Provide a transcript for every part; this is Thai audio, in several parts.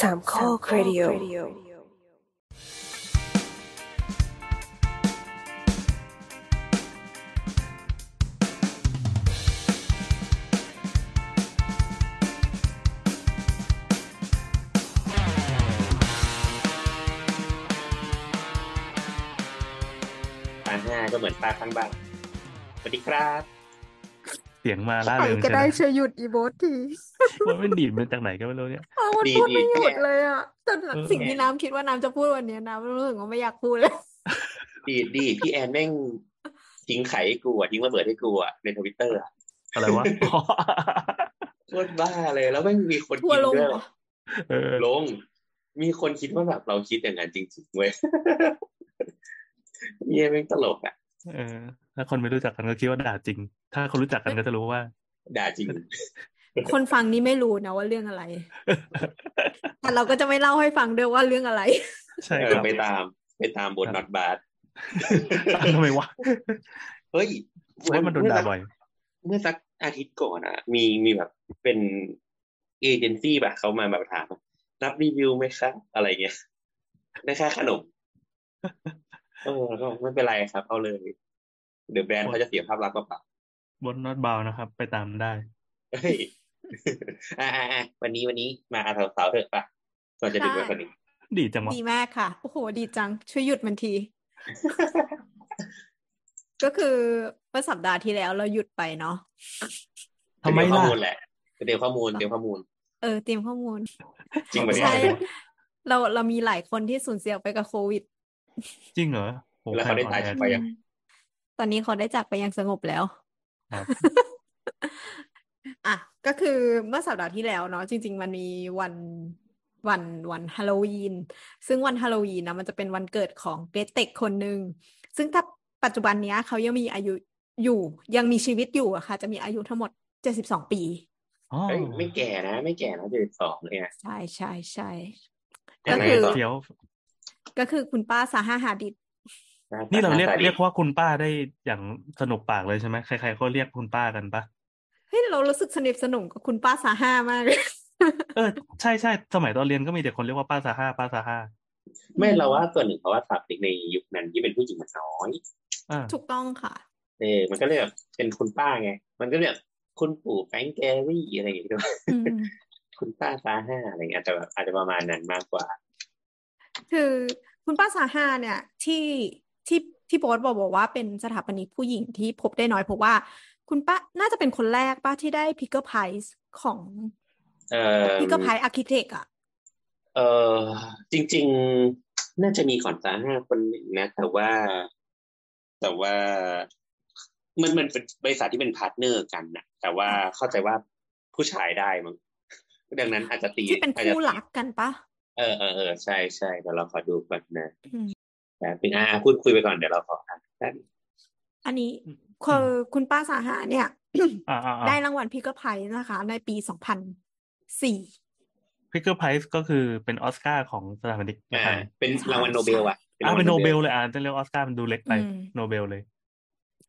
สามข้อครดิโอตาห้าก็เหมือนตาข้างบ้าน สวัสดีครับเสียงมาล่าใครเริงก็ใช่ไหมได้ช่วยหยุดอีโบสทีมันไม่ดีดมาจากไหนก็ไม่รู้เนี่ยเอามันดีพูดดีไม่หยุดแค่เลยอะแต่เออสิ่งที่น้ำคิดว่าน้ำจะพูดวันเนี้ยน้ำรู้สึกว่าไม่อยากพูดเลยดีดีพี่แอนแม่งทิ้งไข่ให้กูอะทิ้งระเบิดให้กูอะในทวิตเตอร์อะอะไรวะอ๋อโคตรบ้าเลยแล้วแม่งมีคนทัคิวดร์ลงด้วยเหรอเออลง มีคนคิดว่าแบบเราคิดอย่างนั้นจริงๆเว้ยเยี่ยแม่งตลกอะเออ ถ้าคนไม่รู้จักกันก็คิดว่าด่าจริง ถ้าคนรู้จักกันก็จะรู้ว่า ด่าจริง คนฟังนี่ไม่รู้นะว่าเรื่องอะไร แต่เราก็จะไม่เล่าให้ฟังด้วยว่าเรื่องอะไร ใช่เอคอรับไปตาม ไปตามบทครับน็อตบาร์ทำไมวะ เฮ้ยว่ามันโดนด่าบ่อย เมื่อสักอาทิตย์ก่อนอะ มีมีแบบเป็นเอเจนซี่แบบเขามาแบบถามว่ารับรีวิวไหมครับอะไรเงี้ยได้ค่าขนมเออแล้วก็ไม่เป็นไรครับ เอาเลย เดี๋ยวแบรนด์เขาจะเสียภาพลักษณ์เปล่าบนน็อตบาวนะครับ ไปตามได้ๆเฮ้ยอ่าอ่าอ่าวันนี้วันนี้มาอาสาวๆเถอะปะก่อนจะดึกได้วันคนนี้ดีจังวะดีมากค่ะ โอ้โห ดีจัง ช่วยหยุดมันที ก็คือเมื่อสัปดาห์ที่แล้วเราหยุดไปเนาะทำไมเดี๋ยวข้อล่ะมูลแหละเดี๋ยวข้อมูลเดี๋ยวข้อมูล เออเตรียมข้อมูล จริงปะเนี่ยใช่เราเรามีหลายคนที่สูญเสียไปกับโควิด จริงเหรอโหแล้วเขาได้ใครตายอ่อนไปแอยัง ตอนนี้เขาได้จากไปอย่างสงบแล้วครับอะก็คือเมื่อสัปดาห์ที่แล้วเนาะจริง ๆ มันมีวันวันวันฮาโลวีน ซึ่งวันฮาโลวีนนะมันจะเป็นวันเกิดของเกรตเต็กคนหนึ่ง ซึ่งถ้าปัจจุบันเนี้ยเขายังมีอายุอยู่ยังมีชีวิตอยู่อะค่ะ จะมีอายุทั้งหมดเจ็ดสิบสองปีอ๋อเฮ้ยไม่แก่นะ ไม่แก่นะเจ็ดสองเลยอะใช่ใช่ใช่ยัก็งไงคือต่อเฟี้ยวก็คือคุณป้าซาฮาฮาดิด นี่เราเรียกหตดีเรียกว่าคุณป้าได้อย่างสนุกปากเลยใช่ไหมใครๆก็เรียกคุณป้ากันปะเฮ้ยเรารู้สึกสนิทสนมกับคุณป้าซาฮามากเลยเออใช่ใช่สมัยตอนเรียนก็มีแต่คนเรียกว่าป้าซาห้าป้าซาห้าไม่เราว่าส่วนหนึ่งเพราะว่าศัพท์ในยุคนั้นที่เป็นผู้หญิงมันน้อยอ่าถูกต้องค่ะเออมันก็เลยแบบเป็นคุณป้าไง มันก็แบบคุณปู่ Frank Gehry อะไรอย่างเงี้ยอืมคุณป้าซาห้าอะไรเงี้ยอาจจะแบบอาจจะประมาณนั้นมากกว่า คือคุณป้าซาฮาเนี่ยที่ ที่ที่โบ๊ทบอกบอกว่าเป็นสถาปนิกผู้หญิงที่พบได้น้อยเพราะว่า คุณป้าน่าจะเป็นคนแรกป้าที่ได้ Pritzker Prize ของเออ Pritzker Prize architect อะเออจริง ๆ น่าจะมีก่อนซาห้าคนหนึ่งนะ แต่ว่า แต่ว่ามันมันเป็นบริษัทที่เป็น partner กันนะแต่ว่าเข้าใจว่าผู้ชายได้มั้งดังนั้นอาจจะตีที่เป็นอาจจะคู่ตีรักกันปะเออเออเออใช่ใช่เดี๋ยวเราขอดูก่อนนะ อืมแต่เป็นอ่าพูดคุยไปก่อนเดี๋ยวเราขออ่านแป๊บนึงอันนี้คือคุณป้าซาฮาเนี่ยอ่าอ่าได้รางวัล Pritzker Prize นะคะ ในปีสองพันสี่ Pritzker Prize ก็คือเป็นออสการ์ของสถาปนิกนะอ่าครับเป็นรางวัลโนเบลอะอ่าเป็นรางวัลโนเบลเลยอ่าจะเรียกออสการ์มันดูเล็กไปอืมโนเบลเลย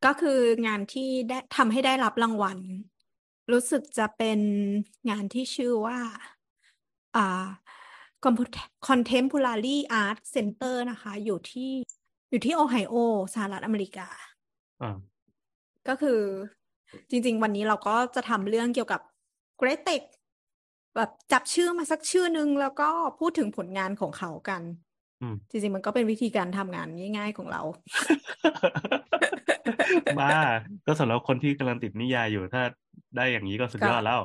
ก็คืองานที่ได้ทำให้ได้รับรางวัล รู้สึกจะเป็นงานที่ชื่อว่า อ่า Contemporary Art Center นะคะ อยู่ที่อยู่ที่โอไฮโอสหรัฐอเมริกาอ่าก็คือจริง ๆ วันนี้เราก็จะทำเรื่องเกี่ยวกับ Great Tech แบบจับชื่อมาสักชื่อหนึ่งแล้วก็พูดถึงผลงานของเขากันอืมจริง ๆ มันก็เป็นวิธีการทำงานง่าย ๆ ของเราบ้าก็สำหรับคนที่กำลังติดนิยายอยู่ถ้าได้อย่างนี้ก็สุดยอดแล้ว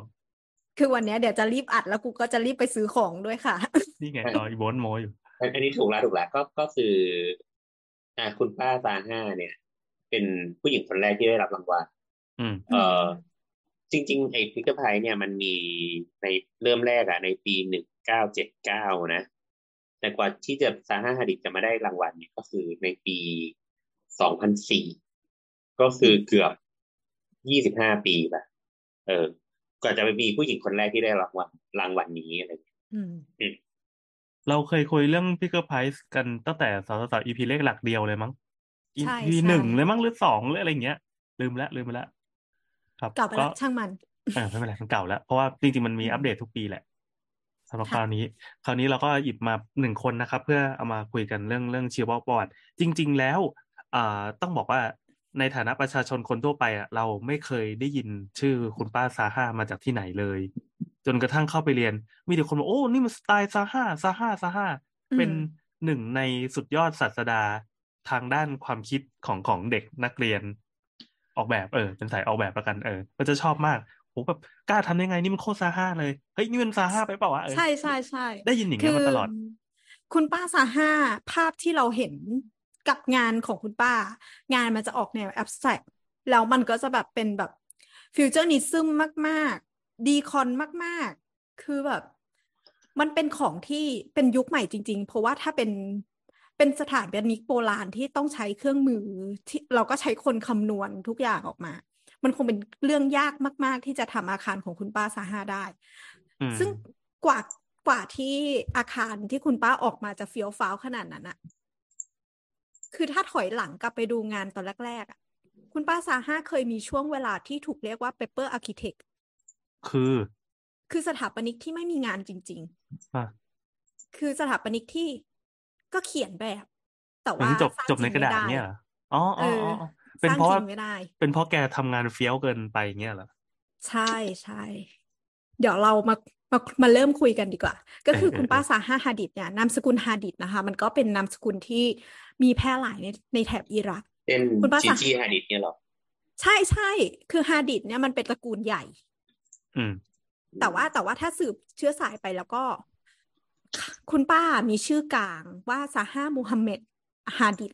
คือวันเนี้ยเดี๋ยวจะรีบอัดแล้วกูก็จะรีบไปซื้อของด้วยค่ะ นี่ไงต่ออีโบนโมอยู่อันอันนี้ถูกแล้วถูกแล้วก็ก็คือ อ่าคุณป้าซาห้าเนี่ย เป็นผู้หญิงคนแรกที่ได้รับรางวัลอืมเออจริง ๆ ไอ้พิกเกอร์ไพเนี่ยมันมีในเริ่มแรกอะในปีหนึ่งเก้าเจ็ดเก้านะ แต่กว่าที่จะซาฮาฮาดิดจะมาได้รางวัลเนี่ยก็คือในปีสองพันสี่ก็คือเกือบยี่สิบห้าปีแบบเออ กว่าจะไปมีผู้หญิงคนแรกที่ได้รางวัลรางวัลนี้อะไรอย่างเงี้ยอืมเราเคยคุยเรื่อง Pritzker Prize กันตั้งแต่เสาเสา EP เลขหลักเดียวเลยมั้งใช่ EP ใช่หนึ่งเลยมั้งหรือสองหรืออะไรเงี้ย ลืมละลืมไปละครับเก่าไปแล้วช่างมันเออไม่เป็นไรมันเก่าแล้ว เพราะว่าจริงๆมันมีอืมอัปเดตทุกปีแหละคสำหรับค่ะคราวนี้ คราวนี้เราก็หยิบมาหนึ่งคนนะครับ เพื่อเอามาคุยกันเรื่องเรื่องชีวประวัติจริง ๆ แล้วอ่าต้องบอกว่า ในฐานะประชาชนคนทั่วไปอะเราไม่เคยได้ยินชื่อคุณป้าซาฮามาจากที่ไหนเลย จนกระทั่งเข้าไปเรียน มีแต่คนบอกโอ้นี่มันสไตล์ซาฮาซาฮาซาฮาอืมเป็นหนึ่งในสุดยอดศาสดาทางด้านความคิดของของเด็กนักเรียน ออกแบบเออ เป็นสายออกแบบแล้วกันเออก็จะชอบมากโหแบบกล้าทำได้ไงนี่มันโคตรซาฮาเลยเฮ้ยนี่มันซาฮาไปเปล่าวะเออใช่ใช่ใช่ได้ยินอย่างเงี้ยมาตลอด คุณป้าซาห้าภาพที่เราเห็น กับงานของคุณป้า งานมันจะออกแนวแอบสแตรกแล้วมันก็จะแบบเป็นแบบฟิวเจอร์นิซึมมากๆ ดีคอนมากๆ คือแบบ มันเป็นของที่เป็นยุคใหม่จริง ๆ เพราะว่าถ้าเป็นเป็นสถาปนิกโบราณที่ต้องใช้เครื่องมือที่เราก็ใช้คนคำนวณทุกอย่างออกมา มันคงเป็นเรื่องยากมาก ๆ ที่จะทำอาคารของคุณป้าซาห้าได้อืมซึ่งกว่ากว่าที่อาคารที่คุณป้าออกมาจะเฟี้ยวฟ้าวขนาดนั้นอะ คือถ้าถอยหลังกลับไปดูงานตอนแรกๆอะคุณป้าซาห้าเคยมีช่วงเวลาที่ถูกเรียกว่า paper architect คือ คือสถาปนิกที่ไม่มีงานจริงอะๆคือสถาปนิกที่ก็เขียนแบบ แต่เหมือว่านจบสร้างจบในจงกระดาษไม่ไเนี่ยเหรออ๋ออ๋ออ๋ออ๋อเออเป็นสร้างเพราะจว่าริงไม่ได้ เป็นเพราะแกทำงานเฟี้ยวเกินไปเงี้ยเหรอ ใช่ใช่ เดี๋ยวเรามา มามาเริ่มคุยกันดีกว่า ก็คือเออคุณเออป้าซาฮาฮาดิดเนี่ยนามสกุลฮาดิดนะคะ มันก็เป็นนามสกุลที่มีแพร่หลายในในแถบอิรักเป็นคุณป้าจีสาจีฮาดิดเนี่ยเหรอ ใช่ใช่คือฮาดิดเนี่ยมันเป็นตระกูลใหญ่ อืม แต่ว่าแต่ว่าถ้าสืบเชื้อสายไปแล้วก็ คุณป้ามีชื่อกลางว่าซาฮามูฮัมเหม็ดฮาดิด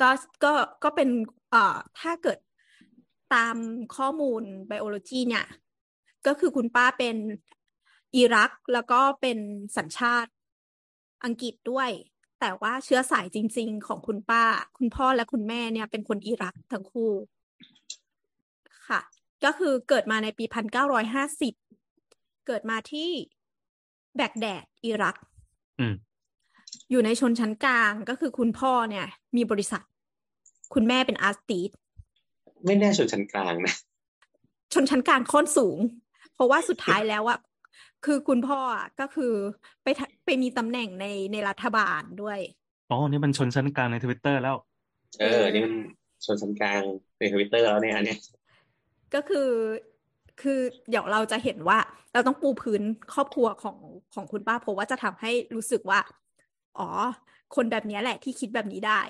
ก็ก็ก็เป็นเอ่อถ้าเกิดตามข้อมูลไบโอโลจีเนี่ย ก็คือคุณป้าเป็น อิรักแล้วก็เป็นสัญชาติอังกฤษด้วย แต่ว่าเชื้อสายจริง ๆ ของคุณป้า คุณพ่อและคุณแม่เนี่ย เป็นคนอิรักทั้งคู่ ค่ะ ก็คือเกิดมาในปีพันเก้าร้อยห้าสิบเกิดมาที่แบกแดดอิรักอืมอยู่ในชนชั้นกลางก็คือคุณพ่อเนี่ย มีบริษัท คุณแม่เป็นอาร์ติสไม่แน่ชนชั้นกลางนะ ชนชั้นกลางโค่นสูง เพราะว่าสุดท้ายแล้วอะ คือคุณพ่ออะก็คือไปทะไปมีตำแหน่งในในรัฐบาลด้วย อ๋อ นี่มันชนชั้นกลางในทวิตเตอร์แล้ว เออ นี่มันชนชั้นกลางในทวิตเตอร์แล้วเนี่ยอันเนี้ยก็คือคือเดี๋ยวเราจะเห็นว่าเราต้องปูพื้นครอบครัวของของคุณป้าเพราะว่าจะทำให้รู้สึกว่า อ๋อ คนแบบนี้แหละที่คิดแบบนี้ได้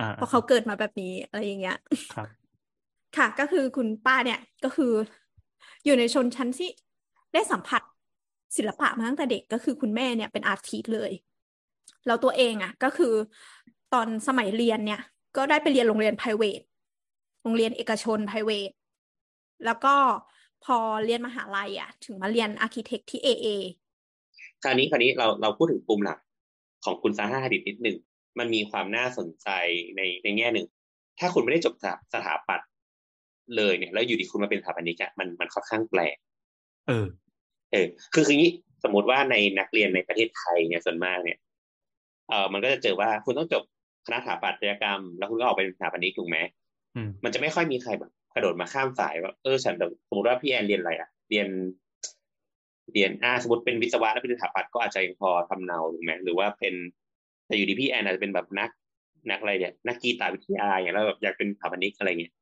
อ่าเพราะเขาเกิดมาแบบนี้อะไรอย่างเงี้ยครับ ค่ะ ก็คือคุณป้าเนี่ยก็คือ อยู่ในชนชั้นที่ได้สัมผัส ศิลปะมาตั้งแต่เด็กก็คือคุณแม่เนี่ยเป็น artist เลย แล้วตัวเองอะก็คือตอนสมัยเรียนเนี่ย ก็ได้ไปเรียนโรงเรียน private โรงเรียนเอกชน private แล้วก็พอเรียนมหาลัยอะ ถึงมาเรียน architect ที่ AA คราวนี้คราวนี้เราเราพูดถึงปุ่มหลักของคุณซาฮาฮาดิดนิดหนึ่งมันมีความน่าสนใจในในแง่หนึ่ง ถ้าคุณไม่ได้จบจากสถาปัตย์เลยเนี่ย แล้วอยู่ดีคุณมาเป็นสถาปนิกอะมันมันค่อนข้างแปลกเออ เออคือคืออย่างนี้สมมติว่าในนักเรียนในประเทศไทยเนี่ยส่วนมากเนี่ยเออมันก็จะเจอว่าคุณต้องจบคณะสถาปัตยกรรม แล้วคุณก็ออกไปเป็นสถาปนิกถูกไหมอืมมันจะไม่ค่อยมีใครแบบกระโดดมาข้ามสายว่าเออฉันแบบสมมติว่าพี่แอนเรียนอะไรอะเรียน เรียนอ่าสมมติเป็นวิศวะแล้วเป็นสถาปัตย์ก็อาจจะยังพอทำเนาถูกไหมหรือว่าเป็นแต่อยู่ดีพี่แอนอาจจะเป็นแบบนักนักอะไรเนี่ยนักกีตาวิทยาอย่างแล้วแบบอยากเป็นสถาปนิกอะไรเงี้ย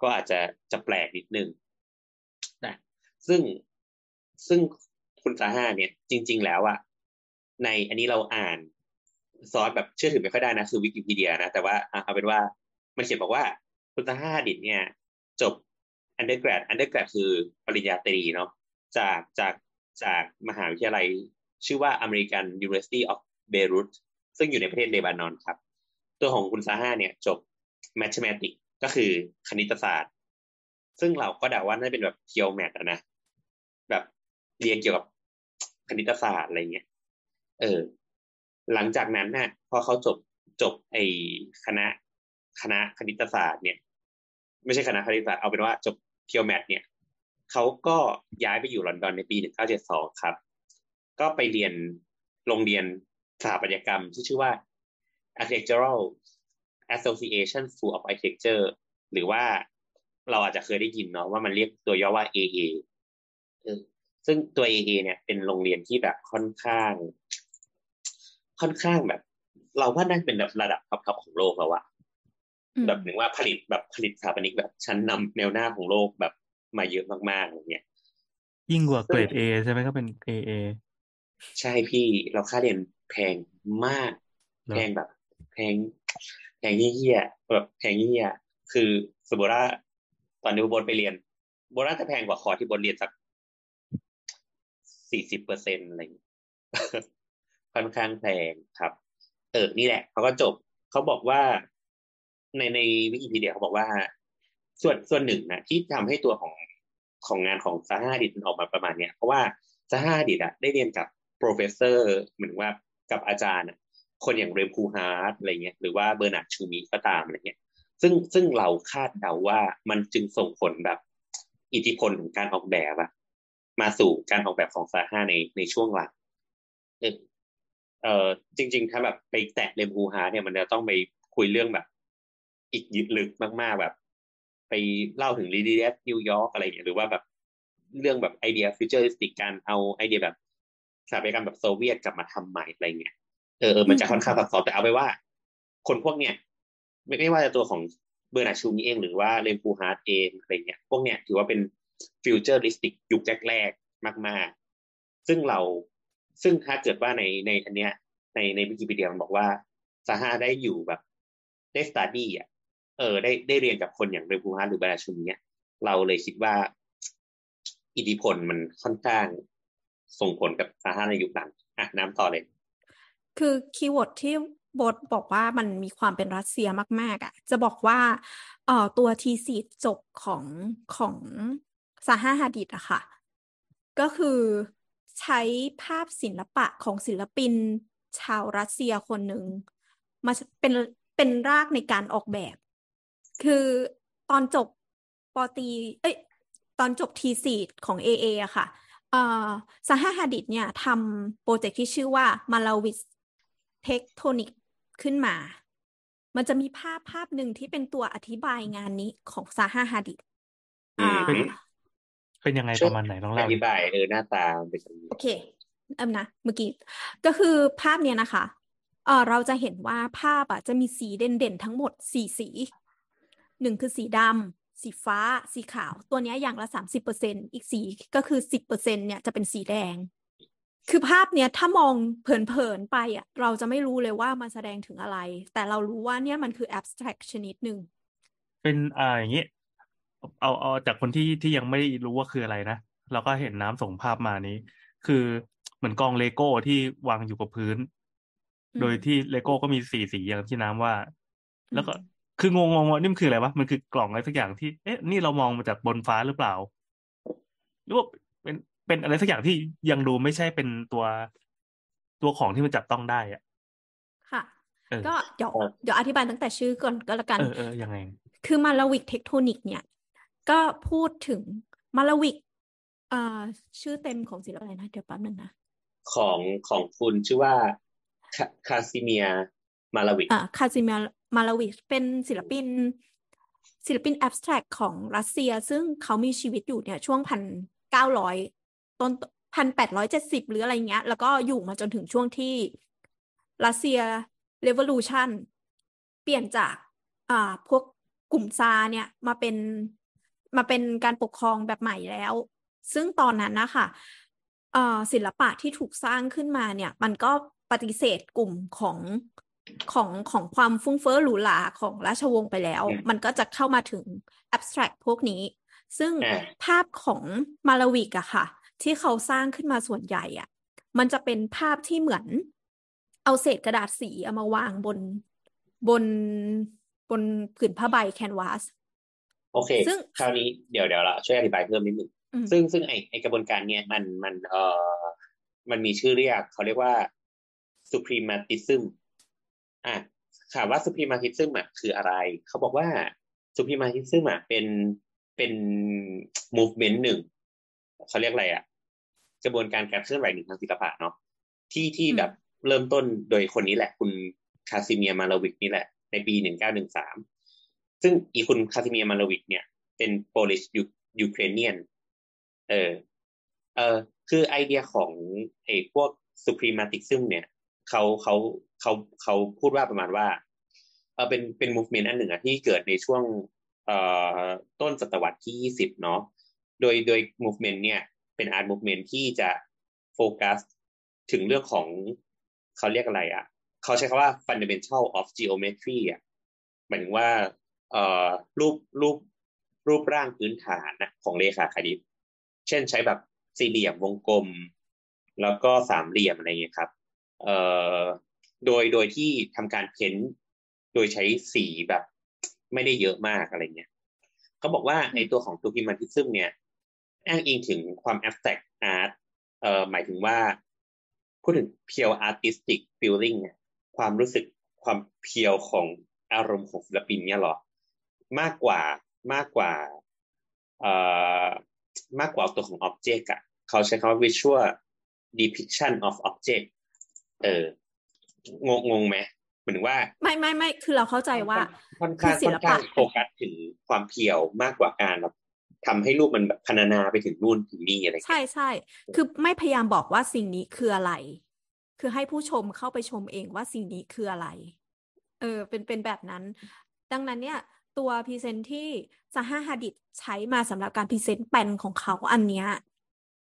ก็อาจจะจะแปลกนิดนึงนะซึ่ง ซึ่งคุณซาฮาเนี่ย จริง ๆ แล้วอะในอันนี้เราอ่านซอสแบบเชื่อถือไม่ค่อยได้นะ คือวิกิพีเดียนะ แต่ว่าเอาเป็นว่ามันเขียนบอกว่าคุณซาฮาดิดเนี่ย จบ undergrad undergrad คือปริญญาตรีเนาะจากจากจากมหาวิทยาลัย ชื่อว่า American University of Beirut ซึ่งอยู่ในประเทศเลบานอนครับ ตัวของคุณซาฮาเนี่ย จบ mathematics ก็คือคณิตศาสตร์ ซึ่งเราก็เดาว่าน่าจะเป็นแบบเทียวแมทนะแบบ เรียนเกี่ยวกับคณิตศาสตร์อะไรเงี้ย เออ หลังจากนั้นน่ะ พอเขาจบจบไอคณะคณะคณิตศาสตร์เนี่ย ไม่ใช่คณะคณิตศาสตร์เอาเป็นว่าจบเทียวแมทเนี่ยเขาก็ย้ายไปอยู่ลอนดอนในปี 1972 ครับ ก็ไปเรียนโรงเรียนสถาปัตยกรรมที่ชื่อว่า Architectural Association School of Architecture หรือว่าเราอาจจะเคยได้ยินเนาะว่ามันเรียกตัวย่อว่า AA เออ ซึ่งตัว AA เนี่ยเป็นโรงเรียนที่แบบค่อนข้าง ค่อนข้างแบบ เราว่าน่าเป็นแบบระดับ top ๆของโลกแล้วอะแบบหนึ่งว่าผลิตแบบผลิตสถาปนิกแบบชั้นนำแนวหน้าของโลกแบบมาเยอะมากๆอย่างเงี้ยยิ่งกว่าเกรด A ใช่ไหมก็เป็น AAใช่พี่เราค่าเรียนแพงมาก แพงแบบ แพง แพงเหี้ยๆแบบแพงเหี้ยๆคือสมมติว่าตอนนี้โบ๊ทไปเรียนโบ๊ทน่าจะแพงกว่าคอร์สที่โบ๊ทเรียนสัก สี่สิบเปอร์เซ็นต์อะไรค่อนข้างแพงครับ เออนี่แหละเขาก็จบเขาบอกว่าในในวิกิพีเดียเขาบอกว่า ส่วนส่วนหนึ่งนะที่ทำให้ตัวของของงานของซาฮาฮาดิดมันออกมาประมาณเนี้ยเพราะว่าซาฮาฮาดิดอะได้เรียนกับ professor เหมือนว่ากับอาจารย์คนอย่าง Rem Koolhaas อะไรเงี้ยหรือว่า Bernard Tschumi ก็ตามอะไรเงี้ย ซึ่งซึ่งเราคาดเดาว่ามันจึงส่งผลแบบ อิทธิพลของการออกแบบอะ มาสู่การออกแบบของซาฮาในในช่วงหลังเออจริง ๆ ถ้าแบบไปแตะ Rem Koolhaas เนี่ยมันจะต้องไปคุยเรื่องแบบ อีกยึดลึกมากๆแบบ ไปเล่าถึง Delirious New York อะไรอย่างเงี้ยหรือว่าแบบเรื่องแบบไอเดีย futuristic การเอาไอเดียแบบสถาปัตยกรรมแบบโซเวียตกลับมาทำใหม่อะไรเงี้ยเออเออมันจะค่อนข้างซับซ้อนแต่เอาเป็นว่า คนพวกเนี้ยไม่ไม่ว่าจะตัวของ Bernard Tschumi เอง หรือว่า Rem Koolhaas เองอะไรเงี้ยพวกเนี้ยถือว่าเป็น futuristic ยุคแรกๆมากๆ ซึ่งเราซึ่งถ้าเกิดว่าในในอันเนี้ย ในในวิกิพีเดียมันบอกว่าซาฮาได้อยู่แบบได้ study อะเออได้ได้เรียนกับคนอย่าง Rem Koolhaas หรือ Bernard Tschumi เนี้ยเราเลยคิดว่า อิทธิพลมันค่อนข้างส่งผลกับซาฮาในยุคนั้นอะน้ำต่อเลย คือ keyword ที่โบ๊ทบอกว่ามันมีความเป็นรัสเซียมาก ๆอะ จะบอกว่าเอ่อตัว thesis จบของของ ซาฮาฮาดิดอะค่ะ ก็คือใช้ภาพศิลปะของศิลปินชาวรัสเซียคนหนึ่งมาเป็นเป็นรากในการออกแบบ คือตอนจบป.ตรี เอ้ย ตอนจบ thesis ของ AA อะค่ะเอ่อซาฮาฮาดิดเนี่ยทำโปรเจกต์ที่ชื่อว่า Malevich's Tektonik ขึ้นมา มันจะมีภาพภาพหนึ่งที่เป็นตัวอธิบายงานนี้ของซาฮาฮาดิดอืม เป็นเป็นยังไงประมาณไหนลองเล่าดิธิบายเออหน้าตามันเป็นแบบนี้โอเคเอิ่มนะเมื่อกี้ก็คือภาพเนี้ยนะคะเออเราจะเห็นว่าภาพอะจะมีสีเด่นๆทั้งหมดสี่สีหนึ่งคือสีดำสีฟ้า สีขาว ตัวเนี้ยอย่างละสามสิบเปอร์เซ็นอีกสีก็คือสิบเปอร์เซ็นเนี่ยจะเป็นสีแดง คือภาพเนี้ยถ้ามองเผินๆไปอะเราจะไม่รู้เลยว่ามันแสดงถึงอะไร แต่เรารู้ว่าเนี่ยมันคือ abstract ชนิดหนึ่งเป็นอ่าอย่างนี้ เอาเอาจากคนที่ที่ยังไม่รู้ว่าคืออะไรนะเราก็เห็นน้ำส่งภาพมานี้ คือเหมือนกองเลโก้ที่วางอยู่กับพื้นอืมโดยที่เลโก้ก็มีสีสีอย่างที่น้ำว่าอืมแล้วก็คืองงงว่านี่มันคืออะไรวะมันคือกล่องอะไรสักอย่างที่เอ๊ะนี่เรามองมาจากบนฟ้าหรือเปล่าหรือว่าเป็นเป็นอะไรสักอย่างที่ยังดูไม่ใช่เป็นตัวตัวของที่มันจับต้องได้อะค่ะเออก็เดี๋ยวเดี๋ยวอธิบายตั้งแต่ชื่อก่อนก็แล้วกัน เออเออยังไง คือมาลาวิกเทคโทนิกเนี่ย ก็พูดถึงมาลาวิกเอ่อชื่อเต็มของศิลปินอะไรนะ เดี๋ยวแป๊บนึงนะ ของของคุณชื่อว่าคา Kazimir Malevich อ่า Kazimir Malevich เป็นศิลปิน ศิลปิน abstract ของรัสเซีย ซึ่งเขามีชีวิตอยู่เนี่ยช่วงพันเก้าร้อยต้นพันแปดร้อยเจ็ดสิบหรืออะไรเงี้ย แล้วก็อยู่มาจนถึงช่วงที่รัสเซียเร v o l u ชันเปลี่ยนจากอ่าพวกกลุ่มซาร์เนี่ยมาเป็น มาเป็นการปกครองแบบใหม่แล้ว ซึ่งตอนนั้นนะคะเอ่อศิลปะที่ถูกสร้างขึ้นมาเนี่ย มันก็ปฏิเสธกลุ่มของของของความฟุ้งเฟ้อหรูหราของราชวงศ์ไปแล้ว มันก็จะเข้ามาถึง abstract พวกนี้ ซึ่งอ่าภาพของมาลาวิกอะค่ะ ที่เขาสร้างขึ้นมาส่วนใหญ่อะมันจะเป็นภาพที่เหมือน เอาเศษกระดาษสีเอามาวางบนบนบนผืนผ้าใบแคนวาส โอเค ซึ่งคราวนี้เดี๋ยวเดี๋ยวเราช่วยอธิบายเพิ่มนิดนึงอืมซึ่งซึ่งไอไอกระบวนการเนี่ยมันมันเอ่อมันมีชื่อเรียก เขาเรียกว่า suprematism อะถามว่า suprematism อะคืออะไร เขาบอกว่า suprematism อะเป็นเป็น movement หนึ่งเขาเรียกอะไรอะ กระบวนการการเคลื่อนไหวหนึ่งทางศิลปะเนาะที่ที่อืมแบบเริ่มต้นโดยคนนี้แหละ คุณคาซิเมียมาลาวิกนี่แหละ ในปีหนึ่งเก้าหนึ่งสาม ซึ่งอีคุณคาซิเมียมาลวิกเนี่ย เป็นโปลิชยูยูเครเนียน เออ เออ คือไอเดียของไอ้พวก suprematism เนี่ยเขาเขาเขาเขาพูดว่าประมาณว่า เออเป็นเป็น movement อันหนึ่งอะที่เกิดในช่วงเอ่อต้นศตวรรษที่ยี่สิบเนาะ โดยโดย movement เนี่ยเป็น art movement ที่จะโฟกัสถึงเรื่องของเขาเรียกอะไรอะเขาใช้คำว่า fundamental of geometry อะหมายถึงว่า รูปรูปรูปร่างพื้นฐานนะของเลขาคณิต เช่นใช้แบบสี่เหลี่ยมวงกลม แล้วก็สามเหลี่ยมอะไรเงี้ยครับเอ่อโดยโดยที่ทำการเพ้นท์โดยใช้สีแบบไม่ได้เยอะมากอะไรเงี้ยเขาบอกว่าในตัวของตัวพิมันทิซึมเนี่ยอ้างอิงถึงความ abstract art เอ่อหมายถึงว่าพูดถึง pure artistic feeling เนี่ยความรู้สึกความเพียวของอารมณ์ของศิลปินเนี่ยหรอ มากกว่ามากกว่าเอ่อมากกว่าตัวของ object อะเขาใช้คำว่า visual depiction of object เอองงงงไหมหมายถึงว่า ไม่ไม่ไม่คือเราเข้าใจว่าค่อนข้างคือศิค่อลนปะข้างโฟกัสถึงความเพียวมากกว่าการแบบทำให้รูปมันแบบพรรณนาไปถึงนู่นถึงนี่อะไรอย่างใช่เงี้ยใช่คือไม่พยายามบอกว่าสิ่งนี้คืออะไร คือให้ผู้ชมเข้าไปชมเองว่าสิ่งนี้คืออะไร เออ เป็นเป็นแบบนั้น ดังนั้นเนี่ย ตัว present ที่ซาฮาฮาดิดใช้มาสำหรับการ present แปลนของเขาอันเนี้ย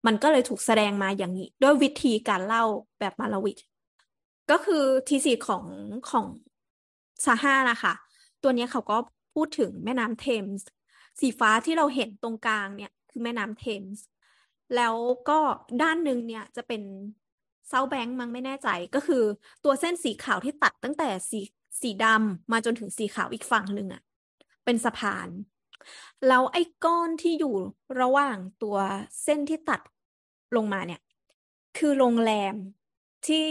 มันก็เลยถูกแสดงมาอย่างนี้ ด้วยวิธีการเล่าแบบ Malevich ก็คือ thesis ของของซาฮานะคะ ตัวนี้เขาก็พูดถึงแม่น้ำเทมส์สีฟ้าที่เราเห็นตรงกลางเนี่ยคือแม่น้ำเทมส์แล้วก็ด้านหนึ่งเนี่ยจะเป็นเซาแบงค์มั้งไม่แน่ใจก็คือตัวเส้นสีขาวที่ตัดตั้งแต่สีสีดำมาจนถึงสีขาวอีกฝั่งหนึ่งอะ เป็นสะพาน แล้วไอ้ก้อนที่อยู่ระหว่างตัวเส้นที่ตัดลงมาเนี่ย คือโรงแรมที่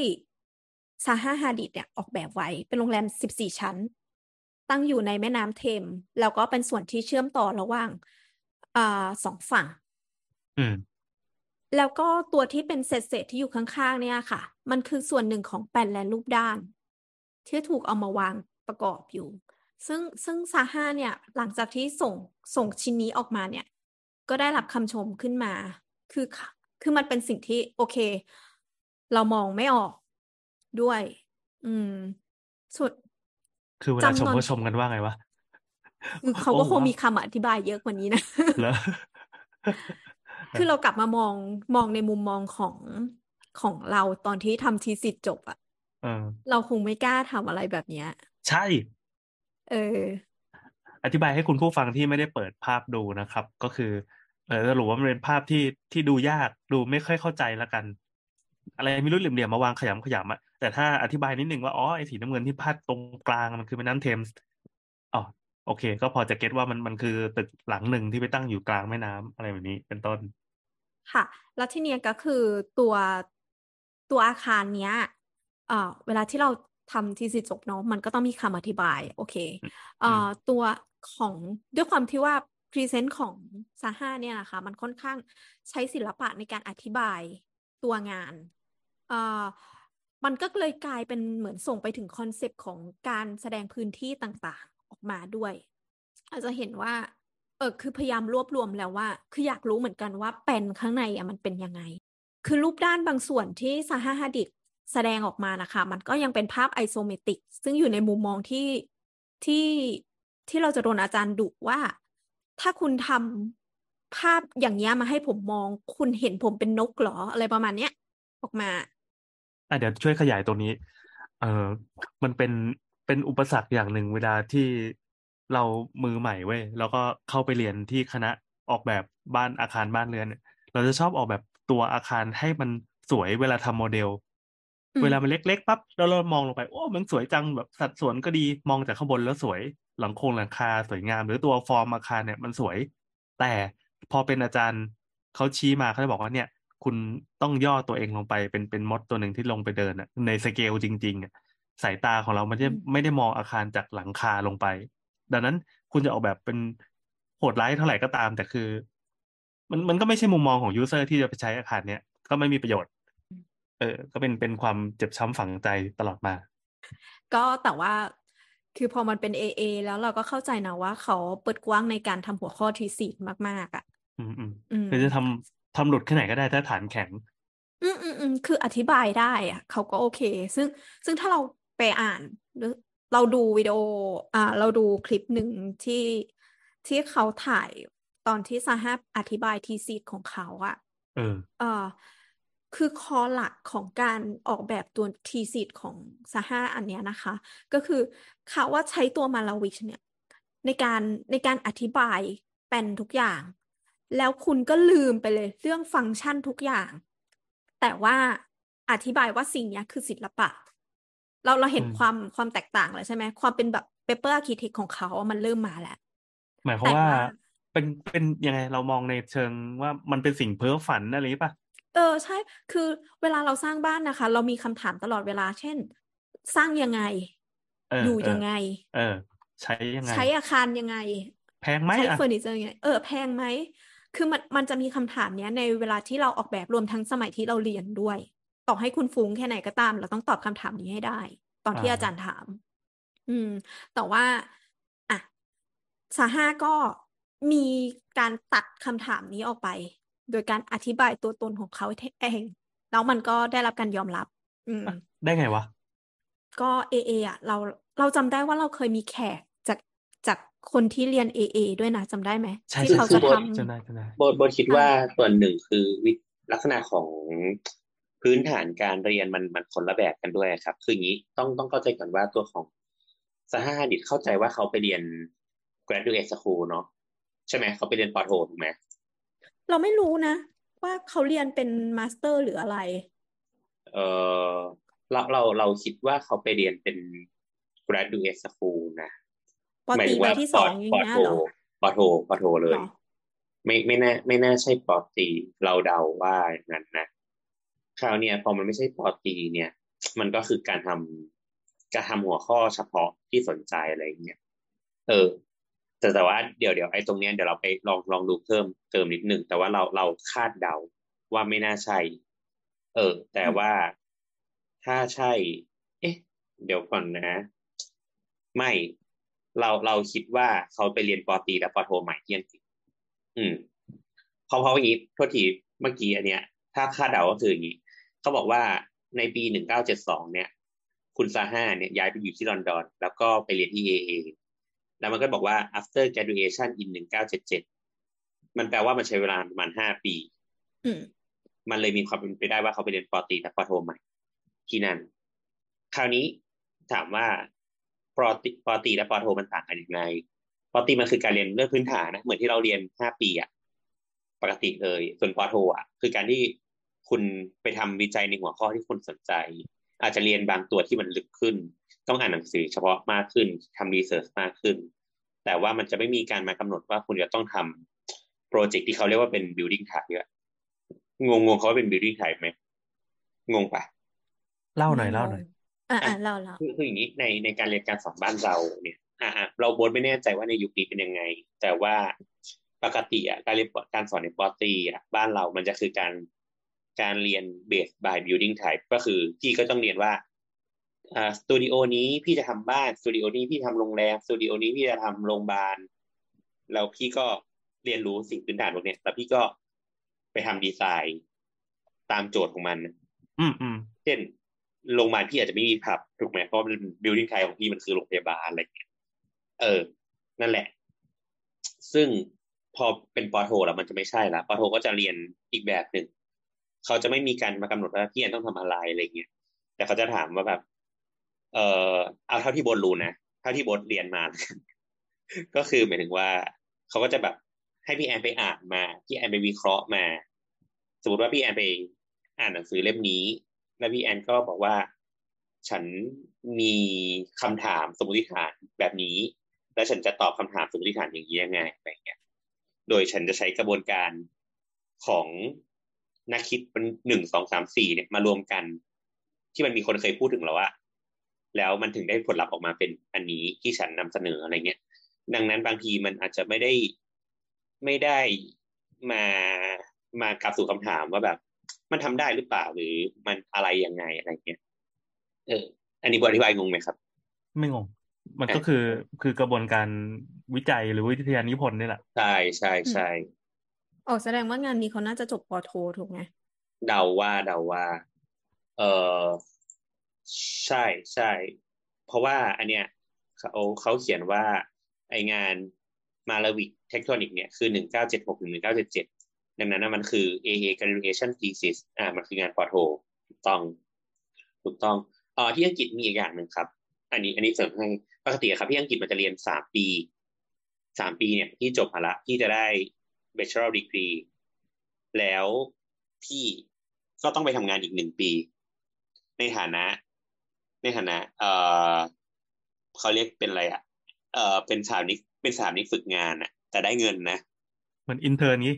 ซาฮาฮาดิดเนี่ยออกแบบไว้ เป็นโรงแรม 14 ชั้น ตั้งอยู่ในแม่น้ำเทมส์แล้วก็เป็นส่วนที่เชื่อมต่อระหว่างอ่าสองฝั่ง อืมแล้วก็ตัวที่เป็นเศษๆที่อยู่ข้างๆ เนี่ยค่ะ มันคือส่วนหนึ่งของแป่นและรูปด้าน ที่ถูกเอามาวางประกอบอยู่ ซึ่งซึ่งซาฮาเนี่ย หลังจากที่ส่งส่งชิ้นนี้ออกมาเนี่ย ก็ได้รับคำชมขึ้นมา คือคือมันเป็นสิ่งที่โอเค เรามองไม่ออกด้วย อืม สุด คือเวลาชมจำนวนก็ชมกันว่าไงวะคือเขาก็โอ้คงว้าวมีคำอธิบายเยอะกว่านี้นะเหรอคือเรากลับมามองมองในมุมมองของของเราตอนที่ทำทีสิทธ์จบอะเออเราคงไม่กล้าทำอะไรแบบเนี้ย ใช่ เออ อธิบายให้คุณผู้ฟังที่ไม่ได้เปิดภาพดูนะครับ ก็คือ เออสรุปว่ามันเป็นภาพที่ที่ดูยากดูไม่ค่อยเข้าใจละกัน อะไรไม่รู้เหลี่ยมๆมาวางขยำขยำอะแต่ถ้าอธิบายนิดนึงว่าอ๋อไอ้สีน้ำเงินที่พาดตรงกลางมันคือแม่น้ำเทมส์อ๋อโอเค ก็พอจะเก็ตว่ามันมันคือตึกหลังหนึ่งที่ไปตั้งอยู่กลางแม่น้ำอะไรแบบนี้เป็นต้น ค่ะ แล้วที่เนี้ยก็คือตัวตัวอาคารเนี้ยเอ่อเวลาที่เรา ทำทีสิทธ์จบเนาะมันก็ต้องมีคำอธิบาย โอเคเอ่อตัวของด้วยความที่ว่า present ของซาฮาเนี่ยนะคะ มันค่อนข้างใช้ศิลปะในการอธิบายตัวงานเอ่อมันก็เลยกลายเป็นเหมือนส่งไปถึงคอนเซปต์ของการแสดงพื้นที่ต่างๆออกมาด้วย อาจจะเห็นว่า เออคือพยายามรวบรวมแล้วว่า คืออยากรู้เหมือนกันว่าแปลนข้างในอะมันเป็นยังไง คือรูปด้านบางส่วนที่ซาฮาฮาดิด แสดงออกมานะคะ มันก็ยังเป็นภาพ isometric ซึ่งอยู่ในมุมมองที่ที่ที่เราจะโดนอาจารย์ดุว่า ถ้าคุณทำภาพอย่างเงี้มาให้ผมมอง คุณเห็นผมเป็นนกเหรอ อะไรประมาณเนี้ย ออกมา อะเดี๋ยวช่วยขยายตรงนี้ เออมันเป็นเป็นอุปสรรคอย่างหนึ่งเวลาที่เรามือใหม่เว้ยแล้วก็เข้าไปเรียนที่คณะออกแบบบ้านอาคารบ้านเรือนเนี่ยเราจะชอบออกแบบตัวอาคารให้มันสวยเวลาทำโมเดล เวลามันเล็กๆปั๊บแล้วเรามองลงไปโอ้ มันสวยจังแบบสัดส่วนก็ดีมองจากข้างบนแล้วสวย หลังโครงหลังคาสวยงาม หรือตัวฟอร์มอาคารเนี่ยมันสวย แต่พอเป็นอาจารย์เขาชี้มาเขาจะบอกว่าเนี่ย คุณต้องย่อตัวเองลงไปเป็นเป็นมดตัวหนึ่งที่ลงไปเดินอะในสเกลจริงๆอะสายตาของเรามันจะอืมไม่ได้มองอาคารจากหลังคาลงไป ดังนั้นคุณจะออกแบบเป็นโหดร้ายเท่าไหร่ก็ตาม แต่คือ มันมันก็ไม่ใช่มุมมองของ user ที่จะไปใช้อาคารเนี้ยก็ไม่มีประโยชน์เออ ก็เป็นเป็นความเจ็บช้ำฝังใจตลอดมา ก็แต่ว่าคือพอมันเป็น AA แล้วเราก็เข้าใจนะว่าเขาเปิดกว้างในการทำหัวข้อทีสิทธ์มาก ๆอะอืมอืมอืมคือจะททำหลุดแค่ไหนก็ได้ถ้าฐานแข็ง อืมอืมอืมคืออธิบายได้อะเขาก็โอเค ซึ่งซึ่งถ้าเราไปอ่านหรือเราดูวิดีโอ อ่า เราดูคลิปหนึ่งที่ที่เขาถ่ายตอนที่ซาฮาอธิบาย thesis ของเขาอะเออ เอ่อ คือ core หลักของการออกแบบตัว thesis ของซาฮาอันเนี้ยนะคะ ก็คือเขาว่าใช้ตัว Malevich เนี่ยในการในการอธิบายแปลนทุกอย่าง แล้วคุณก็ลืมไปเลยเรื่องฟังก์ชันทุกอย่าง แต่ว่าอธิบายว่าสิ่งเนี้ยคือศิลปะ เราเราเห็นอืมความความแตกต่างแล้วใช่ไหมความเป็นแบบ paper architect ของเขาอะมันเริ่มมาแล้ว หมายความแต่ว่าว่าเป็นเป็นยังไงเรามองในเชิงว่ามันเป็นสิ่งเพ้อฝันอะไรป่ะ เออใช่ คือเวลาเราสร้างบ้านนะคะ เรามีคำถามตลอดเวลา เช่น สร้างยังไงเอออยู่เออยังไง เออ ใช้ยังไง ใช้อาคารยังไง แพงไหมใช้อะเฟอร์นิเจอร์ยังไง เออแพงไหม คือมันมันจะมีคำถามเนี้ย ในเวลาที่เราออกแบบรวมทั้งสมัยที่เราเรียนด้วย ต่อให้คุณฟุ้งแค่ไหนก็ตาม เราต้องตอบคำถามนี้ให้ได้ ตอนที่อ่าอาจารย์ถาม อืม แต่ว่าอะซาห้าก็มีการตัดคำถามนี้ออกไป โดยการอธิบายตัวตนของเขาเองแล้วมันก็ได้รับการยอมรับ อืม ได้ไงวะ ก็เอเออะ เราเราจำได้ว่าเราเคยมีแขกจากจากคนที่เรียนเอเอด้วยนะจำได้ไหมใช่ที่เขาคืจะอบททำจำได้จำได้โบทโบทคิดว่าส่วนหนึ่งคือวิลักษณะของพื้นฐานการเรียนมันมันคนละแบบกันด้วยครับ คืออย่างนี้ต้องต้องเข้าใจก่อนว่าตัวของซาฮาฮาดิดเข้าใจว่าเขาไปเรียน graduate school เนาะใช่ไหมเขาไปเรียนปอโทถูกไหม เราไม่รู้นะ ว่าเขาเรียนเป็น master หรืออะไร เออเราเราเราคิดว่าเขาไปเรียนเป็น graduate school นะปอหมายตรีถึงใบว่าที่ปสอองอย่างปอเงี้ยโทเหรอปอโทปอโทเลยหรอไม่ไม่น่าไม่น่าใช่ปอตรีเราเดาว่าอย่างนั้นนะคราวเนี้ยพอมันไม่ใช่ปอตรีเนี่ย มันก็คือการทำการทำหัวข้อเฉพาะที่สนใจอะไรอย่างเงี้ยเออ แต่แต่ว่าเดี๋ยวเดี๋ยวไอ้ตรงเนี้ยเดี๋ยวเราไปลองลองดูเพิ่มเติมนิดหนึ่งแต่ว่าเราเราคาดเดาว่าไม่น่าใช่ เออ แต่ว่าถ้าใช่ เอ๊ะ เดี๋ยวก่อนนะ ไม่เราเราคิดว่าเขาไปเรียนปอตรีและปอโทใหม่ที่อังกฤษอืมเพราะเพราะอย่างนี้โทษทีเมื่อกี้อันเนี้ย ถ้าคาดเดาก็คืออย่างนี้เขาบอกว่าในปีหนึ่งเก้าเจ็ดสองเนี่ย คุณซาฮาเนี่ยย้ายไปอยู่ที่ลอนดอน แล้วก็ไปเรียนที่ AA แล้วมันก็บอกว่า after graduation in หนึ่งเก้าเจ็ดเจ็ดมันแปลว่ามันใช้เวลาประมาณห้าปีอืมมันเลยมีความเป็นไปได้ว่าเขาไปเรียนปอตรีและปอโทใหม่ ที่นั่น คราวนี้ถามว่าปอตรีปอตรีและปอโทมันต่างกันยังไงปอตรีมันคือการเรียนเรื่องพื้นฐานนะเหมือนที่เราเรียนห้าปีอะปกติเลยส่วนปอโทอะคือการที่คุณไปทำวิจัยในหัวข้อที่คุณสนใจ อาจจะเรียนบางตัวที่มันลึกขึ้น ต้องอ่านหนังสือเฉพาะมากขึ้นทำรีเสิร์ชมากขึ้น แต่ว่ามันจะไม่มีการมากำหนดว่าคุณจะต้องทำโปรเจกต์ที่เขาเรียกว่าเป็น building type อะงงงๆเขาว่าเป็น building type ไหมงงปะเล่าหน่อยเล่าหน่อยอ่าอ่าเล่าเล่าคือคืออย่างนี้ในในการเรียนการสอนบ้านเราเนี่ย อ่าอ่าเราโบทไม่แน่ใจว่าในยุคนี้เป็นยังไง แต่ว่าปกติอะการเรียนการสอนในปอตรีอะบ้านเรามันจะคือการการเรียน based by building type ก็คือพี่ก็ต้องเรียนว่าอ่า สตูดิโอนี้พี่จะทำบ้านสตูดิโอนี้พี่ทำโรงแรมสตูดิโอนี้พี่จะทำโรงพยาบาลแล้วพี่ก็เรียนรู้สิ่งพื้นฐานพวกเนี้ยแล้วพี่ก็ไปทำดีไซน์ตามโจทย์ของมัน อืมอืมเช่นโรงพยาบาลพี่อาจจะไม่มีผับถูกไหมเพราะมันbuilding type ของพี่มันคือโรงพยาบาลอะไรอย่างเงี้ยเออ นั่นแหละ ซึ่งพอเป็นปอโทแล้วมันจะไม่ใช่ละปอโทก็จะเรียนอีกแบบหนึ่งเขาจะไม่มีการมากำหนดว่าพี่แอนต้องทำอะไรอะไรเงี้ยแต่เขาจะถามว่าแบบ เอ่อเอาเท่าที่บทรู้นะเท่าที่บทเรียนมา ก็คือหมายถึงว่าเขาก็จะแบบให้พี่แอนไปอ่านมาพี่แอนไปวิเคราะห์มา สมมติว่าพี่แอนไปอ่านหนังสือเล่มนี้ แล้วพี่แอนก็บอกว่า ฉันมีคำถามสมมติฐานแบบนี้ แล้วฉันจะตอบคำถามสมมติฐานอย่างนี้ยังไงอะไรเงี้ย โดยฉันจะใช้กระบวนการของนักคิดเป็นหนึ่งสองสามสี่เนี่ยมารวมกัน ที่มันมีคนเคยพูดถึงแล้วว่า แล้วมันถึงได้ผลลัพธ์ออกมาเป็นอันนี้ที่ฉันนำเสนออะไรเงี้ย ดังนั้นบางทีมันอาจจะไม่ได้ไม่ได้มามากลับสู่คำถามว่าแบบ มันทำได้หรือเปล่าหรือมันอะไรยังไงอะไรเงี้ยเออ อันนี้บอธิบายงงไหมครับ ไม่งง มันก็คือคือกระบวนการวิจัยหรือวิทยานิพนธ์นี่แหละใช่ใช่ใช่อ๋อแสดงว่างานนี้เขาน่าจะจบปอโทถูกไหมเดาว่าเดาว่า เออ ใช่ใช่เพราะว่าอันเนี้ยเขาเขาเขียนว่าไองาน Malevich's Tektonik เนี่ยคือหนึ่งเก้าเจ็ดหกถึงหนึ่งเก้าเจ็ดเจ็ดดังนั้นนะมันคือ AA graduation thesis อ่ามันคืองานปอโทถูกต้อง ถูกต้องเอ่อที่อังกฤษมีอีกอย่างหนึ่งครับ อันนี้ อันนี้เสริมให้ปกติครับที่อังกฤษมันจะเรียนสามปีสามปีเนี่ยที่จบมาละที่จะได้ bachelor degree แล้วพี่ก็ต้องไปทำงานอีกหนึ่งปี ในฐานะ ในฐานะเออเขาเรียกเป็นอะไรอะ เออเป็นสถาปนิกเป็นสถาปนิกฝึกงานอะ แต่ได้เงินนะเหมือน intern นี้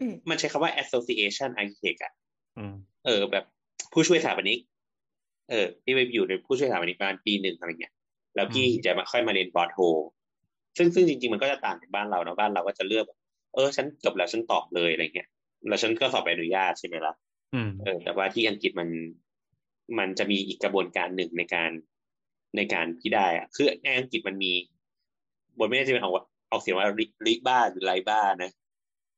อืมมันใช้คำว่า association architect อะอืมเออ แบบผู้ช่วยสถาปนิก เออที่ไปอยู่ในผู้ช่วยสถาปนิกประมาณปีหนึ่งอะไรเงี้ย แล้วพี่อืมจะมาค่อยมาเรียนปอโทซึ่งซึ่งจริงๆ มันก็จะต่างจากบ้านเราเนอะบ้านเราก็จะเลือกแบบเออ ฉันจบแล้วฉันต่อเลยอะไรเงี้ย แล้วฉันก็สอบใบอนุญาตใช่ไหมล่ะอืมเออ แต่ว่าที่อังกฤษมัน มันจะมีอีกกระบวนการหนึ่งในการในการที่ได้อะคือในอังกฤษมันมีบนไม่ได้จะเป็นออกว่าออกเสียงว่าริบ้าหรือไลบ้านะ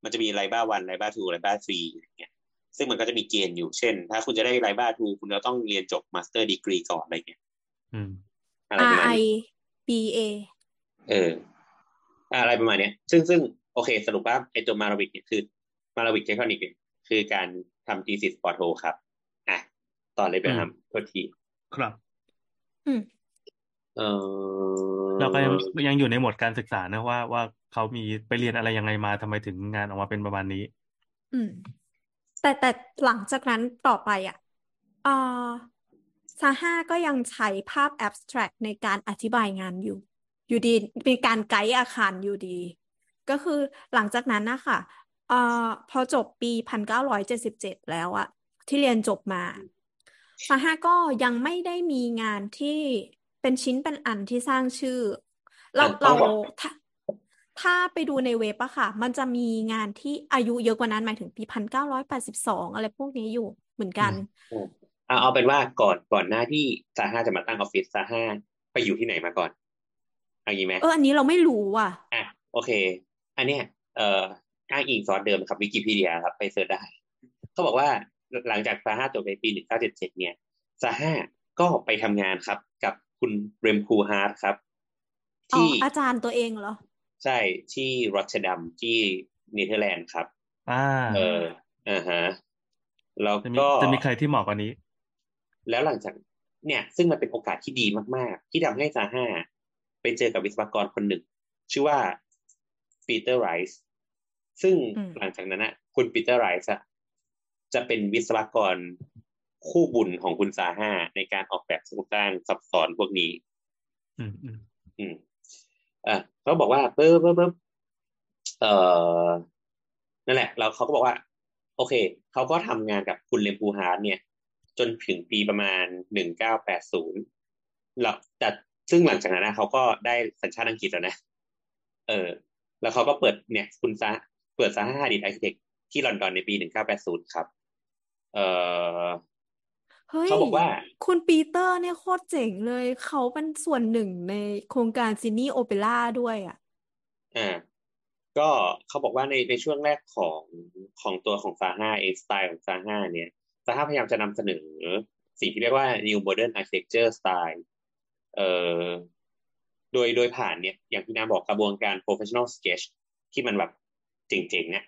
มันจะมีไลบ้าวันไลบ้าทูไลบ้าทรีอย่างเงี้ยซึ่งมันก็จะมีเกณฑ์อยู่เช่น ถ้าคุณจะได้ไลบ้าทูคุณก็ต้องเรียนจบมาสเตอร์ดีกรีก่อนอะไรเงี้ยอืมอะไรประ R มาณ I นี้ B A เออ อะไรประมาณเนี้ย ซึ่งซึ่งโอเค สรุปว่าไอตัวมาราวิกเนี่ยคือมาราวิกเทคนิคเนี่ยคือการทำ thesis ปอโทครับอะ ต่อเลยไปอืมทำโทษทีครับ อืมเออเราก็ยังยังอยู่ในโหมดการศึกษานะว่าว่าเขามีไปเรียนอะไรยังไงมาทำไมถึงงานออกมาเป็นประมาณนี้ อืม แต่แต่หลังจากนั้นต่อไปอะเอ่อซาห้าก็ยังใช้ภาพ abstract ในการอธิบายงานอยู่ อยู่ดีเป็นการไกด์อาคารอยู่ดี ก็คือหลังจากนั้นนะคะเอ่อพอจบปีพันเก้าร้อยเจ็ดสิบเจ็ดแล้วอะที่เรียนจบมา ซาห้าก็ยังไม่ได้มีงานที่เป็นชิ้นเป็นอันที่สร้างชื่อ เราอะต้เราองบอกถ้าถ้าไปดูในเว็บอะค่ะ มันจะมีงานที่อายุเยอะกว่านั้นหมายถึงปีพันเก้าร้อยแปดสิบสองอะไรพวกนี้อยู่เหมือนกันเอาเอาเป็นว่าก่อนก่อนหน้าที่ซาห้าจะมาตั้งออฟฟิศซาห้าไปอยู่ที่ไหนมาก่อนเอย่างนี้ไหมเอออันนี้เราไม่รู้ว่ะอะโอเค อันเนี้ยเอ่ออ้างอิงซอสเดิมครับวิกิพีเดียครับ ไป search ได้ เขาบอกว่า หลังจากซาห้าจบในปีหนึ่งเก้าเจ็ดเจ็ดเนี่ยซาห้าก็ไปทำงานครับ กับคุณ Rem Koolhaas ครับอ๋อที่อาจารย์ตัวเองเหรอ ใช่ที่รอตเทอร์ดัมที่เนเธอร์แลนด์ครับ อ่า เอออ่าฮะแล้วจะมีก็จะมีใครที่เหมาะกว่านี้ แล้วหลังจากเนี่ย ซึ่งมันเป็นโอกาสที่ดีมาก ๆ ที่ทำให้ซาห้าไปเจอกับวิศวกรคนหนึ่ง ชื่อว่าปีเตอร์ไรส์ซึ่งอืมหลังจากนั้นนะคุณปีเตอร์ไรส์อะ จะเป็นวิศวกรคู่บุญของคุณซาห้าในการออกแบบโครงสร้างซับซ้อนพวกนี้ อืมอืมอืมอะเขาบอกว่าเปิ๊บเปิ๊บเปิ๊บเอ่อนั่นแหละแล้วเขาก็บอกว่า โอเคเขาก็ทำงานกับคุณ Rem Koolhaas เนี่ย จนถึงปีประมาณหนึ่งเก้าแปดศูนย์แล้วแต่ซึ่งหลังจากนั้นนะเขาก็ได้สัญชาติอังกฤษแล้วนะ เออ แล้วเขาก็เปิดเนี่ย คุณซาเปิด Zaha Hadid Architects ที่ลอนดอนในปีหนึ่งเก้าแปดศูนย์ครับ เออเฮ้ยเขาบอกว่า คุณปีเตอร์เนี่ยโคตรเจ๋งเลย เขาเป็นส่วนหนึ่งในโครงการซิดนีย์โอเปร่าด้วยอะอ่าก็เขาบอกว่าในในช่วงแรกของของตัวของซาห้าเองสไตล์ของซาห้าเนี่ยซาห้าพยายามจะนำเสนอสิ่งที่เรียกว่า New Modern Architecture Style เอ่อโดยโดยผ่านเนี่ย อย่างที่น้าบอกกระบวนการ professional sketch ที่มันแบบเจ๋งๆเนี่ย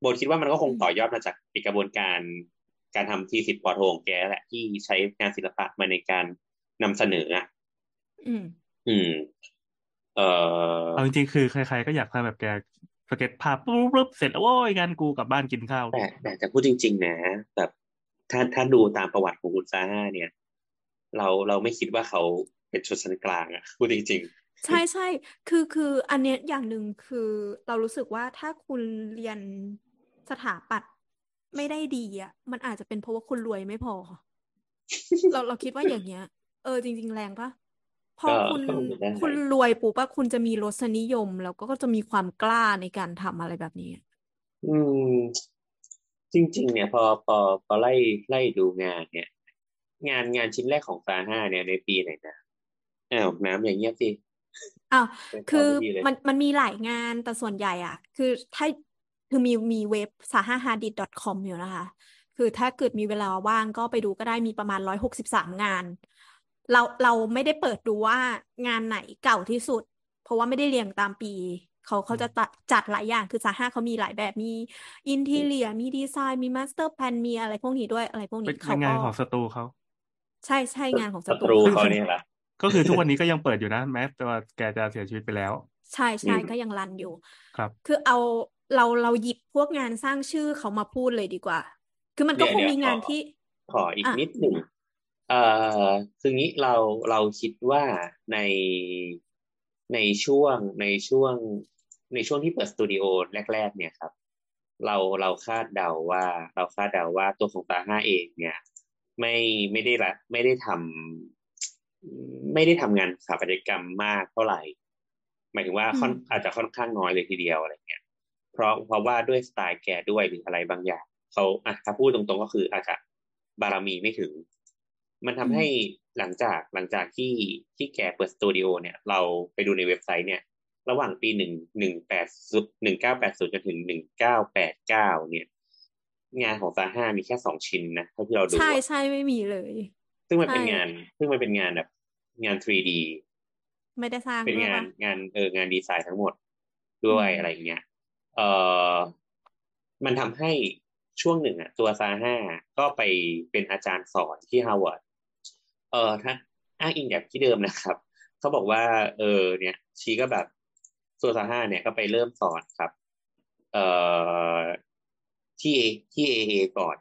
โบคิดว่ามันก็คงต่อยอดมาจากอีกกระบวนการ การทำทีสิบปอโทของแกแหละที่ใช้งานศิลปะมาในการนำเสนออะอืม อืม เอ่อเอาจริงๆคือใครๆก็อยากทำแบบแกสเก็ตภาพปุ๊บปุ๊บเสร็จแล้วโว้ยงานกูกลับบ้านกินข้าวแต่แต่แต่พูดจริง ๆ นะแบบถ้าถ้าดูตามประวัติของคุณซาห้าเนี่ย เราเราไม่คิดว่าเขาเป็นชนชั้นกลางอะพูดจริงใช่ใช่คือคืออันเนี้ยอย่างหนึ่งคือเรารู้สึกว่าถ้าคุณเรียนสถาปัตย์ ไม่ได้ดีอะ มันอาจจะเป็นเพราะว่าคุณรวยไม่พอ เราเราคิดว่าอย่างเงี้ย เออจริง ๆ แรงปะพอก็คุณก็เป็นไปได้คุณรวยปุ๊บอะคุณจะมีรสนิยม แล้วก็จะมีความกล้าในการทำอะไรแบบนี้ๆอืม จริง ๆ เนี่ย พอพอพอไล่ไล่ดูงานเนี่ย งานงานชิ้นแรกของซาห้าเนี่ยในปีไหนนะอ้าวน้ำอย่างเงี้ยบสิอ้าวเป็นคือของดีเลยมันมันมีหลายงานแต่ส่วนใหญ่อะ คือถ้า คือมีมีเว็บ sahahadid.com อยู่นะคะ คือถ้าเกิดมีเวลาว่างก็ไปดูก็ได้มีประมาณร้อยหกสิบสามงาน เราเราไม่ได้เปิดดูว่างานไหนเก่าที่สุด เพราะว่าไม่ได้เรียงตามปีเขาเขาจะจัดจัดหลายอย่างคือซาห้าเขามีหลายแบบมี interiorีดีไซน์มี master plan มีอะไรพวกนี้ด้วยอะไรพวกเป็นนี้เขางานก็ของสตูเขาใช่ใช่งานของสศัตูตรูเขาเนี่ยละก็คือทุกวันนี้ก็ยังเปิดอยู่นะ แม้แต่ว่าแกจะเสียชีวิตไปแล้ว ใช่ใช่อืมก็ยัง run อยู่ ครับ คือเอา เราเราหยิบพวกงานสร้างชื่อเขามาพูดเลยดีกว่า คือมันก็คงมีงานที่ ขออีกอะนิดหนึ่งเอ่อคืองี้เราเราคิดว่าในในช่วงในช่วงในช่วงที่เปิดสตูดิโอแรก ๆ เนี่ยครับ เราเราคาดเดาว่า เราคาดเดาว่าตัวของตาห้าเองเนี่ย ไม่ไม่ได้ละไม่ได้ทำไม่ได้ทำงานสถาปัตยกรรมมากเท่าไหร่หมายถึงว่าค่อนอืมอาจจะค่อนข้างน้อยเลยทีเดียวอะไรเงี้ย เพราะเพราะว่าด้วยสไตล์แกด้วยหรืออะไรบางอย่างเขาอะถ้าพูดตรงๆก็คืออาจจะบารมีไม่ถึง มันทำให้หลังจากหลังจากที่ที่แกเปิดสตูดิโอเนี่ย เราไปดูในเว็บไซต์เนี่ย ระหว่างปีหนึ่งหนึ่งแปดหนึ่งเก้าแปดศูนย์จนถึงหนึ่งเก้าแปดเก้าเนี่ย งานของซาห้ามีแค่สองชิ้นนะเท่าที่เราดูใช่อะใช่ไม่มีเลย ซึ่งมันเป็นใช่งาน ซึ่งมันเป็นงานแบบ งาน 3D ไม่ได้สร้างเป็นด้วยงานปะงานเอองานดีไซน์ทั้งหมดด้วยอืมอะไรเงี้ย เอ่อมันทำให้ช่วงหนึ่งอะ ตัวซาห้าก็ไปเป็นอาจารย์สอนที่ฮาร์วาร์ดเออถ้าอ้างอิงจากที่เดิมนะครับ เขาบอกว่า เออ เนี่ย she ก็แบบตัวซาห้าเนี่ยก็ไปเริ่มสอนครับ เอ่อที่ที่ AA ก่อน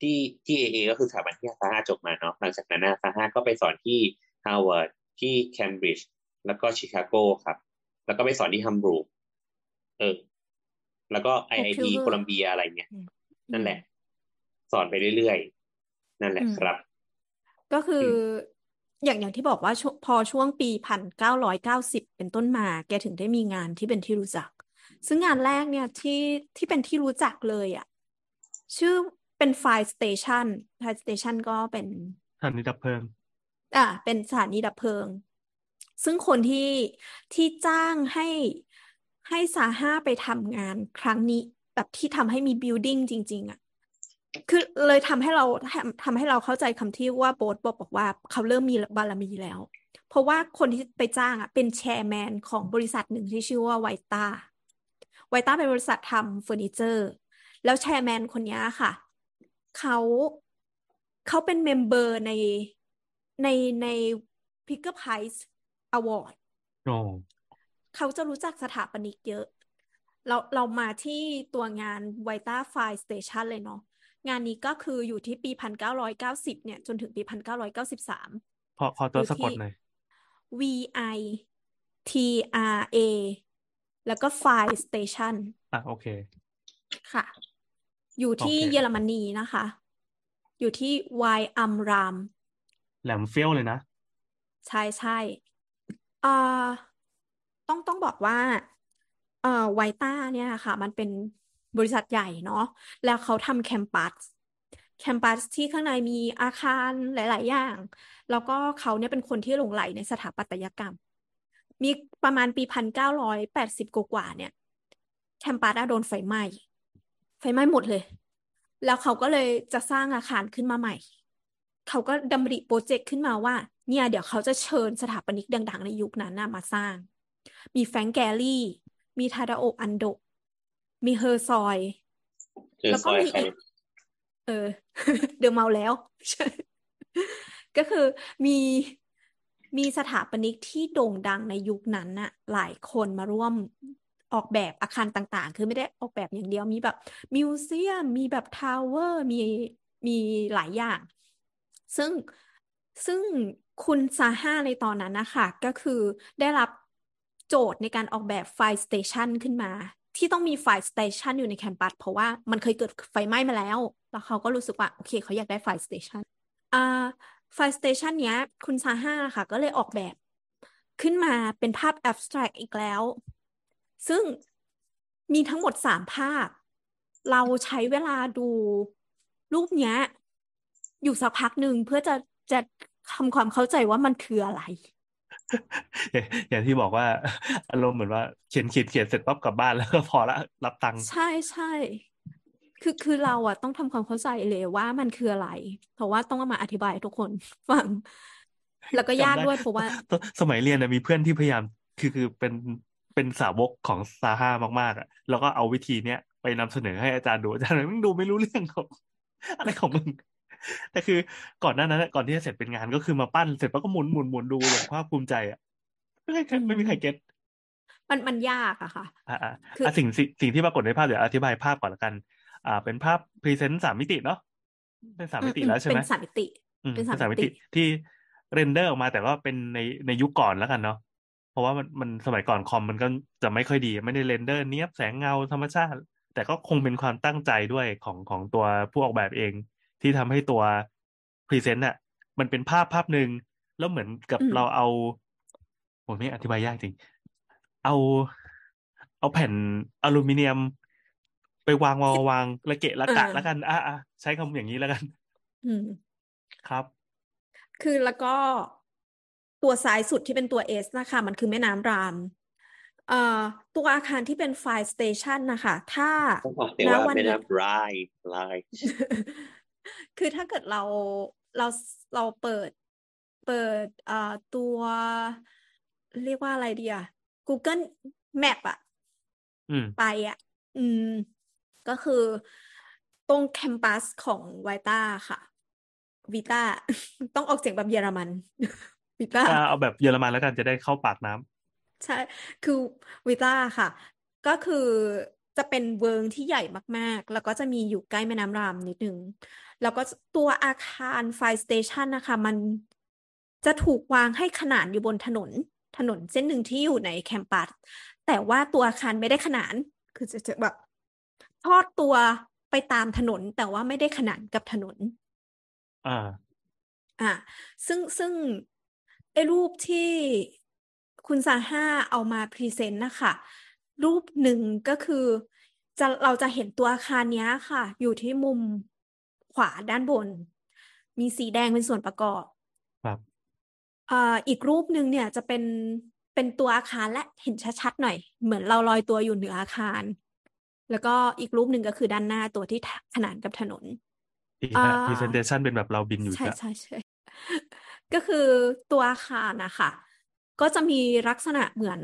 ที่ที่ AA ก็คือสถาบันที่ซาห้าจบมาเนาะหลังจากนั้นซาห้าก็ไปสอนที่ฮาร์วาร์ดที่เคมบริดจ์แล้วก็ชิคาโกครับ แล้วก็ไปสอนที่ฮัมบูร์กเออ แล้วก็ IIT Vancouver โคลัมเบียอะไรเนี่ยอืมนั่นแหละ สอนไปเรื่อยๆ นั่นแหละอืมครับ ก็คืออือย่างอย่างที่บอกว่าช่วงพอช่วงปีพันเก้าร้อยเก้าสิบเป็นต้นมา แกถึงได้มีงานที่เป็นที่รู้จัก ซึ่งงานแรกเนี่ยที่ที่เป็นที่รู้จักเลยอะ ชื่อเป็น fire station fire station ก็เป็นท่านนี้ดับเพลิง อ่า เป็นสถานีดับเพลิง ซึ่งคนที่ที่จ้างให้ ให้ซาห้าไปทำงานครั้งนี้แบบที่ทำให้มี building จริง ๆอะคือเลยทำให้เราทำให้เราเข้าใจคำที่ว่าโบ๊ทบอกบอกว่าเขาเริ่มมีบารมีแล้ว เพราะว่าคนที่ไปจ้างอะเป็น chairman ของบริษัทหนึ่งที่ชื่อว่าไวต้าไวต้าเป็นบริษัททำเฟอร์นิเจอร์ แล้ว chairman คนนี้ค่ะ เขาเขาเป็น member ในในใน Pritzker Prize Award โอ้ เขาจะรู้จักสถาปนิกเยอะ เราเรามาที่ตัวงาน v i t a Fire Station เลยเนาะงานนี้ก็คืออยู่ที่ปีพันเก้าร้อยเก้าสิบเนี่ย จนถึงปีพันเก้าร้อยเก้าสิบสามขอขอตัวอยู่สะกดที่หน่อย V I T R A แล้วก็ Fire Station อะโอเค ค่ะ อยู่ที่โอเคเยอรมนีนะคะ อยู่ที่วายอัมราม แหลมเฟี้ยวเลยนะ ใช่ใช่เอ่อ ต้องต้องบอกว่าเอ่อไวต้าเนี่ยค่ะ มันเป็นบริษัทใหญ่เนาะแล้วเขาทำแคมปัสแคมปัสที่ข้างในมีอาคารหลาย ๆ อย่าง แล้วก็เขาเนี่ยเป็นคนที่หลงใหลในสถาปัตยกรรม มีประมาณปีพันเก้าร้อยแปดสิบกว่าเนี่ย แคมปัสโดนไฟไหม้ ไฟไหม้หมดเลย แล้วเขาก็เลยจะสร้างอาคารขึ้นมาใหม่ เขาก็ดำริโปรเจกต์ขึ้นมาว่า เนี่ย เดี๋ยวเขาจะเชิญสถาปนิกดัง ๆ ในยุคนั้นนะมาสร้าง มีแฟรงก์แกลลี่ มีทาดาโอะอันโดะมีเฮอร์ซอยคือแล้วซก็อยมีใครอีกเออ เดอะเมาแล้วใช่ก็คือมีมีสถาปนิกที่โด่งดังในยุคนั้นน่ะ หลายคนมาร่วมออกแบบอาคารต่างๆ คือไม่ได้ออกแบบอย่างเดียวมีแบบมิวเซียม มีแบบทาวเวอร์ มีมีหลายอย่าง ซึ่งซึ่งคุณซาห้าในตอนนั้นนะคะ ก็คือได้รับ โจทย์ในการออกแบบ fire station ขึ้นมา ที่ต้องมี fire station อยู่ใน campus เพราะว่ามันเคยเกิดไฟไหม้มาแล้ว แล้วเขาก็รู้สึกว่า โอเคเขาอยากได้ fire station อ่า fire station เนี้ย คุณซาห้าค่ะ ก็เลยออกแบบขึ้นมาเป็นภาพ abstract อีกแล้ว ซึ่งมีทั้งหมดสามภาพ เราใช้เวลาดูรูปเนี้ย อยู่สักพักหนึ่งเพื่อจะจะทำความเข้าใจว่ามันคืออะไร อย่างที่บอกว่าอารมณ์เหมือนว่าเขียนเขียนเขียนเสร็จปั๊บกลับบ้านแล้วก็พอละรับตังค์ใช่ใช่คือคือเราอะต้องทำความเข้าใจเลยว่ามันคืออะไร เพราะว่าต้องเอามาอธิบายให้ทุกคนฟัง แล้วก็ยากจำได้ด้วยเพราะว่าตสมัยเรียนนะมีเพื่อนที่พยายามคือคือเป็นเป็นสาวกของซาห้ามากๆอะแล้วก็เอาวิธีเนี้ยไปนำเสนอให้อาจารย์ดูอาจารย์มึงดูไม่รู้เรื่องของอะไรของมึง แต่คือก่อนหน้านั้นอะก่อนที่จะเสร็จเป็นงานก็คือมาปั้นเสร็จแล้วก็หมุนหมุนหมุนดูอย่างภาคภูมิใจอะไม่มีใครไม่มีใคร getมันมันยากอะค่ะอ่าอ่าคืออะสิ่งสิ่งสิ่งที่ปรากฏในภาพเดี๋ยวอธิบายภาพก่อนละกัน อ่า เป็นภาพ present สามมิติเนาะเป็นสามมิติอืมแล้วใช่ไหมเป็นสามมิติอืมเป็นเป็นสาสามมมิมิติติที่ render ออกมาแต่ว่าเป็นในในยุคก่อนแล้วกันเนาะเพราะว่ามันมันสมัยก่อนคอมมันก็จะไม่ค่อยดี ไม่ได้ render เนี้ยบแสงเงาธรรมชาติ แต่ก็คงเป็นความตั้งใจด้วยของของตัวผู้ออกแบบเอง ที่ทำให้ตัว present อะ มันเป็นภาพภาพหนึ่งแล้วเหมือนกับอืมเราเอาผมไม่อธิบายยากจริง เอาเอาแผ่นอลูมิเนียม ไปวางวางวางระเกะระกะแล้วกันอะอะใช้คำอย่างนี้แล้วกันอืมครับ คือแล้วก็ตัวซ้ายสุดที่เป็นตัว S นะคะ มันคือแม่น้ำไรน์ เอ่อตัวอาคารที่เป็นไฟสเตชันนะคะ ถ้าต้องบอกแต่ณว่าวันไม่นี้นับรายราย คือถ้าเกิดเราเราเราเปิดเปิดเอ่อตัว เรียกว่าอะไรดีอะ Google Map อะอืมไปอะ อืม ก็คือตรงแคมปัสของไวต้าค่ะวิต้าต้องออกเสียงแบบเยอรมันวิต้าอ่าเอาแบบเยอรมันแล้วกันจะได้เข้าปากน้ำใช่ คือวิต้าค่ะ ก็คือ จะเป็นเวิ้งที่ใหญ่มากๆ แล้วก็จะมีอยู่ใกล้แม่น้ำไรน์นิดนึง แล้วก็ตัวอาคาร Fire Station นะคะ มันจะถูกวางให้ขนานอยู่บนถนน ถนนเส้นหนึ่งที่อยู่ใน campus แต่ว่าตัวอาคารไม่ได้ขนาน คือจะจะแบบทอดตัวไปตามถนน แต่ว่าไม่ได้ขนานกับถนน อ่า อะซึ่งซึ่งไอ้รูปที่คุณซาห้าเอามาพรีเซนต์นะคะ รูปหนึ่งก็คือจะเราจะเห็นตัวอาคารเนี้ยค่ะ อยู่ที่มุมขวาด้านบน มีสีแดงเป็นส่วนประกอบ ครับอ่าอีกรูปหนึ่งเนี่ยจะเป็นเป็นตัวอาคารและเห็นชัดๆหน่อย เหมือนเราลอยตัวอยู่เหนืออาคาร แล้วก็อีกรูปหนึ่งก็คือด้านหน้าตัวที่ขนานกับถนนดีอ่านะ presentation เป็นแบบเราบินอยู่ใช่จ้ะใช่ใช่ก็คือตัวอาคารนะคะก็จะมีลักษณะเหมือน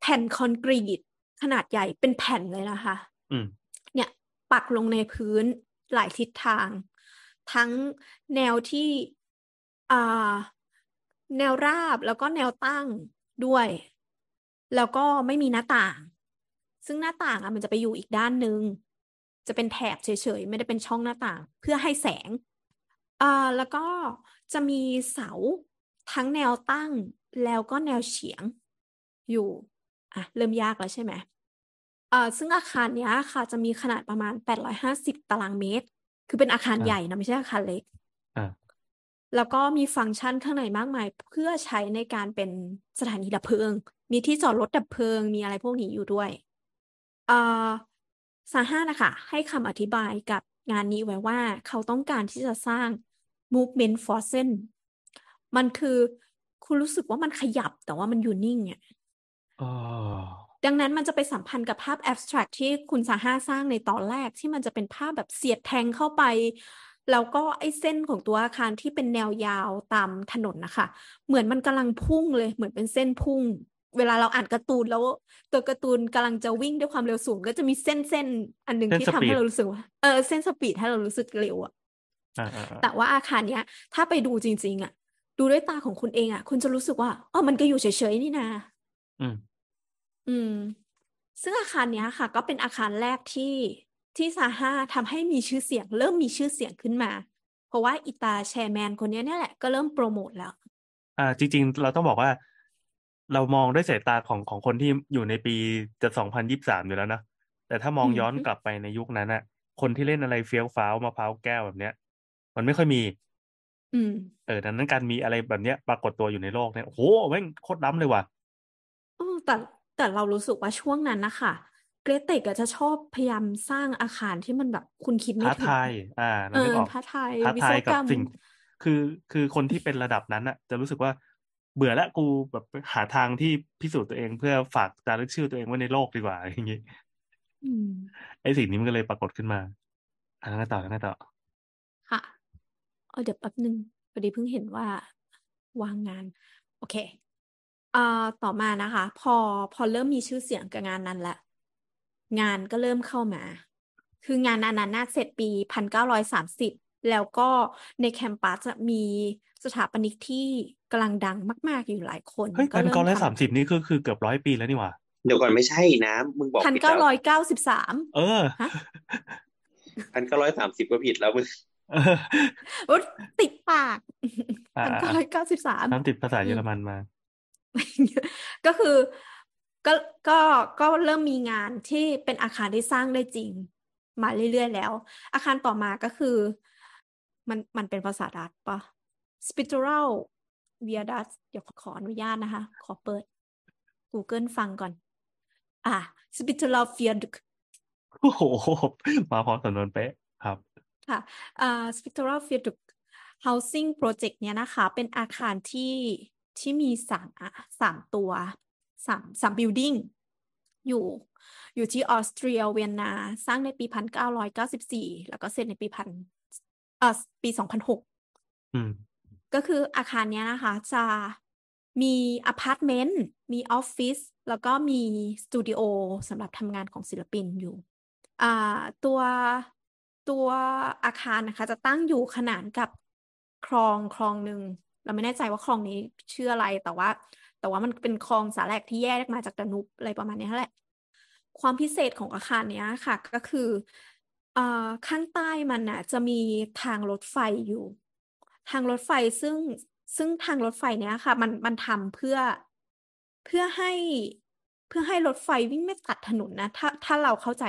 แผ่นคอนกรีต ขนาดใหญ่เป็นแผ่นเลยนะคะอืมเนี่ยปักลงในพื้นหลายทิศทาง ทั้งแนวที่อ่าแนวราบแล้วก็แนวตั้งด้วย แล้วก็ไม่มีหน้าต่าง ซึ่งหน้าต่างอะมันจะไปอยู่อีกด้านหนึ่งจะเป็นแถบเฉยๆ ไม่ได้เป็นช่องหน้าต่าง เพื่อให้แสงอ่าแล้วก็จะมีเสาทั้งแนวตั้งแล้วก็แนวเฉียงอยู่ อะเริ่มยากแล้วใช่ไหมเอ่อซึ่งอาคารเนี้ยค่ะจะมีขนาดประมาณ850ตารางเมตร คือเป็นอาคารอ่าใหญ่นะไม่ใช่อาคารเล็กอ่าแล้วก็มีฟังก์ชันข้างในมากมาย เพื่อใช้ในการเป็นสถานีดับเพลิง มีที่จอดรถดับเพลิง มีอะไรพวกนี้อยู่ด้วยเอ่อซาห้านะคะ ให้คำอธิบายกับงานนี้ไว้ว่าเขาต้องการที่จะสร้าง movement forcen มันคือคุณรู้สึกว่ามันขยับแต่ว่ามันอยู่นิ่งอะอ๋อ ดังนั้นมันจะไปสัมพันธ์กับภาพ abstract ที่คุณซาห้าสร้างในตอนแรกที่มันจะเป็นภาพแบบเสียดแทงเข้าไป แล้วก็ไอ้เส้นของตัวอาคารที่เป็นแนวยาวตามถนนนะคะ เหมือนมันกำลังพุ่งเลยเหมือนเป็นเส้นพุ่ง เวลาเราอ่านการ์ตูนแล้ว ตัวการ์ตูนกำลังจะวิ่งด้วยความเร็วสูง ก็จะมีเส้นเส้นอันหนึ่งเส้นที่สทำปีให้ดเรารู้สึกว่าเออเส้นสปีดให้เรารู้สึกเร็วอะอ่าอ่าอ่าแต่ว่าอาคารเนี้ย ถ้าไปดูจริง ๆอะดูด้วยตาของคุณเองอะคุณจะรู้สึกว่าเออมันก็อยู่เฉยๆนี่นา อืมอืม ซึ่งอาคารเนี้ยค่ะ ก็เป็นอาคารแรกที่ที่ซาฮาทำให้มีชื่อเสียง เริ่มมีชื่อเสียงขึ้นมา เพราะว่าอิตาแชร์แมนคนเนี้ยเนี่ยแหละก็เริ่มโปรโมทแล้ว อ่า จริง ๆ เราต้องบอกว่า เรามองด้วยสายตาของของคนที่อยู่ในปีจะสองพันยี่สิบสามอยู่แล้วนะแต่ถ้ามองอืมย้อนกลับไปในยุคนั้นอะคนที่เล่นอะไรเฟี้ยวฟ้าวมะพร้าวแก้วแบบเนี้ย มันไม่ค่อยมี อืม เออดังนั้นการมีอะไรแบบเนี้ย ปรากฏตัวอยู่ในโลกเนี่ยโอ้โหแม่งโคตรล้ำเลยว่ะเออแต่ แต่เรารู้สึกว่าช่วงนั้นนะคะเกรเตกจะชอบพยายามสร้างอาคารที่มันแบบคุณคิดไม่ท้าถึงทายอ่าเอเรานึอกออกท้าทายท้าวิทาศยวกักบรรมสิ่งคือคือคนที่เป็นระดับนั้นอะจะรู้สึกว่าเบื่อแล้วกูแบบหาทางที่พิสูจน์ตัวเองเพื่อฝากจารึกชื่อตัวเองไว้ในโลกดีกว่าอย่างงี้อืมไอ้สิ่งนี้มันก็เลยปรากฏขึ้นมาอะแล้วไงต่อแล้วไงต่อ ค่ะ เออเดี๋ยวแป๊บนึงพอดีเพิ่งเห็นว่าวางงาน โอเคเอ่อต่อมานะคะ พอพอเริ่มมีชื่อเสียงกับงานนั้นละ งานก็เริ่มเข้ามา คืองานอันนั้นน่าเสร็จปีพันเก้าร้อยสามสิบแล้วก็ในแคมปัสจะมีสถาปนิกที่กำลังดังมาก ๆ อยู่หลายคนเฮ้ยก็พันเริ่เก้ามร้อยทสามสิบนี่ก็คือเกือบร้อยปีแล้วนี่หว่า เดี๋ยวก่อนไม่ใช่นะ มึงบอกำพันผิดเก้าแล้วร้อยเก้าสิบสามเออฮะพันเก้าร้อยสามสิบก็ผิดแล้วมึงเอออุ๊ยติดปากอ่าพันเก้าร้อยเก้าสิบสามน้ำติดภาษาเยอรมันมา ก็คือก็ก็ก็เริ่มมีงานที่เป็นอาคารที่สร้างได้จริง มาเรื่อยๆแล้ว อาคารต่อมาก็คือ มันมันเป็นภาษาดัตช์ปะ Spittoral Viaduct เดี๋ยวขอขออนุญาตนะคะ ขอเปิด Google ฟังก่อน อะ Spittoral Viaduct โอ้โห มาพร้อมสำนวนเป๊ะครับ ค่ะอ่า Spittelau Viaduct Housing Project เนี่ยนะคะ เป็นอาคารที่ ที่มีสามอะสามตัวสามสาม building อยู่อยู่ที่ออสเตรียเวียนนา สร้างในปีพันเก้าร้อยเก้าสิบสี่แล้วก็เสร็จในปีพันเอ่อปีสองพันหกอืมก็คืออาคารเนี้ยนะคะ จะมีอพาร์ตเมนต์มีออฟฟิศแล้วก็มีสตูดิโอสำหรับทำงานของศิลปินอยู่อ่าตัวตัวอาคารนะคะ จะตั้งอยู่ขนานกับคลองคลองหนึ่ง เราไม่แน่ใจว่าคลองนี้ชื่ออะไรแต่ว่า แต่ว่ามันเป็นคลองสาแหลกที่แยกมาจากดานูบอะไรประมาณเนี้แหละ ความพิเศษของอาคารเนี้ยค่ะ ก็คืออข้างใต้มันน่ะ จะมีทางรถไฟอยู่ ทางรถไฟซึ่งซึ่งทางรถไฟเนี้ยค่ะ มันมันทำเพื่อเพื่อให้เพื่อให้รถไฟวิ่งไม่ตัดถนนนะ ถ้าถ้าเราเข้าใจ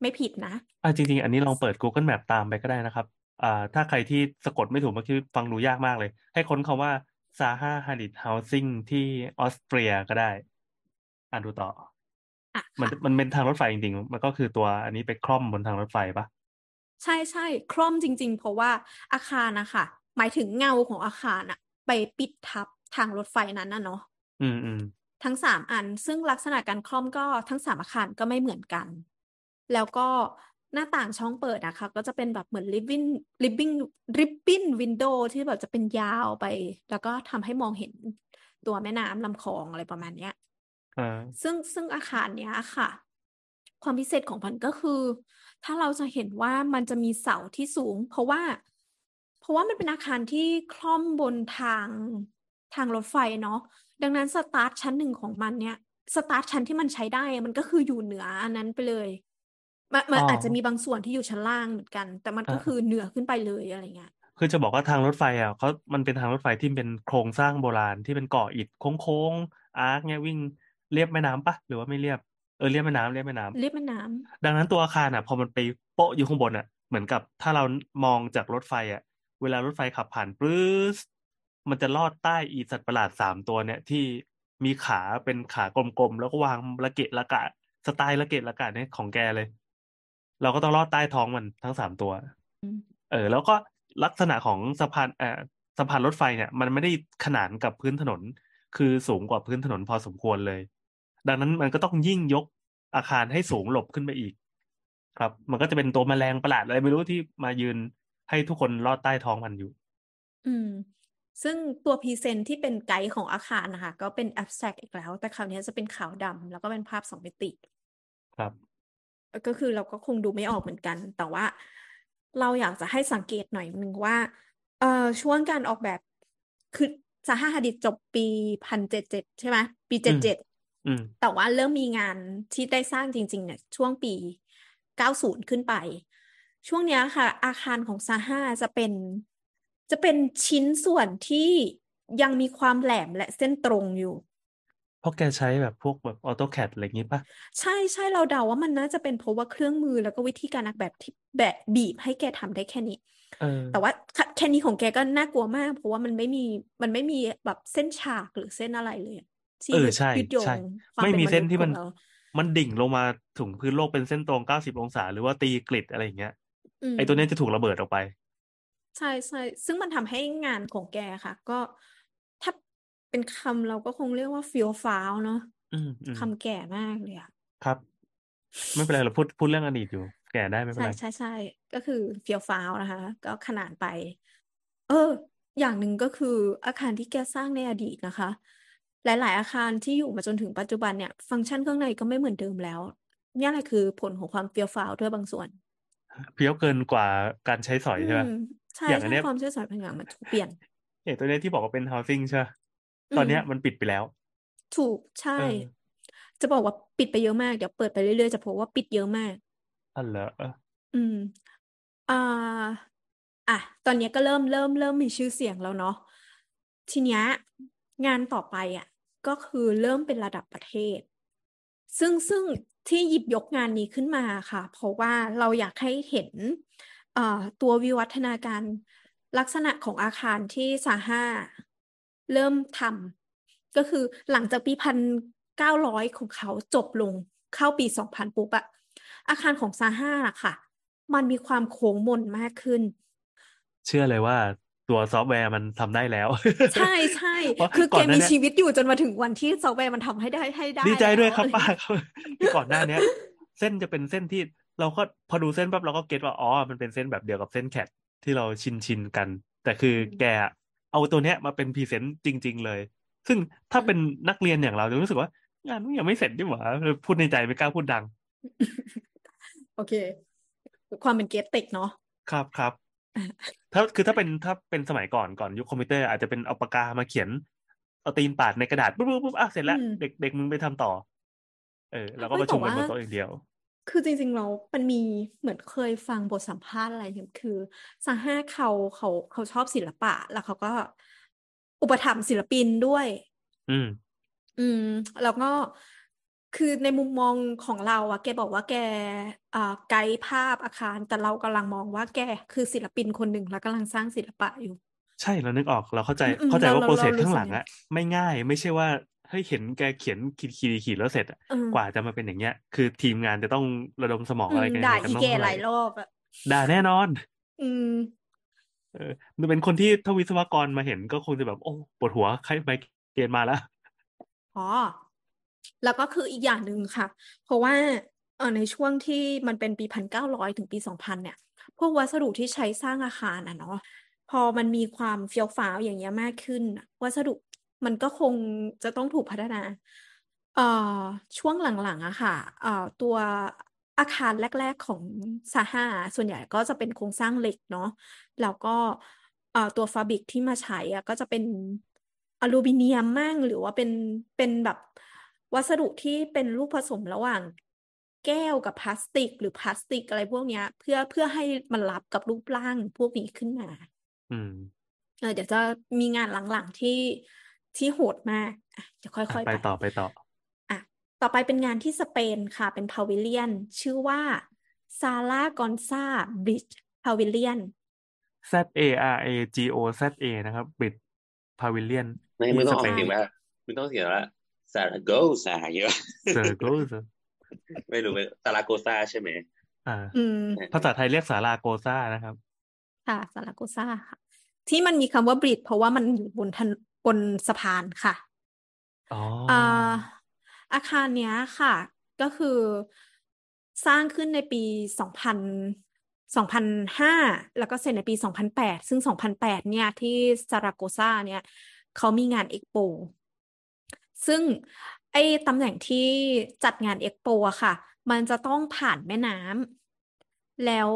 ไม่ผิดนะอ่าจริง ๆ อันนี้ลองเปิด Google Map ตามไปก็ได้นะครับ อ่าถ้าใครที่สะกดไม่ถูกเมื่อกี้ฟังดูยากมากเลย ให้ค้นคำว่า Zaha Hadid Housing ที่ออสเตรียก็ได้ อ่านดูต่ออะมันค่ะมันเป็นทางรถไฟจริงๆ มันก็คือตัวอันนี้ไปคล่อมบนทางรถไฟปะใช่ใช่คล่อมจริง ๆ เพราะว่าอาคารนะคะหมายถึงเงาของอาคารอะไปปิดทับทางรถไฟนั้นนะเนาะอืมอืมทั้งสามอันซึ่งลักษณะการคล่อมก็ทั้งสามอาคารก็ไม่เหมือนกัน แล้วก็ หน้าต่างช่องเปิดนะคะ ก็จะเป็นแบบเหมือน living living ribbon window ที่แบบจะเป็นยาวไป แล้วก็ทำให้มองเห็นตัวแม่น้ำลำคลองอะไรประมาณเนี้ยอ่าซึ่งซึ่งอาคารเนี้ยค่ะ ความพิเศษของมันก็คือ ถ้าเราจะเห็นว่ามันจะมีเสาที่สูง เพราะว่า เพราะว่ามันเป็นอาคารที่คร่อมบนทางทางรถไฟเนาะดังนั้นสตาร์ทชั้นหนึ่งของมันเนี่ยสตาร์ทชั้นที่มันใช้ได้อะมันก็คืออยู่เหนืออันนั้นไปเลย มันมันอ๋อออาจจะมีบางส่วนที่อยู่ชั้นล่างเหมือนกัน แต่มันก็อ่า คือเหนือขึ้นไปเลยอะไรเงี้ย คือจะบอกว่าทางรถไฟอะเขามันเป็นทางรถไฟที่เป็นโครงสร้างโบราณที่เป็นก่ออิฐโค้งๆ arch เนี่ยวิ่งเลียบแม่น้ำปะหรือว่าไม่เลียบเออเลียบแม่น้ำเลียบแม่น้ำ เลียบแม่น้ำดังนั้นตัวอาคารอะ พอมันไปโปะอยู่ข้างบนอะ เหมือนกับถ้าเรามองจากรถไฟอะ เวลารถไฟขับผ่านปรื้สมันจะลอดใต้อีสัตว์ประหลาดสามตัวเนี่ย ที่มีขาเป็นขากลมๆ แล้วก็วางระเกะระกะ สไตล์ระเกะระกะเนี่ยของแกเลย เราก็ต้องลอดใต้ท้องมันทั้งสามตัวอืมเออ แล้วก็ลักษณะของสะพานเอ่อสะพานรถไฟเนี่ย มันไม่ได้ขนานกับพื้นถนน คือสูงกว่าพื้นถนนพอสมควรเลย ดังนั้นมันก็ต้องยิ่งยกอาคารให้สูงหลบขึ้นไปอีก ครับ มันก็จะเป็นตัวแมลงประหลาดอะไรไม่รู้ที่มายืนให้ทุกคนลอดใต้ท้องมันอยู่ อืม ซึ่งตัวพรีเซนต์ที่เป็นไกด์ของอาคารนะคะ ก็เป็น abstract อีกแล้ว แต่คราวนี้จะเป็นขาวดำแล้วก็เป็นภาพสองมิติ ครับ ก็คือเราก็คงดูไม่ออกเหมือนกัน แต่ว่าเราอยากจะให้สังเกตหน่อยนึงว่าเอ่อช่วงการออกแบบคือซาฮาฮาดิดจบปีพันเจ็ดเจ็ดใช่ไหมปีอืเจ็ดมเจ็ดอืมแต่ว่าเริ่มมีงานที่ได้สร้างจริง ๆ เนี่ย ช่วงปีเก้าศูนย์ขึ้นไป ช่วงเนี้ยค่ะ อาคารของซาฮาจะเป็น จะเป็นชิ้นส่วนที่ยังมีความแหลมและเส้นตรงอยู่ เพราะแกใช้แบบพวกแบบออโต้แคดอะไรอย่างงี้ปะใช่ใช่เราเดาว่ามันน่าจะเป็นเพราะว่าเครื่องมือแล้วก็วิธีการออกแบบที่แบบบีบให้แกทำได้แค่นี้เออแต่ว่าแค่แค่นี้ของแกก็น่ากลัวมาก เพราะว่ามันไม่มีมันไม่มีแบบเส้นฉากหรือเส้นอะไรเลยอะที่เออแบบใช่ยืดโยใช่งความไม่เป็นมีมเส้นนุษย์ที่ขมัอนงเรามันดิ่งลงมาถึงพื้นโลกเป็นเส้นตรงเก้าสิบองศา หรือว่าตีกริดอะไรอย่างเงี้ยอืมไอตัวเนี้ยจะถูกระเบิดออกไป ใช่ใช่ซึ่งมันทำให้งานของแกค่ะ ก็ถ้า เป็นคำเราก็คงเรียกว่าเฟี้ยวฟ้าวเนาะอืมอืมคำแก่มากเลยอะครับ ไม่เป็นไรเราพูดพูดเรื่องอดีตอยู่ แก่ได้ไม่เป็นใช่ไรใช่ใช่ก็คือเฟี้ยวฟ้าวนะคะ ก็ขนานไป เออ อย่างหนึ่งก็คืออาคารที่แกสร้างในอดีตนะคะ หลาย ๆ อาคารที่อยู่มาจนถึงปัจจุบันเนี่ย ฟังก์ชันข้างในก็ไม่เหมือนเดิมแล้วเนี่ยแหละคือผลของความเฟี้ยวฟ้าวด้วยบางส่วนเพี้ยวเกินกว่าการใช้สอยอืใช่ไหมมใช่อย่างอันใช่เนี้ยความเชื่อสายพลังงานมันถูกเปลี่ยนอย่างตัวเนี้ยที่บอกว่าเป็น housing ใช่ปะอื ตอนมเนี้ยมันปิดไปแล้ว ถูกใช่เออจะบอกว่าปิดไปเยอะมาก เดี๋ยวเปิดไปเรื่อยๆจะพบว่าปิดเยอะมากอันเหรอเอออืมอ่าอะตอนเนี้ยก็เริ่มเริ่มเริ่มมีชื่อเสียงแล้วเนาะทีเนี้ยงานต่อไปอะ ก็คือเริ่มเป็นระดับประเทศ ซึ่งซึ่งที่หยิบยกงานนี้ขึ้นมาค่ะ เพราะว่าเราอยากให้เห็นเอ่อตัววิวัฒนาการลักษณะของอาคารที่ซาห้า เริ่มทำก็คือหลังจากปีพันเก้าร้อยของเขาจบลงเข้าปีสองพันปุ๊บอะอาคารของซาฮาอะค่ะ มันมีความโค้งมนมากขึ้น เชื่อเลยว่าตัวซอฟต์แวร์มันทำได้แล้ว ใช่ใช่เพราะคือก่แกอนหน้ามีเนี้ยชีวิตอยู่จนมาถึงวันที่ซอฟต์แวร์มันทำให้ได้ให้ได้ ดีใจด้วยแล้วครับอะไรป้าครับคือก่อนหน้าเนี้ย เส้นจะเป็นเส้นที่เราก็พอดูเส้นปั๊บเราก็เก็ตว่าอ๋อมันเป็นเส้นแบบเดียวกับเส้น CADที่เราชินชินกัน แต่คือแก เอาตัวเนี้ยมาเป็น present จริง ๆ เลย ซึ่งถ้าเป็นนักเรียนอย่างเราจะรู้สึกว่างานมันยังไม่เสร็จดิหว่าพูดในใจไม่กล้าพูดดัง โอเค ความเป็นเกตติกเนาะครับครับถ้าคือถ้าเป็นถ้าเป็นสมัยก่อนก่อนยุคคอมพิวเตอร์อาจจะเป็นเอาปากกามาเขียน เอาตีนปาดในกระดาษปุ๊บปุ๊บปุ๊บอะเสร็จแล้วอืมเด็กเด็กมึงไปทำต่อ เออ แล้วก็ไม่ประชุมกันบแต่นว่าโต๊ะอย่างเดียว คือจริงๆเรามันมีเหมือนเคยฟังบทสัมภาษณ์อะไรอย่างคือซาห้าเขาเขาเขาชอบศิลปะ แล้วเขาก็อุปถัมภ์ศิลปินด้วย อืม อืม แล้วก็คือในมุมมองของเราอะแกบอกว่าแกอ่าไกด์ภาพอาคาร แต่เรากำลังมองว่าแกคือศิลปินคนหนึ่งแล้วกำลังสร้างศิลปะอยู่ ใช่เรานึกออกเราเข้าใจอืมอืมเข้าใจเราว่าเราโปรเซสเรารู้ข้างสึหกลังอย่างนั้อะนไม่ง่าย ไม่ใช่ว่า เฮ้ยเห็นแกเขียนขีดขีดขีดแล้วเสร็จอะเออกว่าจะมาเป็นอย่างเงี้ย คือทีมงานจะต้องระดมสมองอือะไรมกันด่ายังไงกันอีต้องแกเท่าหไหร่ลายรอบอะด่าแน่นอน อืมเออมันเป็นคนที่ถ้าวิศวกรมาเห็นก็คงจะแบบ โอ้ปวดหัวใครไปเกณฑ์มาแล้วอ๋อแล้วก็คืออีกอย่างหนึ่งค่ะ เพราะว่าเออในช่วงที่มันเป็นปีพันเก้าร้อยถึงปีสองพันเนี่ย พวกวัสดุที่ใช้สร้างอาคารอะเนาะพอมันมีความเฟี้ยวฟ้าวอย่างเงี้ยมากขึ้นน่ะวัสดุ มันก็คงจะต้องถูกพัฒนาเอ่อช่วงหลังๆอะค่ะเอ่อตัวอาคารแรก ๆของซาฮาส่วนใหญ่ก็จะเป็นโครงสร้างเหล็กเนาะแล้วก็เอ่อตัวฟาบริกที่มาใช้อะก็จะเป็นอลูมิเนียมมั่งหรือว่าเป็นเป็นแบบวัสดุที่เป็นลูกผสมระหว่างแก้วกับพลาสติก หรือพลาสติกอะไรพวกเนี้ย เพื่อเพื่อให้มันรับกับรูปร่างพวกนี้ขึ้นมา อืมเออเดี๋ยวจะมีงานหลังๆที่ ที่โหดมากอะเดี๋ยวค่อะอยๆไปไปต่อไปต่ออะต่อไปเป็นงานที่สเปนค่ะ เป็นพาวิเลียน ชื่อว่าซาลากอนซาบริดจ์พาวิเลียน Z A R A G O Z A นะครับบิดพาวิเลียนไม่ที่มึงต้สองออเปกนเสียงว่ามึงต้องเสียงว่าซาราโกซาเยอะเซอร์โกสไม่รู้ไม่ซาราโกซาใช่ไหมอ่าอืมภาษาไทยเรียกสาราโกซ่านะครับ ค่ะซาลาโกซาค่ะที่มันมีคำว่า bridge เพราะว่ามันอยู่บนถน บนสะพานค่ะอ๋ออ่าอาคารเนี้ยค่ะ ก็คือสร้างขึ้นในปีสองพันสองพันห้าแล้วก็เสร็จในปีสองพันแปดซึ่งสองพันแปดเนี่ย ที่ซาราโกซาเนี่ยเขามีงานเอ็กโป ซึ่งไอ้ตำแหน่งที่จัดงานเอ็กโปอะค่ะ มันจะต้องผ่านแม่น้ำแล้ว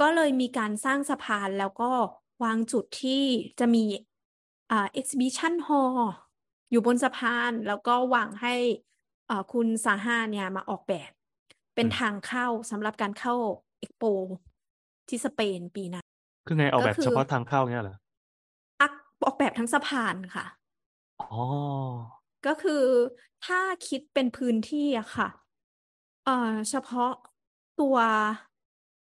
ก็เลยมีการสร้างสะพานแล้วก็วางจุดที่จะมี อ่า exhibition hall อยู่บนสะพานแล้วก็วางให้อ่าคุณซาฮาเนี่ยมาออกแบบ เป็นอืมทางเข้าสำหรับการเข้าเอ็กโปที่สเปนปีนั้นคือไงออกก็แบบคือเฉพาะทางเข้าเงี้ยเหรออักออกแบบทั้งสะพานค่ะอ๋อก็คือถ้าคิดเป็นพื้นที่อะค่ะ เอ่อเฉพาะตัว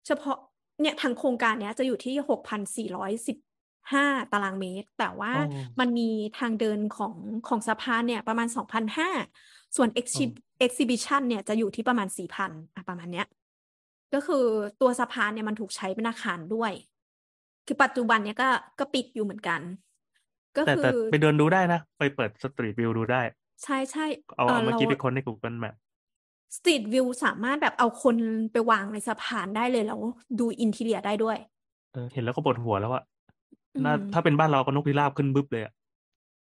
เฉพาะเนี่ยทางโครงการเนี้ยจะอยู่ที่หกพันสี่ร้อยสิบ ห้าตารางเมตร แต่ว่าอ๋อมันมีทางเดินของของสะพานเนี่ยประมาณสองพันห้าส่วนอ๋อ exhi- exhibition เนี่ยจะอยู่ที่ประมาณสี่พันอะประมาณเนี้ย ก็คือตัวสะพานเนี่ยมันถูกใช้เป็นอาคารด้วย คือปัจจุบันเนี่ยก็ก็ปิดอยู่เหมือนกัน ก็แต่คืแต่อไปเดินดูได้นะ ไปเปิด Street View ดูได้ ใช่ใช่เอาเออเอาเมื่อเรากี้ไปค้นใน Google Map Street View สามารถแบบเอาคนไปวางในสะพานได้เลยแล้วดู interior ได้ด้วย เออเห็นแล้วก็ปวดหัวแล้วอะ อืน่าม ถ้าเป็นบ้านเราก็นกพิราบขึ้นบึ้บเลยอะ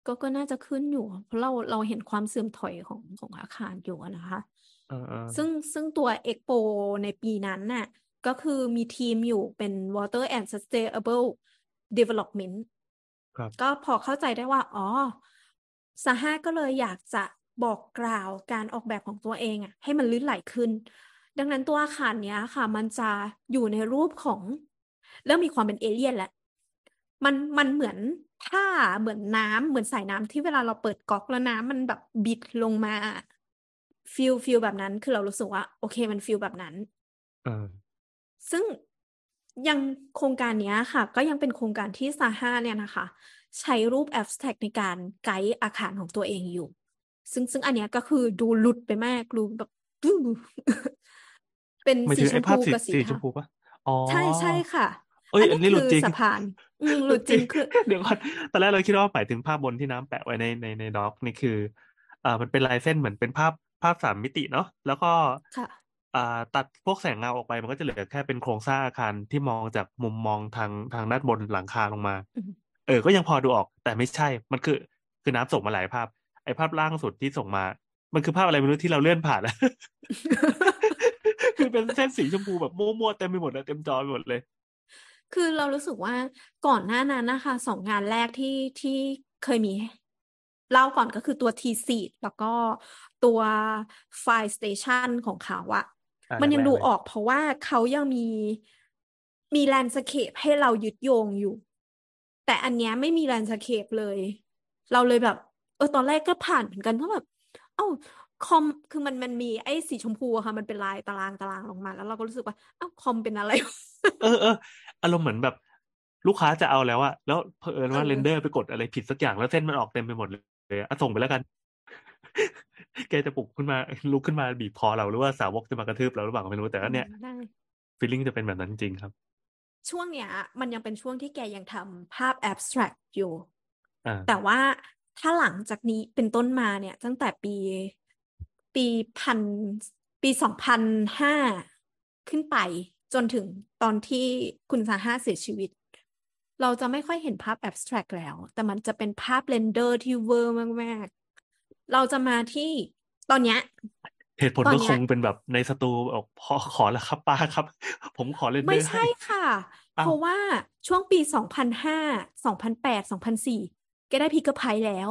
ก็ ก็น่าจะขึ้นอยู่ เพราะเรา เราเห็นความเสื่อมถอยของ ของอาคารอยู่อะนะคะ เออเออซึ่ง ซึ่งตัว Expo ในปีนั้นน่ะ ก็คือมีทีมอยู่เป็น Water and Sustainable Development ครับ ก็พอเข้าใจได้ว่า อ๋อซาฮาก็เลยอยากจะบอกกล่าวการออกแบบของตัวเองอะ ให้มันลื่นไหลขึ้น ดังนั้นตัวอาคารเนี้ยค่ะ มันจะอยู่ในรูปของ เริ่มมีความเป็นเอเลี่ยนแล้ว มันมันเหมือนผ้าเหมือนน้ำเหมือนสายน้ำที่เวลาเราเปิดก๊อกแล้วน้ำมันแบบบิดลงมาฟิลฟิลแบบนั้นคือเรารู้สึกว่า โอเคมันฟิลแบบนั้นเออซึ่งยังโครงการเนี้ยค่ะ ก็ยังเป็นโครงการที่ซาฮาเนี่ยนะคะ ใช้รูป abstract ในการไกด์อาคารของตัวเองอยู่ ซึ่งซึ่งอันเนี้ยก็คือดูหลุดไปมากดูแบบดูเป็นหมายสีถึงชไอ้มภาพพูสีกับสีสีชเทามพูปะอ๋อใช่ใช่ค่ะ เอ้ยอันอันนี้นี้หลุดคือจริงสะพานอืมหลุดจริงคือเดี๋ยวก่อนตอนแรกเราคิดว่าหมายถึงภาพบนที่น้ำแปะไว้ในในในด็อกนี่คืออ่ามันเป็นลายเส้นเหมือนเป็นภาพภาพสามมิติเนาะแล้วก็ค่ะอ่าตัดพวกแสงเงาออกไปมันก็จะเหลือแค่เป็นโครงสร้างอาคารที่มองจากมุมมองทางทางด้านบนหลังคาลงมาอืมเออ ก็ยังพอดูออก แต่ไม่ใช่ มันคือ คือน้ำส่งมาหลายภาพ ไอ้ภาพล่างสุดที่ส่งมา มันคือภาพอะไรไม่รู้ที่เราเลื่อนผ่านแล้วคือเป็นเส้นสีชมพูแบบมั่วๆเต็มไปหมดเลยเต็มจอไปหมดเลย คือเรารู้สึกว่าก่อนหน้านั้นนะคะสองงานแรกที่ที่เคยมีเล่าก่อนก็คือตัว thesis แล้วก็ตัว Fire Station ของเขาอะอ่ามันยังแรกๆดูเลยออกเพราะว่าเขายังมีมี landscape ให้เรายึดโยงอยู่ แต่อันเนี้ยไม่มี landscape เลย เราเลยแบบ เออตอนแรกก็ผ่านเหมือนกันเพราะแบบ เอ้า คอมคือมันมันมีไอ้สีชมพูอะค่ะ มันเป็นลายตารางตารางลงมา แล้วเราก็รู้สึกว่าเอ้าคอมเป็นอะไร เออเอออารมณ์เหมือนแบบ ลูกค้าจะเอาแล้วอะแล้วเผอิญว่าเออ render ไปกดอะไรผิดสักอย่างแล้วเส้นมันออกเต็มไปหมดเลยอะส่งไปแล้วกัน แกจะปลุกขึ้นมาลุกขึ้นมาบีบคอเราหรือว่าสาวกจะมากระทืบเราหรือเปล่าก็ไม่รู้แต่ก็เนี่ยอืมได้ feeling จะเป็นแบบนั้นจริงครับ ช่วงเนี้ย มันยังเป็นช่วงที่แกยังทำภาพ abstract อยู่อ่าแต่ว่าถ้าหลังจากนี้เป็นต้นมาเนี่ย ตั้งแต่ปี ปีพันปีสองพันห้าขึ้นไปจนถึงตอนที่คุณซาฮาเสียชีวิต เราจะไม่ค่อยเห็นภาพ abstract แล้ว แต่มันจะเป็นภาพ render ที่เว่อร์มากๆ เราจะมาที่ตอนเนี้ยเหตุผลตอนก็เนี้คยงเป็นแบบในสตูบอกพอขอแล้วครับป้าครับ ผมขอไม่อร์ให้ใช่ค่ะอ้าวเพราะว่าช่วงปี2005 2008 2004แกได้ Pritzker Prize แล้ว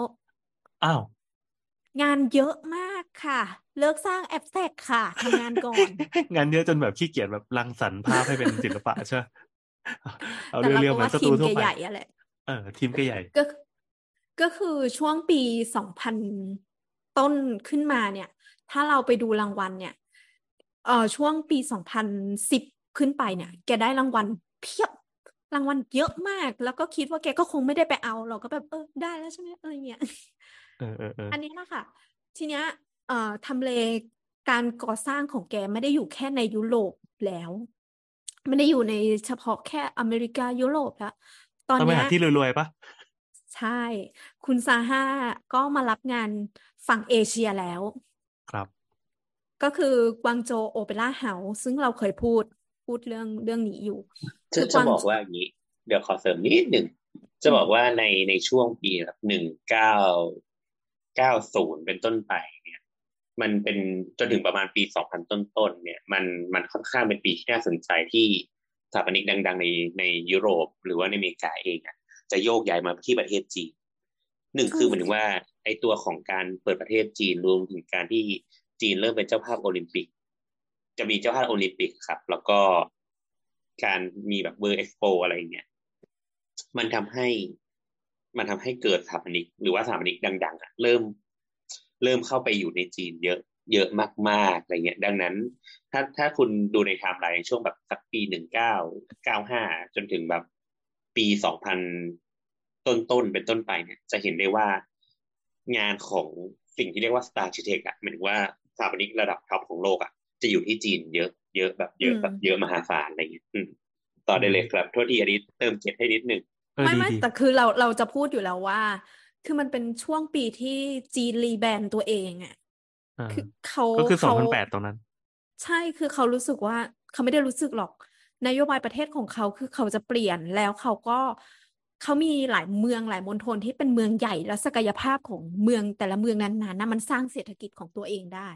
อ้าว งานเยอะมาก ค่ะ เลิกสร้างแอปแทกค่ะทำงานก่อน งานเยอะจนแบบขี้เกียจแบบรังสรรค์ภาพให้เป็นศิลปะใช่ไหมเอาแต่เรีเรายวๆเหมือก็ว่านสทีตูมทั่แกวไปใหญ่อะแหละเออ ทีมก็ใหญ่ก็ก็คือช่วงปีสองพันต้นขึ้นมาเนี่ย ถ้าเราไปดูรางวัลเนี่ยเอ่อช่วงปีสองพันสิบขึ้นไปเนี่ย แกได้รางวัลเพียบรางวัลเยอะมาก แล้วก็คิดว่าแกก็คงไม่ได้ไปเอา เราก็แบบเออได้แล้วใช่ไหมอะไรเงี้ยเออเออเอออันนี้นะคะทีเนี้ย เอ่อทำเลการก่อสร้างของแกไม่ได้อยู่แค่ในยุโรปแล้ว ไม่ได้อยู่ในเฉพาะแค่อเมริกายุโรปแล้วตอนต้องไปเนี้หายที่รวยๆปะใช่ คุณซาฮาก็มารับงานฝั่งเอเชียแล้ว ครับ ก็คือกวางโจวโอเปร่าเฮาส์ซึ่งเราเคยพูดพูดเรื่องเรื่องนี้อยู่จะคือกจะวางบอกว่าอย่างนี้ เดี๋ยวขอเสริมนิดหนึ่ง จะบอกว่าในในช่วงปีแบบหนึ่งเก้าเก้าศูนย์เป็นต้นไปเนี่ย มันเป็นจนถึงประมาณปีสองพันต้นๆเนี่ยมันมันค่อนข้างเป็นปีที่น่าสนใจที่สถาปนิกดัง ๆ ในในยุโรป หรือว่าในอเมริกาเองอะจะโยกย้ายมาที่ประเทศจีนหนึ่งคือเหมายถึงว่าไอตัวของการเปิดประเทศจีนรวมถึงการที่จีนเริ่มเป็นเจ้าภาพโอลิมปิก จะมีเจ้าภาพโอลิมปิกครับ แล้วก็การมีแบบ World Expo อะไรเงี้ยมันทำให้มันทำให้เกิดสถาปนิก หรือว่าสถาปนิกดัง ๆอะเริ่ม เริ่มเข้าไปอยู่ในจีนเยอะเยอะมากๆอะไรเงี้ยดังนั้น ถ้าถ้าคุณดูในไทม์ไลน์ในช่วงแบบสักปีหนึ่งเก้าเก้าห้าจนถึงแบบปีสองพันต้นๆเป็นต้นไปเนี่ย จะเห็นได้ว่างานของสิ่งที่เรียกว่า Star Architect อะหมายถึงว่าสถาปนิกระดับ top ของโลกอะจะอยู่ที่จีนเยอะเยอะแบบเยอะแบบเยอะมหาศาลอะไรเงี้ยอืมต่อได้เลยครับโทษทีอันนี้เติมเก็บให้นิดหนึ่งเออไม่ดีไม่ดีแต่คือเราเราจะพูดอยู่แล้วว่า คือมันเป็นช่วงปีที่จีน rebrand ตัวเองอะเออคือเขาก็คือสองเขาพันแปดตรงนั้น ใช่คือเขารู้สึกว่าเขาไม่ได้รู้สึกหรอก นโยบายประเทศของเขาคือเขาจะเปลี่ยนแล้วเขาก็เขามีหลายเมืองหลายมณฑลที่เป็นเมืองใหญ่แล้วศักยภาพของเมืองแต่ละเมืองนั้นๆนะมันสร้างเศรษฐกิจของตัวเองได้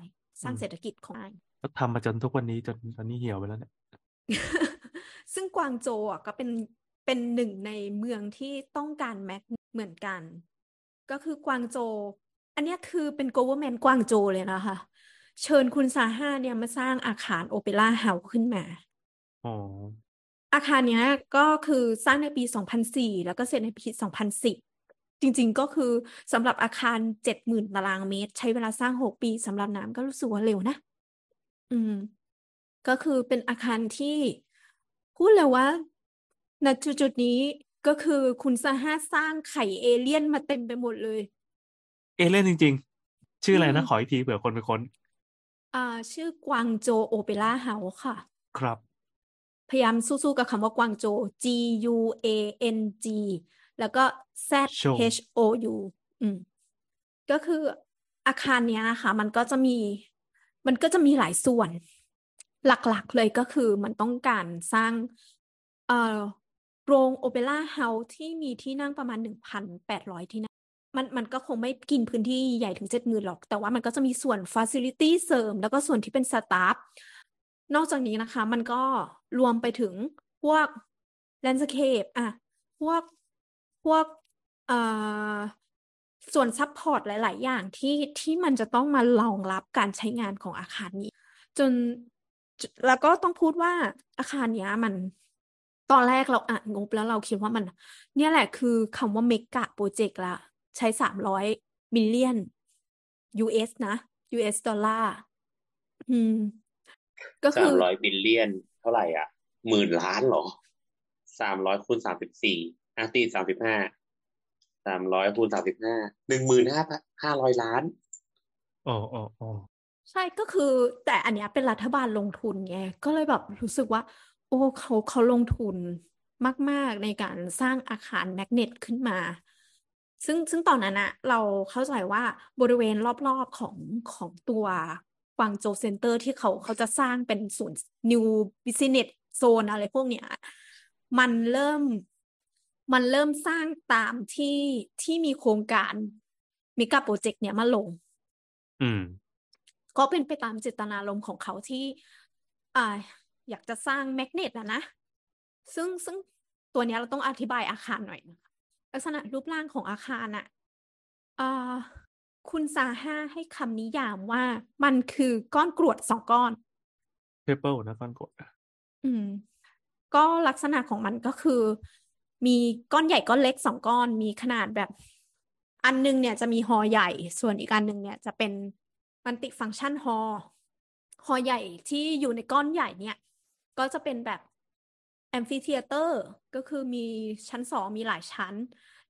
สร้างอืมเศรษฐกิจของก็ทำมาจนทุกวันนี้จนตอนนี้เหี่ยวไปแล้วเนี่ย ซึ่งกวางโจวอะก็เป็นเป็นหนึ่งในเมืองที่ต้องการแม็กเหมือนกัน ก็คือกวางโจวอันเนี้ยคือเป็น government กวางโจวเลยนะคะ เชิญคุณซาฮ่าเนี่ยมาสร้างอาคารโอเปร่าเฮาส์ขึ้นมาอ๋ออาคารเนี้ยก็คือสร้างในปี 2004 แล้วก็เสร็จในปี 2010จริงๆ ก็คือสำหรับอาคาร70,000ตารางเมตร ใช้เวลาสร้าง6ปีสำหรับน้ำก็รู้สึกว่าเร็วนะ อืม ก็คือเป็นอาคารที่ พูดเลยว่าณจุดๆนี้ ก็คือคุณซาฮ่าสร้างไข่เอเลี่ยนมาเต็มไปหมดเลย เอเล่นจริง ๆ ชื่ออะไรอืนะมขออีกทีเผื่อคนไปค้น อ่า ชื่อกวางโจโอเปร่าเฮาส์ค่ะ ครับ พยายามสู้ๆกับคำว่ากวางโจ G U A N G แล้วก็ Z โช H O U อืม ก็คืออาคารเนี้ยนะคะ มันก็จะมี มันก็จะมีหลายส่วน หลักๆเลยก็คือมันต้องการสร้าง เอ่อ โรงโอเปร่าเฮาส์ที่มีที่นั่งประมาณ 1,800 ที่นั่งมันมันก็คงไม่กินพื้นที่ใหญ่ถึงเจ็ดหมื่นหรอก แต่ว่ามันก็จะมีส่วนฟ a ซิลิตี้เสริม แล้วก็ส่วนที่เป็น staff นอกจากนี้นะคะ มันก็รวมไปถึงพวก landscape อะพวกพวกเอ่อส่วน support หลาย ๆ อย่างที่ที่มันจะต้องมารองรับการใช้งานของอาคารนี้ จนแล้วก็ต้องพูดว่าอาคารเนี้ยมัน ตอนแรกเราอ่านงบแล้วเราคิดว่ามัน เนี่ยแหละคือคำว่า mega project ละ ใช้สามร้อย million US นะ US ดอลลาร์อือืม ก็คือสามร้อย billion เท่าไหร่อะ หมื่นล้านเหรอสามร้อยคูณสามสิบสี่อาตีสามสิบห้าสามร้อยคูณสามสิบห้าหนึ่งหมื่นห้าห้าร้อยล้านอ๋ออ๋ออ๋อใช่ก็คือ แต่อันเนี้ยเป็นรัฐบาลลงทุนไงก็เลยแบบรู้สึกว่า โอ้เขาเขาลงทุนมาก ๆ ในการสร้างอาคาร magnet ขึ้นมา ซึ่งซึ่งตอนนั้นอะเราเข้าใจว่าบริเวณรอบ ๆ ของของตัวกวางโจว center ที่เขาเขาจะสร้างเป็นศูนย์ New Business Zone อะไรพวกเนี้ยมันเริ่มมันเริ่มสร้างตามที่ที่มีโครงการ mega project เนี้ยมาลง อืม ก็เป็นไปตามเจตนารมณ์ของเขาที่ อ่า อยากจะสร้าง magnet อะนะ ซึ่งซึ่งตัวเนี้ยเราต้องอธิบายอาคารหน่อยนะคะลักษณะรูปร่างของอาคารอะอ่าคุณซาฮ่าให้คำนิยามว่ามันคือก้อนกรวดสองก้อน pebble นะก้อนกรวดอืม ก็ลักษณะของมันก็คือ มีก้อนใหญ่ก้อนเล็กสองก้อน มีขนาดแบบ อันหนึงเนี่ยจะมีฮอใหญ่ ส่วนอีกอันหนึ่งเนี่ยจะเป็นมัลติฟัง c t ชันฮอฮอใหญ่ที่อยู่ในก้อนใหญ่เนี่ย ก็จะเป็นแบบแอมฟิเ h ียเตอร์ก็คือมีชั้นสองมีหลายชั้น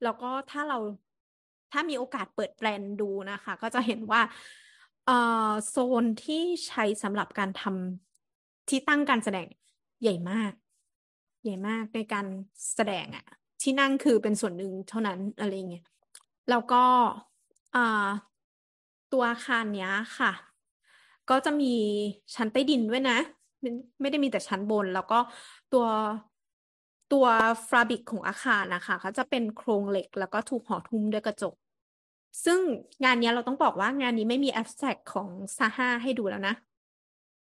แล้วก็ถ้าเราถ้ามีโอกาสเปิดแปลนดูนะคะ ก็จะเห็นว่าโซนที่ใช้สำหรับการทำที่ตั้งการแสดงใหญ่มาก ใหญ่มากในการแสดงอะที่นั่งคือเป็นส่วนหนึ่งเท่านั้นอะไรเงี้ยแล้วก็ตัวอาคารเนี้ยค่ะ ก็จะมีชั้นใต้ดินด้วยนะ ไม่ไม่ได้มีแต่ชั้นบน แล้วก็ตัวตัวฟาบริกของอาคารนะคะเขาจะเป็นโครงเหล็กแล้วก็ถูกห่อทุ่มด้วยกระจก ซึ่งงานเนี้ยเราต้องบอกว่างานนี้ไม่มีแอบสแตรกของซาฮ่าให้ดูแล้วนะ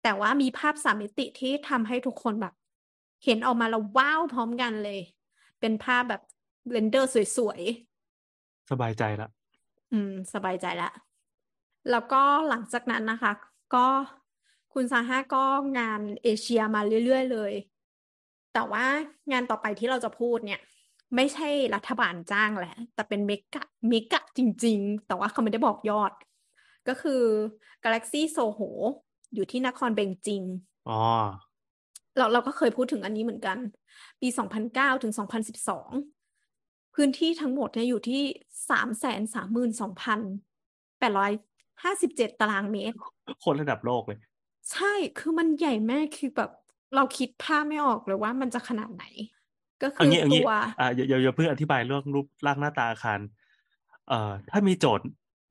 แต่ว่ามีภาพสามมิติที่ทำให้ทุกคนแบบ เห็นออกมาแล้วว้าวพร้อมกันเลย เป็นภาพแบบเรนเดอร์สวยๆ สบายใจละ อืม สบายใจละ แล้วก็หลังจากนั้นนะคะ ก็ คุณซาฮ่าก็งานเอเชียมาเรื่อยๆเลย แต่ว่างานต่อไปที่เราจะพูดเนี่ย ไม่ใช่รัฐบาลจ้างแหละ แต่เป็นเมกะเมกะจริงๆ แต่ว่าเขาไม่ได้บอกยอด ก็คือ Galaxy Soho อยู่ที่นครเบงจิงอ๋อเราเราก็เคยพูดถึงอันนี้เหมือนกัน ปี 2009 ถึง 2012 พื้นที่ทั้งหมดเนี่ยอยู่ที่ 332,857 ตารางเมตร คนระดับโลกเลย ใช่ คือมันใหญ่มากคือแบบเราคิดภาพไม่ออกเลยว่ามันจะขนาดไหน ก็คืเอาองี้เอาตังี้วอ่าอย่าอย่าอย่าเพิ่งอธิบายเรื่องรูปร่างหน้าตาอาคาร เอ่อ ถ้ามีโจทย์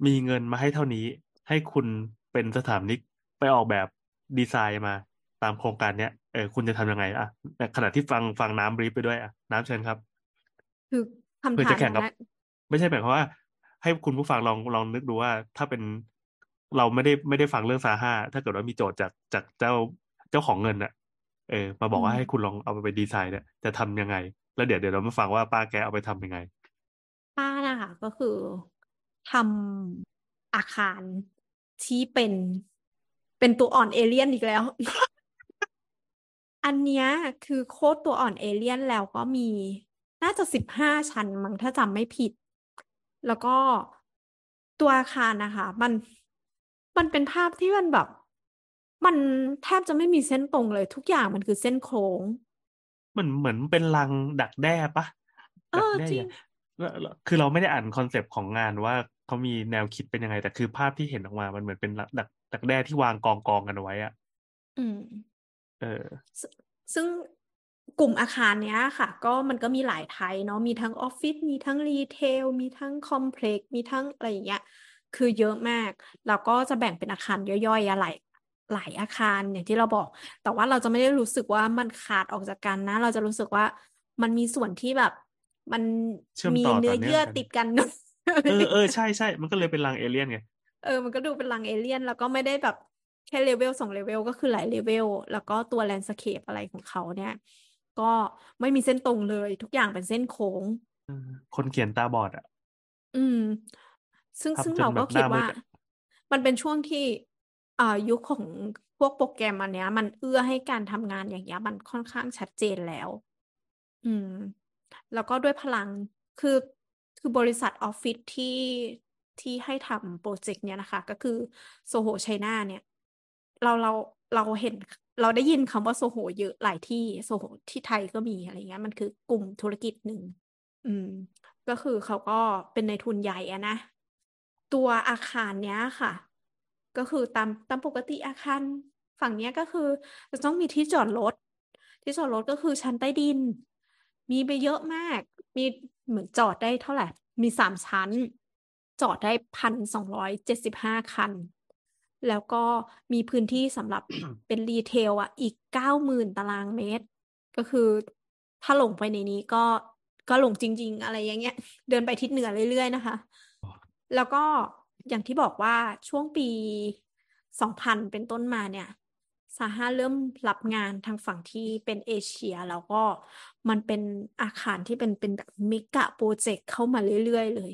มีเงินมาให้เท่านี้ ให้คุณเป็นสถาปนิกไปออกแบบดีไซน์มาตามโครงการเนี้ยเออคุณจะทำยังไงอะในขณะที่ฟังฟังน้ำบรีฟไปด้วยอะน้ำเชิญครับ คือคำเพื่อถามจะแข่งกับนั้นไม่ใช่หมายความว่า ให้คุณผู้ฟังลองลองนึกดูว่า ถ้าเป็น เราไม่ได้ไม่ได้ฟังเรื่องซาห้าถ้าเกิดว่ามีโจทย์จากจากเจ้าเจ้าของเงินน่ะเออมาบอกว่าให้คุณลองเอาไปดีไซน์เนี่ยจะทำยังไง แล้วเดี๋ยวเดี๋ยวเรามาฟังว่าป้าแกเอาไปทำยังไง ป้านะคะก็คือทำอาคารที่เป็นเป็นตัวอ่อนเอเลี่ยนอีกแล้ว อันเนี้ยคือโคตรตัวอ่อนเอเลี่ยนแล้วก็มี น่าจะสิบห้าชั้นมั้งถ้าจำไม่ผิด แล้วก็ตัวอาคารนะคะ มัน มันเป็นภาพที่มันแบบ มันแทบจะไม่มีเส้นตรงเลย ทุกอย่างมันคือเส้นโค้ง มันเหมือนเป็นรังดักแด้ปะเออดักแด้จริงอะแล้วแล้วคือเราไม่ได้อ่าน concept ของงานว่าเขามีแนวคิดเป็นยังไง แต่คือภาพที่เห็นออกมา มันเหมือนเป็นดักดักแด้ที่วางกองกองกันเอาไว้อะอืม เออซซึ่งกลุ่มอาคารเนี้ยค่ะ ก็มันก็มีหลาย type เนาะมีทั้งออฟฟิศมีทั้ง retail มีทั้ง complex มีทั้งอะไรอย่างเงี้ย คือเยอะมากแล้วก็จะแบ่งเป็นอาคารย่อยๆอะหลายหลายอาคารอย่างที่เราบอก แต่ว่าเราจะไม่ได้รู้สึกว่ามันขาดออกจากกันนะ เราจะรู้สึกว่ามันมีส่วนที่แบบ มันเชื่อมมีต่อเนื้อต่อเนื่องเยื่อกันติดกันเออเออใช่ใช่มันก็เลยเป็นรังเอเลี่ยนไงเออมันก็ดูเป็นรังเอเลี่ยน แล้วก็ไม่ได้แบบแค่เลเวลสองเลเวลก็คือหลายเลเวลแล้วก็ตัว landscape อะไรของเขาเนี่ย ก็ไม่มีเส้นตรงเลย ทุกอย่างเป็นเส้นโค้งเออคนเขียนตาบอดอะ อืม ซึ่งทำซึ่งจนเราแบก็บหคิดน้ามืดอะมันเป็นช่วงที่อ่ายุคของพวกโปรแกรมอันเนี้ย มันเอื้อให้การทำงานอย่างเงี้ยมันค่อนข้างชัดเจนแล้ว อืม แล้วก็ด้วยพลังคือคือบริษัทออฟฟิศที่ที่ให้ทำ project เนี้ยนะคะ ก็คือ SOHO China เนี่ย เราเราเราเห็นเราได้ยินคำว่าโซโหเยอะหลายที่โซโหที่ไทยก็มีอะไรเงี้ย มันคือกลุ่มธุรกิจหนึ่งอืม ก็คือเขาก็เป็นในทุนใหญ่อะนะ ตัวอาคารเนี้ยค่ะ ก็คือตามตามปกติอาคารฝั่งเนี้ยก็คือจะต้องมีที่จอดรถที่จอดรถก็คือชั้นใต้ดิน มีไปเยอะมาก มีเหมือนจอดได้เท่าไหร่ มีสามชั้น จอดได้พันสองร้อยเจ็ดสิบห้าคัน แล้วก็มีพื้นที่สำหรับเป็นรีเทลอะ อีกเก้าหมื่นตารางเมตร ก็คือถ้าหลงไปในนี้ก็ก็หลงจริง ๆ อะไรอย่างเงี้ย เดินไปทิศเหนือเรื่อยๆนะคะ แล้วก็อย่างที่บอกว่าช่วงปีสองพันเป็นต้นมาเนี่ยซาฮาเริ่มรับงานทางฝั่งที่เป็นเอเชีย แล้วก็มันเป็นอาคารที่เป็นเป็นแบบเมกะโปรเจกต์เข้ามาเรื่อย ๆ เลย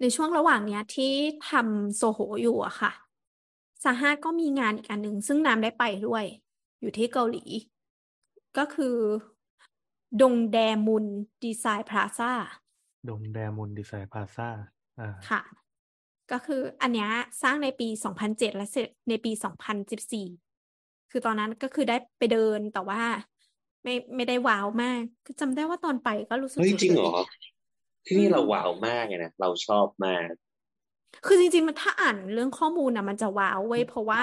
ในช่วงระหว่างเนี้ยที่ทำโซโหอยู่อะค่ะซาฮาก็มีงานอีกอันหนึ่งซึ่งน้ำได้ไปด้วย อยู่ที่เกาหลี ก็คือ ดงแดมุนดีไซน์พลาซ่าดงแดมุนดีไซน์พลาซ่า อ่าค่ะ ก็คืออันเนี้ยสร้างในปี 2007 และเสร็จในปี 2014 คือตอนนั้นก็คือได้ไปเดินแต่ว่า ไม่ไม่ได้ว้าวมาก คือจำได้ว่าตอนไปก็รู้สึกเฮ้ยเฉจริงยเหรอๆที่นี่อืเรามว้าวมากเลยนะเราชอบมากคือจริงๆมันถ้าอ่านเรื่องข้อมูลนะมันจะว้าวเว้ยเพราะว่า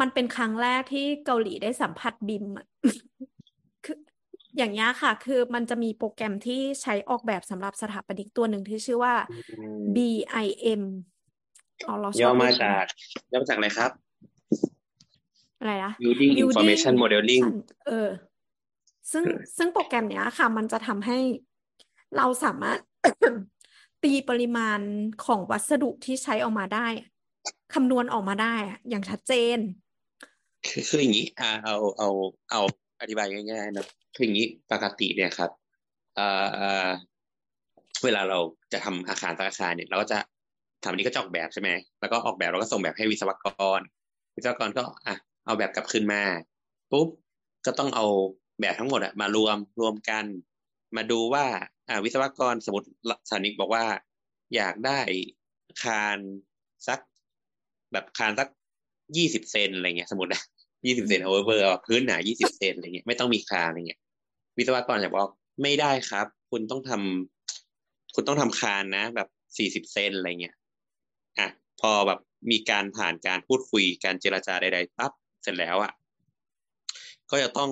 มันเป็นครั้งแรกที่เกาหลีได้สัมผัสบิมอะคือ อย่างเงี้ยค่ะ คือมันจะมีโปรแกรมที่ใช้ออกแบบสำหรับสถาปนิกตัวหนึ่งที่ชื่อว่าอืม BIM อ๋อเราชย่ออบเรีมายกอย่างจานี้กย่อมาจากอะไรครับ อะไรนะ Building Building Information Modeling ฉันเออ ซึ่งซึ่งโปรแกรมเนี้ยค่ะ มันจะทำให้เราสามารถตีปริมาณของวัสดุที่ใช้ออกมาได้อะคำนวณออกมาได้อะอย่างชัดเจน คือคืออย่างนี้อ่าเอาเอาเอาอธิบายง่ายๆนะ คืออย่างนี้ปกติเนี่ยครับเอ่อเอ่อเวลาเราจะทำอาคารสักอาคารเนี่ยเราก็จะทำอันนี้ก็จะออกแบบใช่ไหมแล้วก็ออกแบบเราก็ส่งแบบให้วิศวกร วิศวกรก็อะเอาแบบกลับคืนมาปุ๊บก็ต้องเอาแบบทั้งหมดอะมารวมรวมกัน มาดูว่าอ่าวิศวกรสมมติสถาปนิกบอกว่า อยากได้คานสัก แบบคานสักยี่สิบเซนอะไรเงี้ยสมมตินะยี่สิบเซนโอเวอร์เบอร์พื้นหนายี่สิบเซนอะไรเงี้ยไม่ต้องมีคานอะไรเงี้ย วิศวกรจะบอกไม่ได้ครับ คุณต้องทำคุณต้องทำคานนะ แบบสี่สิบเซนอะไรเงี้ยอะพอแบบมีการผ่านการพูดคุยการเจรจาใดๆปั๊บเสร็จแล้วอะ ก็จะต้อง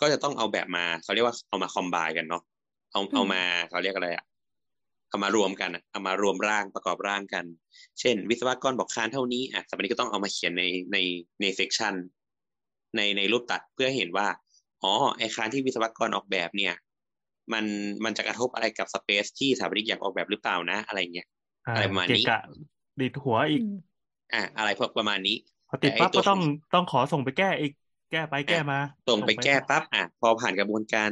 ก็จะต้องเอาแบบมาเขาเรียกว่าเอามาคอมไบกันเนาะเอาเอามาเขาเรียกอะไรอะเอามารวมกันเอามารวมร่างประกอบร่างกัน เช่น วิศวกรบอกคานเท่านี้อะสมัยนี้ก็ต้องเอามาเขียนในในในเซกชันในในรูปตัดเพื่อเห็นว่า อ๋อไอคานที่วิศวกรออกแบบเนี่ย มันมันจะกระทบอะไรกับสเปซที่สถาปนิกอยากออกแบบหรือเปล่านะ อะไรเงี้ยอะไรประมาณนี้เกะกะดีดหัวอีก อะอะไรพวกประมาณนี้พอติดแต่ไอ้ปั๊บตัวก็ต้องต้องขอส่งไปแก้อีกแก้ไปแก้มา ส่งไปแก้ปั๊บอะพอผ่านกระบวนการ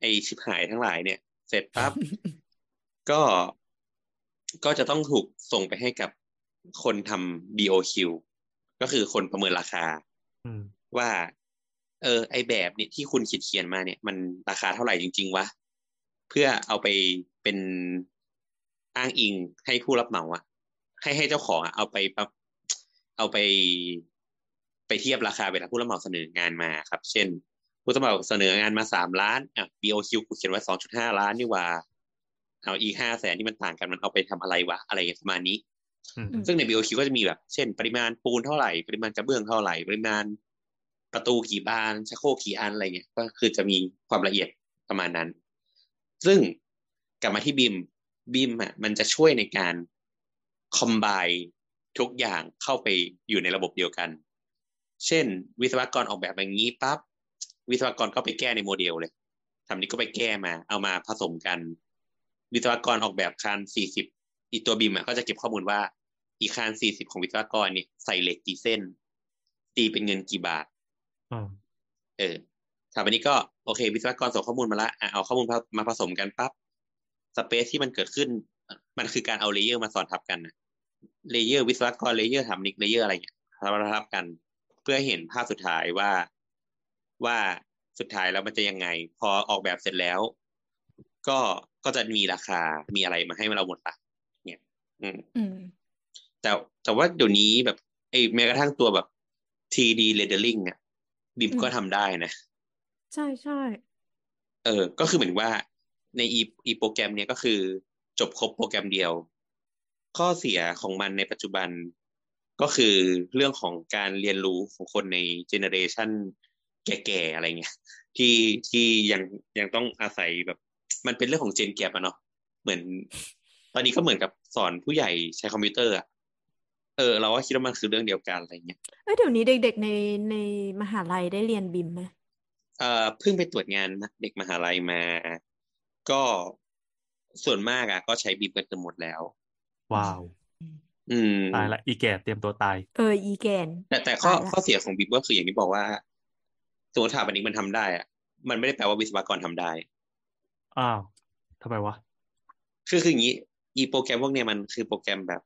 ไอชิบหายทั้งหลายเนี่ย เสร็จปั๊บก็ก็จะต้องถูกส่งไปให้กับคนทำ BOQ ก็คือคนประเมินราคาอืมว่า เออไอแบบเนี่ยที่คุณคิดเขียนมาเนี่ย มันราคาเท่าไหร่จริง ๆ วะ เพื่อเอาไปเป็นอ้างอิงให้ผู้รับเหมาอะให้ให้เจ้าของอะเอาไปปั๊บเอาไปไปเทียบราคาเวลาผู้รับเหมาเสนองานมาครับ เช่น ผู้รับเหมาเสนองานมาสามล้านอะ BOQ กูเขียนไว้สองจุดห้าล้านนี่หว่า เอาอีกห้าแสนที่มันต่างกันมันเอาไปทำอะไรวะ อะไรอย่างเงี้ยประมาณนี้อืมอืมซึ่งใน BOQ ก็จะมีแบบ เช่น ปริมาณปูนเท่าไหร่ ปริมาณกระเบื้องเท่าไหร่ ปริมาณ ประตูกี่บานชักโครกกี่อันอะไรเงี้ยก็คือจะมีความละเอียดประมาณนั้น ซึ่งกลับมาที่ BIM BIM อะมันจะช่วยในการ combine ทุกอย่างเข้าไปอยู่ในระบบเดียวกัน เช่น วิศวกรออกแบบอย่างนี้ปั๊บวิศวกรก็ไปแก้ในโมเดลเลยสถาปนิกก็ไปแก้มา เอามาผสมกัน วิศวกรออกแบบคานสี่สิบอีตัว BIM อะก็จะเก็บข้อมูลว่า อีคานสี่สิบของวิศวกรเนี่ยใส่เหล็กกี่เส้น ตีเป็นเงินกี่บาท เออถามอันนี้ก็โอเค วิศวกรส่งข้อมูลมาละอะเอาข้อมูลมามาผสมกันปั๊บ space ที่มันเกิดขึ้น มันคือการเอา layer มาซ้อนทับกันนะ layer วิศวกร layer สถาปนิก layer อะไรอย่างเงี้ยมาทับกัน เพื่อเห็นภาพสุดท้ายว่าว่าสุดท้ายแล้วมันจะยังไง พอออกแบบเสร็จแล้ว ก็ก็จะมีราคามีอะไรมาให้เราหมดละเนี่ย อืมอืมแต่แต่ว่าเดี๋ยวนี้แบบไอ้แม้กระทั่งตัวแบบ 3D rendering อะ บิมอืมก็ทำได้นะ ใช่ใช่เออ ก็คือเหมือนว่าในอีอีโปรแกรมเนี่ยก็คือ จบครบโปรแกรมเดียว ข้อเสียของมันในปัจจุบันก็คือเรื่องของการเรียนรู้ของคนในเจเนอเรชันแก่ๆอะไรเงี้ยที่ที่ยังยังต้องอาศัยแบบ มันเป็นเรื่องของเจนแกรอะเนาะเหมือน ตอนนี้ก็เหมือนกับสอนผู้ใหญ่ใช้คอมพิวเตอร์อะ เออ เราก็คิดว่ามันคือเรื่องเดียวกันอะไรเงี้ยเอ้ยเดี๋ยวนี้เด็ก ๆในในมหาลัยได้เรียนบิมไหมเอ่อเพิ่งไปตรวจงานเด็กมหาลัยมา ก็ส่วนมากอะก็ใช้บีมกันเกือบหมดแล้ว ว้าว อืมตายละอีแก่เตรียมตัวตาย เอออีแกน แต่แต่ข้อตายละข้อเสียของบีมก็คืออย่างที่บอกว่าสมมติสถาปนิกมันทำได้อะมันไม่ได้แปลว่าวิศวกรทำได้ อ้าวทำไมวะคือคืออย่างนี้ อีโปรแกรมพวกเนี้ยมันคือโปรแกรมแบบ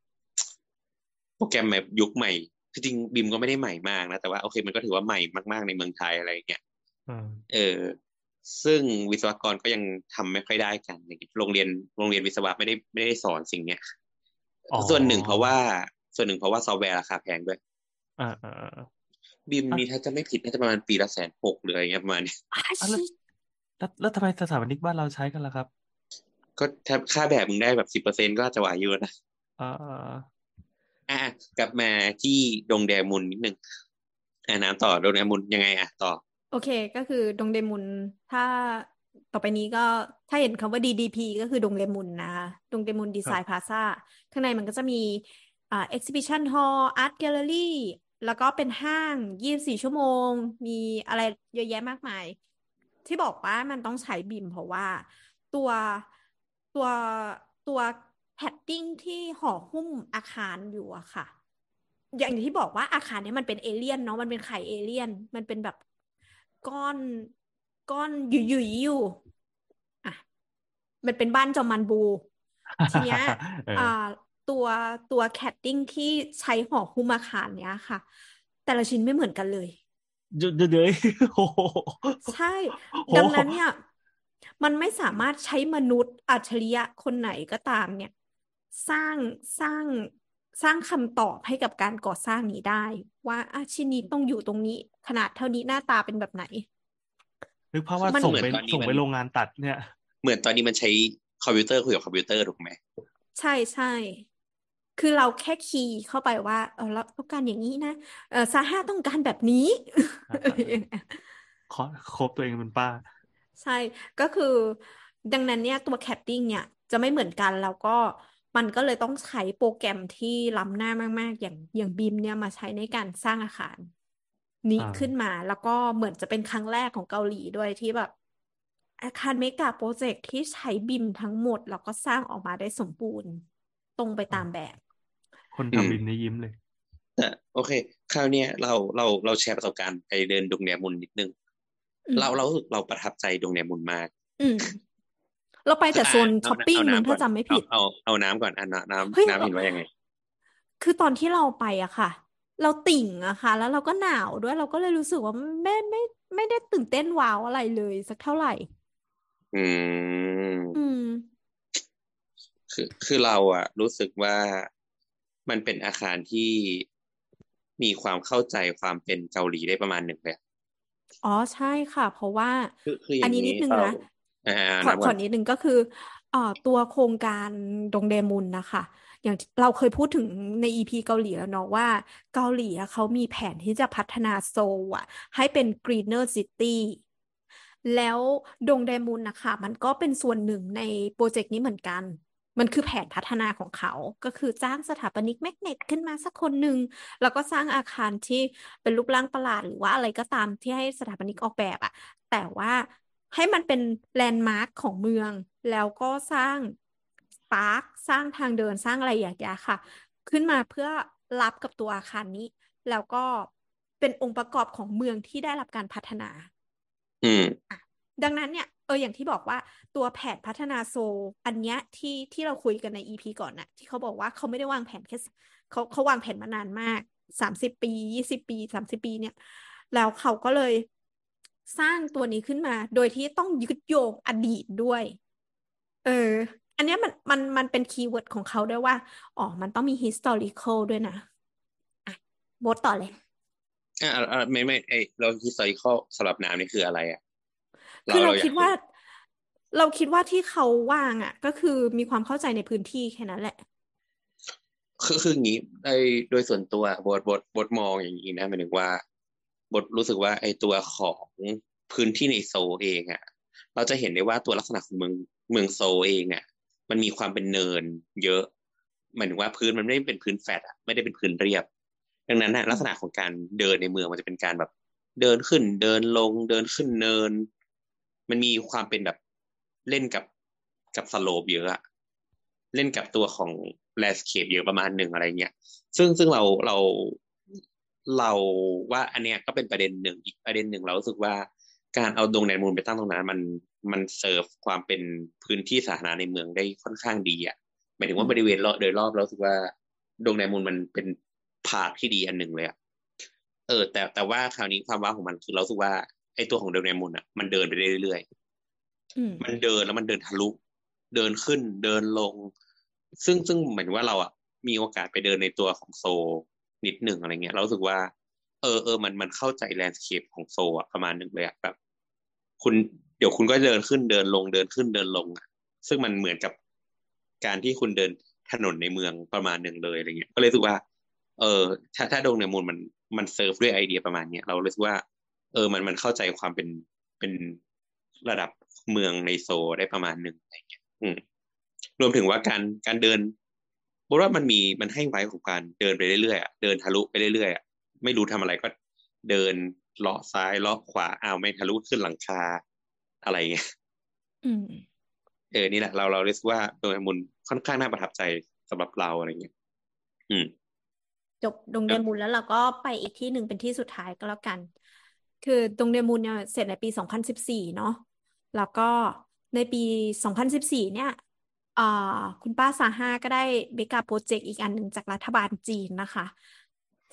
โปรแกรมแบบยุคใหม่ คือจริง BIM ก็ไม่ได้ใหม่มากนะ แต่ว่าโอเคมันก็ถือว่าใหม่มาก ๆ ในเมืองไทยอะไรอย่างเงี้ยอืมเออ ซึ่งวิศวกรก็ยังทำไม่ค่อยได้กันอย่างโรงเรียนโรงเรียนวิศวะไม่ได้ไม่ได้สอนสิ่งเนี้ยอ๋อส่วนหนึ่งเพราะว่า ส่วนหนึ่งเพราะว่าซอฟต์แวร์ราคาแพงด้วยอ่าอ่าอ่าบีมนี่ถ้าจะไม่ผิดน่าจะประมาณปีละแสนหกหรืออะไรเงี้ยประมาณนี้อะอะแล้วแล้วแล้วทำไมสถาปนิกบ้านเราใช้กันล่ะครับ ก็ถ้าค่าแบบมึงได้แบบสิบเปอร์เซ็นก็อาจจะไหวอยู่นะอ่า อ่าอ่าอะกลับมาที่ดงแดมุนนิดนึงอ่าน้ำต่อดงแดมุนยังไงอะต่อ โอเค ก็คือดงเดมุนถ้าต่อไปนี้ก็ถ้าเห็นคำว่า DDP ก็คือดงเดมุนนะคะดงเดมุนดีไซน์พลาซ่าข้างในมันก็จะมีอ่า exhibition hall art gallery แล้วก็เป็นห้าง 24 ชั่วโมง มีอะไรเยอะแยะมากมาย ที่บอกว่ามันต้องใช้ BIM เพราะว่าตัวตัวตัว cladding ที่ห่อหุ้มอาคารอยู่อะค่ะ อย่างที่บอกว่าอาคารเนี้ยมันเป็นเอเลี่ยนเนาะมันเป็นไข่เอเลี่ยน มันเป็นแบบก้อนก้อนหยุยๆอยู่อะมันเป็นบ้านจอมมันบู ทีเนี้ยเอออ่าตัวตัวแคดดิ้งที่ใช้ห่อหุ้มอาคารเนี้ยค่ะ แต่ละชิ้นไม่เหมือนกันเลยเดี๋ยวเดี๋ยวเดี๋ยวโอ้โหใช่โหดังนั้นเนี่ย มันไม่สามารถใช้มนุษย์อัจฉริยะคนไหนก็ตามเนี่ย สร้างสร้างสร้างคำตอบให้กับการก่อสร้างนี้ได้ ว่าอาชิ้นนี้ต้องอยู่ตรงนี้ ขนาดเท่านี้หน้าตาเป็นแบบไหนนึกภาพว่ามันส่งเหมือนไปตอนนี้ส่งไปมันโรงงานตัดเนี่ย เหมือนตอนนี้มันใช้คอมพิวเตอร์คุยกับคอมพิวเตอร์ถูกไหมใช่ใช่คือเราแค่ key เข้าไปว่าเออเราต้องการอย่างนี้นะเออ Zaha ต้องการแบบนี้อ่าอะไรอย่างเงี้ยขอครบตัวเองเป็นป้า ใช่ก็คือ ดังนั้นเนี่ยตัว cladding เนี่ย จะไม่เหมือนกันแล้วก็ มันก็เลยต้องใช้โปรแกรมที่ล้ำหน้ามาก ๆ อย่างอย่าง BIM เนี่ยมาใช้ในการสร้างอาคารนี้อ่าขึ้นมาแล้วก็เหมือนจะเป็นครั้งแรกของเกาหลีด้วยที่แบบ อาคารเมกะโปรเจกต์ที่ใช้ BIM ทั้งหมด แล้วก็สร้างออกมาได้สมบูรณ์ ตรงไปตามแบบ คนอืมทำ BIM นี่ยิ้มเลยแต่โอเค คราวเนี้ยเราเราเราแชร์ประสบการณ์ไปเดินดงแดมุนนิดนึงอืมเราเรารู้สึกเราประทับใจดงแดมุนมากอืม เราไปแต่โซนเาช้อปปิ้งเามั้งน้ำก่ถ้าอนจำไม่ผิด เอาเอาเอาน้ำก่อนอะน้ำน้เฮ้ยำน้ำเห็นว่ายังไง คือตอนที่เราไปอะค่ะ เราติ่งอะค่ะ แล้วเราก็หนาวด้วยเราก็เลยรู้สึกว่าไม่ไม่ไม่ได้ตื่นเต้นว้าวอะไรเลยสักเท่าไหร่ อืม อืม คือคือเราอะรู้สึกว่ามันเป็นอาคารที่มีความเข้าใจความเป็นเกาหลีได้ประมาณหนึ่งเลยอะอ๋อใช่ค่ะ เพราะว่าคือคือออันย่างนี้นินี้ดนึงเรานะอ่า ขอน้ำขก่ออนนิดนึงก็คือเอ่อตัวโครงการดงเดมุนนะคะอย่างที่เราเคยพูดถึงใน EP เกาหลีแล้วเนาะว่าเกาหลีอะเขามีแผนที่จะพัฒนาโซลอะให้เป็น greener city แล้วดงเดมุนนะคะ มันก็เป็นส่วนหนึ่งในโปรเจกต์นี้เหมือนกัน มันคือแผนพัฒนาของเขา ก็คือจ้างสถาปนิก magnet ขึ้นมาสักคนหนึ่ง แล้วก็สร้างอาคารที่เป็นรูปร่างประหลาด หรือว่าอะไรก็ตามที่ให้สถาปนิกออกแบบอะแต่ว่า ให้มันเป็นแลนด์มาร์คของเมือง แล้วก็สร้างปาร์คสร้างทางเดินสร้างอะไรอย่างเงี้ยค่ะ ขึ้นมาเพื่อรับกับตัวอาคารนี้ แล้วก็เป็นองค์ประกอบของเมืองที่ได้รับการพัฒนา อืมดังนั้นเนี่ยเอออย่างที่บอกว่าตัวแผนพัฒนาโซลอันเนี้ยที่ที่เราคุยกันใน EP ก่อนน่ะที่เขาบอกว่าเขาไม่ได้วางแผนแค่เขาเขาวางแผนมานานมากสามสิบปียี่สิบปีสามสิบปีเนี่ย แล้วเขาก็เลย สร้างตัวนี้ขึ้นมา โดยที่ต้องยึดโยงอดีตด้วย เออ อันเนี้ยมันมันมันเป็น keyword ของเขาด้วยว่า อ๋อ มันต้องมี historical ด้วยนะ อะโบทต่อเลยอ่าอ่าไม่ไม่ไอเราคิดไซเคิลสำหรับน้ำนี่คืออะไรอะคือเราอยกคิดว่ารู้เราคิดว่าที่เขาวางอะ ก็คือมีความเข้าใจในพื้นที่แค่นั้นแหละคือคืออย่างนี้โดยโดยส่วนตัวบทบทบทมองอย่างนี้นะหมายถึงว่า บทรู้สึกว่าไอตัวของพื้นที่ในโซลเองอะ เราจะเห็นได้ว่าตัวลักษณะของเมืองเมืองโซลเองอะ มันมีความเป็นเนิน เยอะหมายถึงว่าพื้นมันไม่ได้เป็นพื้นแฟลตอะไม่ได้เป็นพื้นเรียบ ดังนั้นนะลักษณะของการเดินในเมืองมันจะเป็นการแบบ เดินขึ้น เดินลง เดินขึ้นเนิน มันมีความเป็นแบบเล่นกับกับ slope เยอะอะเล่นกับตัวของ landscape เยอะประมาณหนึ่งอะไรเงี้ย ซึ่งซึ่งเราเรา เราว่าอันเนี้ยก็เป็นประเด็นหนึ่งอีกประเด็นหนึ่งเรารู้สึกว่าการเอาดงแดมุนไปตั้งตรงนั้น มันมันเซิร์ฟความเป็นพื้นที่สาธารณะในเมืองได้ค่อนข้างดีอะหมายถึงว่าบริเวณรอบโดยรอบเรารู้สึกว่าดงแดมุนมันเป็น park ที่ดีอันหนึ่งเลยอะเออ แต่แต่ว่าคราวนี้ความว้าวของมันคือเรารู้สึกว่าไอ้ตัวของดงแดนมูลอะมันเดินไปได้เรื่อยๆอืมมันเดินแล้วมันเดินทะลุเดินขึ้นเดินลง ซึ่งซึ่งเหมือนว่าเราอะมีโอกาสไปเดินในตัวของโซล นิดหนึ่งอะไรเงี้ยเราสึกว่า เออเออมันมันเข้าใจแลนด์สเคปของโซอะประมาณหนึ่งเลยอะแบบคุณเดี๋ยวคุณก็เดินขึ้นเดินลงเดินขึ้นเดินลงอะซึ่งมันเหมือนกับการที่คุณเดินถนนในเมืองประมาณหนึ่งเลยอะไรเงี้ย ก็เลยรู้สึกว่า เออ ถ้าถ้าดงในมูลมันมันเซิร์ฟด้วยไอเดียประมาณเนี้ยเรารู้สึกว่า เออมันมันเข้าใจความเป็นเป็นระดับเมืองในโซได้ประมาณหนึ่งอะไรเงี้ย อืมรวมถึงว่าการการเดิน บอกว่ามันมีมันให้ไว้ของการเดินไปเรื่อยๆอะเดินทะลุไปเรื่อยๆอะไม่รู้ทำอะไรก็เดินเลาะซ้ายเลาะขวาอ้าวไม่ทะลุขึ้นหลังคาอะไรเงี้ยอืมเออนี่แหละเราเราเรียกว่าโดยมุนค่อนข้างน่าประทับใจสำหรับเราอะไรเงี้ยอืม จบดงเดมุนแล้วเราก็ไปอีกที่หนึ่งเป็นที่สุดท้ายก็แล้วกัน คือดงเดมุนเนี่ยเสร็จในปี2014เนาะแล้วก็ในปี 2014 เนี่ยอ่า คุณป้าซาฮาก็ได้เบกาโปรเจกต์อีกอันหนึ่งจากรัฐบาลจีนนะคะ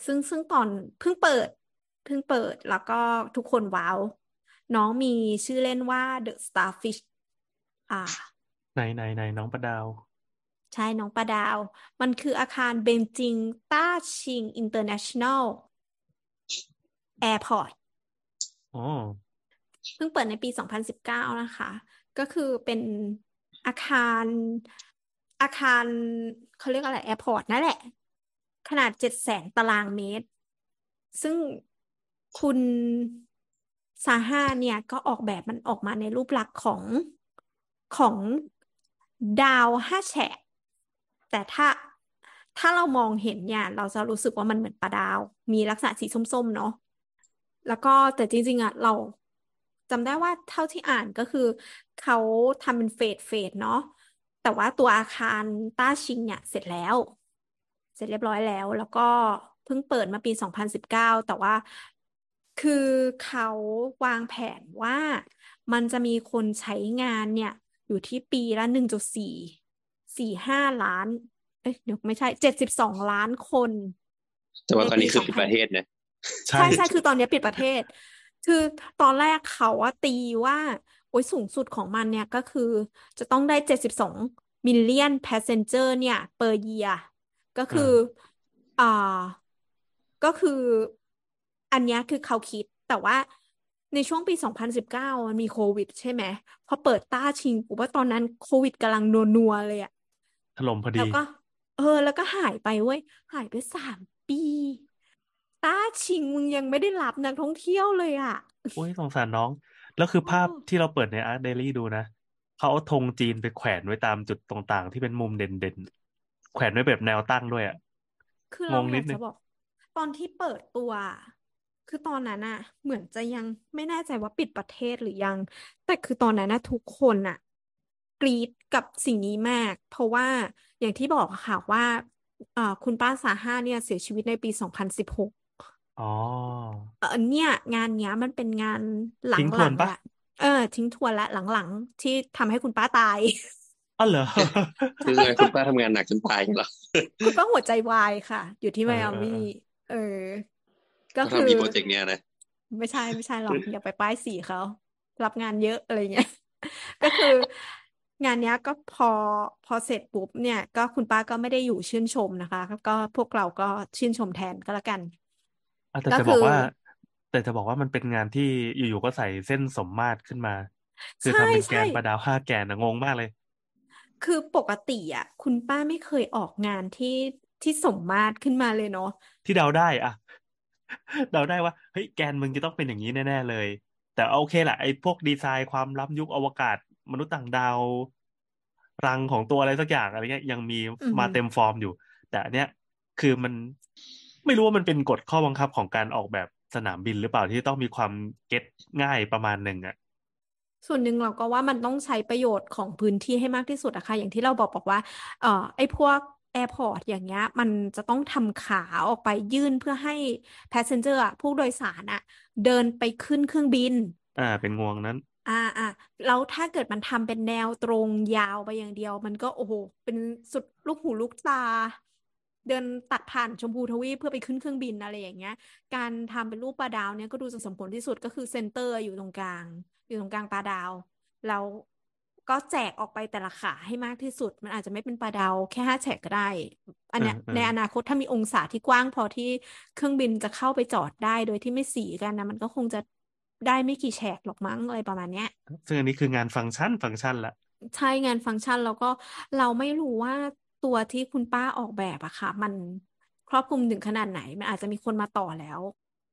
ซึ่งซึ่งตอนเพิ่งเปิด เพิ่งเปิดแล้วก็ทุกคนว้าว น้องมีชื่อเล่นว่า The Starfish อ่าไหนไหนไหนน้องปลาดาว ใช่น้องปลาดาว มันคืออาคาร Beijing Daxing International Airport อ๋อเพิ่งเปิดในปี 2019 นะคะ ก็คือเป็น อาคารอาคารเขาเรียกอะไร airport นั่นแหละ ขนาด700,000ตารางเมตร ซึ่งคุณซาห้าเนี่ยก็ออกแบบมันออกมาในรูปลักษณ์ของของดาวห้าแฉกแต่ถ้าถ้าเรามองเห็นเนี่ย เราจะรู้สึกว่ามันเหมือนปลาดาว มีลักษณะสีส้มๆเนาะแล้วก็แต่จริงๆอะเรา จำได้ว่าเท่าที่อ่านก็คือเขาทำเป็นเฟสเฟสเนาะแต่ว่าตัวอาคารต้าชิงเนี่ยเสร็จแล้ว เสร็จเรียบร้อยแล้ว แล้วก็เพิ่งเปิดมาปี 2019 แต่ว่าคือเขาวางแผนว่ามันจะมีคนใช้งานเนี่ย อยู่ที่ปีละหนึ่งจุดสี่สี่ห้าล้าน เอ้ยเดี๋ยวไม่ใช่เจ็ดสิบสองล้านคน แต่ว่าตอนนี้คือปิดประเทศนะใช่ใช่ใช่คือตอนนี้ปิดประเทศ คือตอนแรกเขาว่าตีว่า โอ้ยสูงสุดของมันเนี่ยก็คือ จะต้องได้เจ็ดสิบสอง million passenger เนี่ย per year ก็คืออ่าก็คืออันเนี้ยคือเขาคิดแต่ว่าในช่วงปี 2019 มันมีโควิด ใช่ไหมพอเปิด Daxing ปุ๊บว่าตอนนั้นโควิดกำลังนัวๆเลยอะถล่มพอดี แล้วก็ เออ แล้วก็หายไปเว้ย หายไปสามปี Daxing มึงยังไม่ได้รับนักท่องเที่ยวเลยอะโอ้ยสงสารน้อง แล้วคือภาพโอ้ที่เราเปิดใน Art Daily ดูนะเขาเอาธงจีนไปแขวนไว้ตามจุดต่างๆ ที่เป็นมุมเด่นๆ แขวนไว้แบบแนวตั้งด้วยอะคือเรางงอนิยาดกนึจะงบอก ตอนที่เปิดตัว คือตอนนั้นอะเหมือนจะยังไม่แน่ใจว่าปิดประเทศหรือยัง แต่คือตอนนั้นนะทุกคนอะกรี๊ดกับสิ่งนี้มาก เพราะว่าอย่างที่บอกอะค่ะว่าเอ่อคุณป้าสาห้าเนี่ยเสียชีวิตในปี 2016 อ๋อ เออเนี่ย งานเนี้ยมันเป็นงานหทิ้งทลัวนงๆปะละเออ ทิ้งทวนละหลังๆ ที่ทำให้คุณป้าตาย อ๋อเหรอ คือไงคุณป้าทำงานหนักจนตายเหรอคุณป้าหัวใจวายค่ะ อยู่ที่เอไมออาเออมี่เออเออ ก็ก็คือทำอีโปรเจกต์เนี้ยนะไม่ใช่ไม่ใช่หรอกอย่าไปป้ายสีเขารับงานเยอะอะไรเงี้ย ก็คืองานเนี้ยก็พอพอเสร็จปุ๊บเนี่ย ก็คุณป้าก็ไม่ได้อยู่ชื่นชมนะคะ ก็พวกเราก็ชื่นชมแทนก็แล้วกันอะ แต่ก็จะบคืออกว่า แต่จะบอกว่ามันเป็นงานที่อยู่ๆก็ใส่เส้นสมมาตรขึ้นมา คือใช่ทำเป็นแกใช่นประดาวห้าแกนนะงงมากเลย คือปกติอะ คุณป้าไม่เคยออกงานที่ที่สมมาตรขึ้นมาเลยเนาะที่เดาได้อะเดาได้ว่าเฮ้ยแกนมึงจะต้องเป็นอย่างนี้แน่ๆเลย แต่โอเคแหละไอ้พวกดีไซน์ความล้ำยุคอวกาศ มนุษย์ต่างดาว รังของตัวอะไรสักอย่างอะไรเงี้ยยังมีอือมาหือเต็มฟอร์มอยู่ แต่อันเนี้ยคือมัน ไม่รู้ว่ามันเป็นกฎข้อบังคับของการออกแบบสนามบินหรือเปล่าที่ต้องมีความ get ง่ายประมาณหนึ่งอะส่วนหนึ่งเราก็ว่ามันต้องใช้ประโยชน์ของพื้นที่ให้มากที่สุดอะค่ะอย่างที่เราบอกบอกว่าเอ่อไอ้พวก airport อย่างเงี้ยมันจะต้องทำขาออกไปยื่นเพื่อให้ passenger อะผู้โดยสารอะเดินไปขึ้นเครื่องบิน อ่าเป็นงวงนั้น อ่าอ่าแล้วถ้าเกิดมันทำเป็นแนวตรงยาวไปอย่างเดียว มันก็โอ้โหเป็นสุดลูกหูลูกตา เดินตัดผ่านชมพูทวีปเพื่อไปขึ้นเครื่องบินอะไรอย่างเงี้ย การทำเป็นรูปปลาดาวเนี่ยก็ดูจะสมผลที่สุดก็คือ center อยู่ตรงกลาง อยู่ตรงกลางปลาดาวแล้วก็แจกออกไปแต่ละขาให้มากที่สุด มันอาจจะไม่เป็นปลาดาวแค่ห้าแฉกก็ได้ อันเนี้ยเออเออในอนาคตถ้ามีองศาที่กว้างพอที่เครื่องบินจะเข้าไปจอดได้โดยที่ไม่สีกันนะมันก็คงจะได้ไม่กี่แฉกหรอกมั้งอะไรประมาณเนี้ย ซึ่งอันนี้คืองานฟังก์ชันฟังก์ชันละใช่งานฟังก์ชันแล้วก็เราไม่รู้ว่า ตัวที่คุณป้าออกแบบอะค่ะ มันครอบคลุมถึงขนาดไหน มันอาจจะมีคนมาต่อแล้ว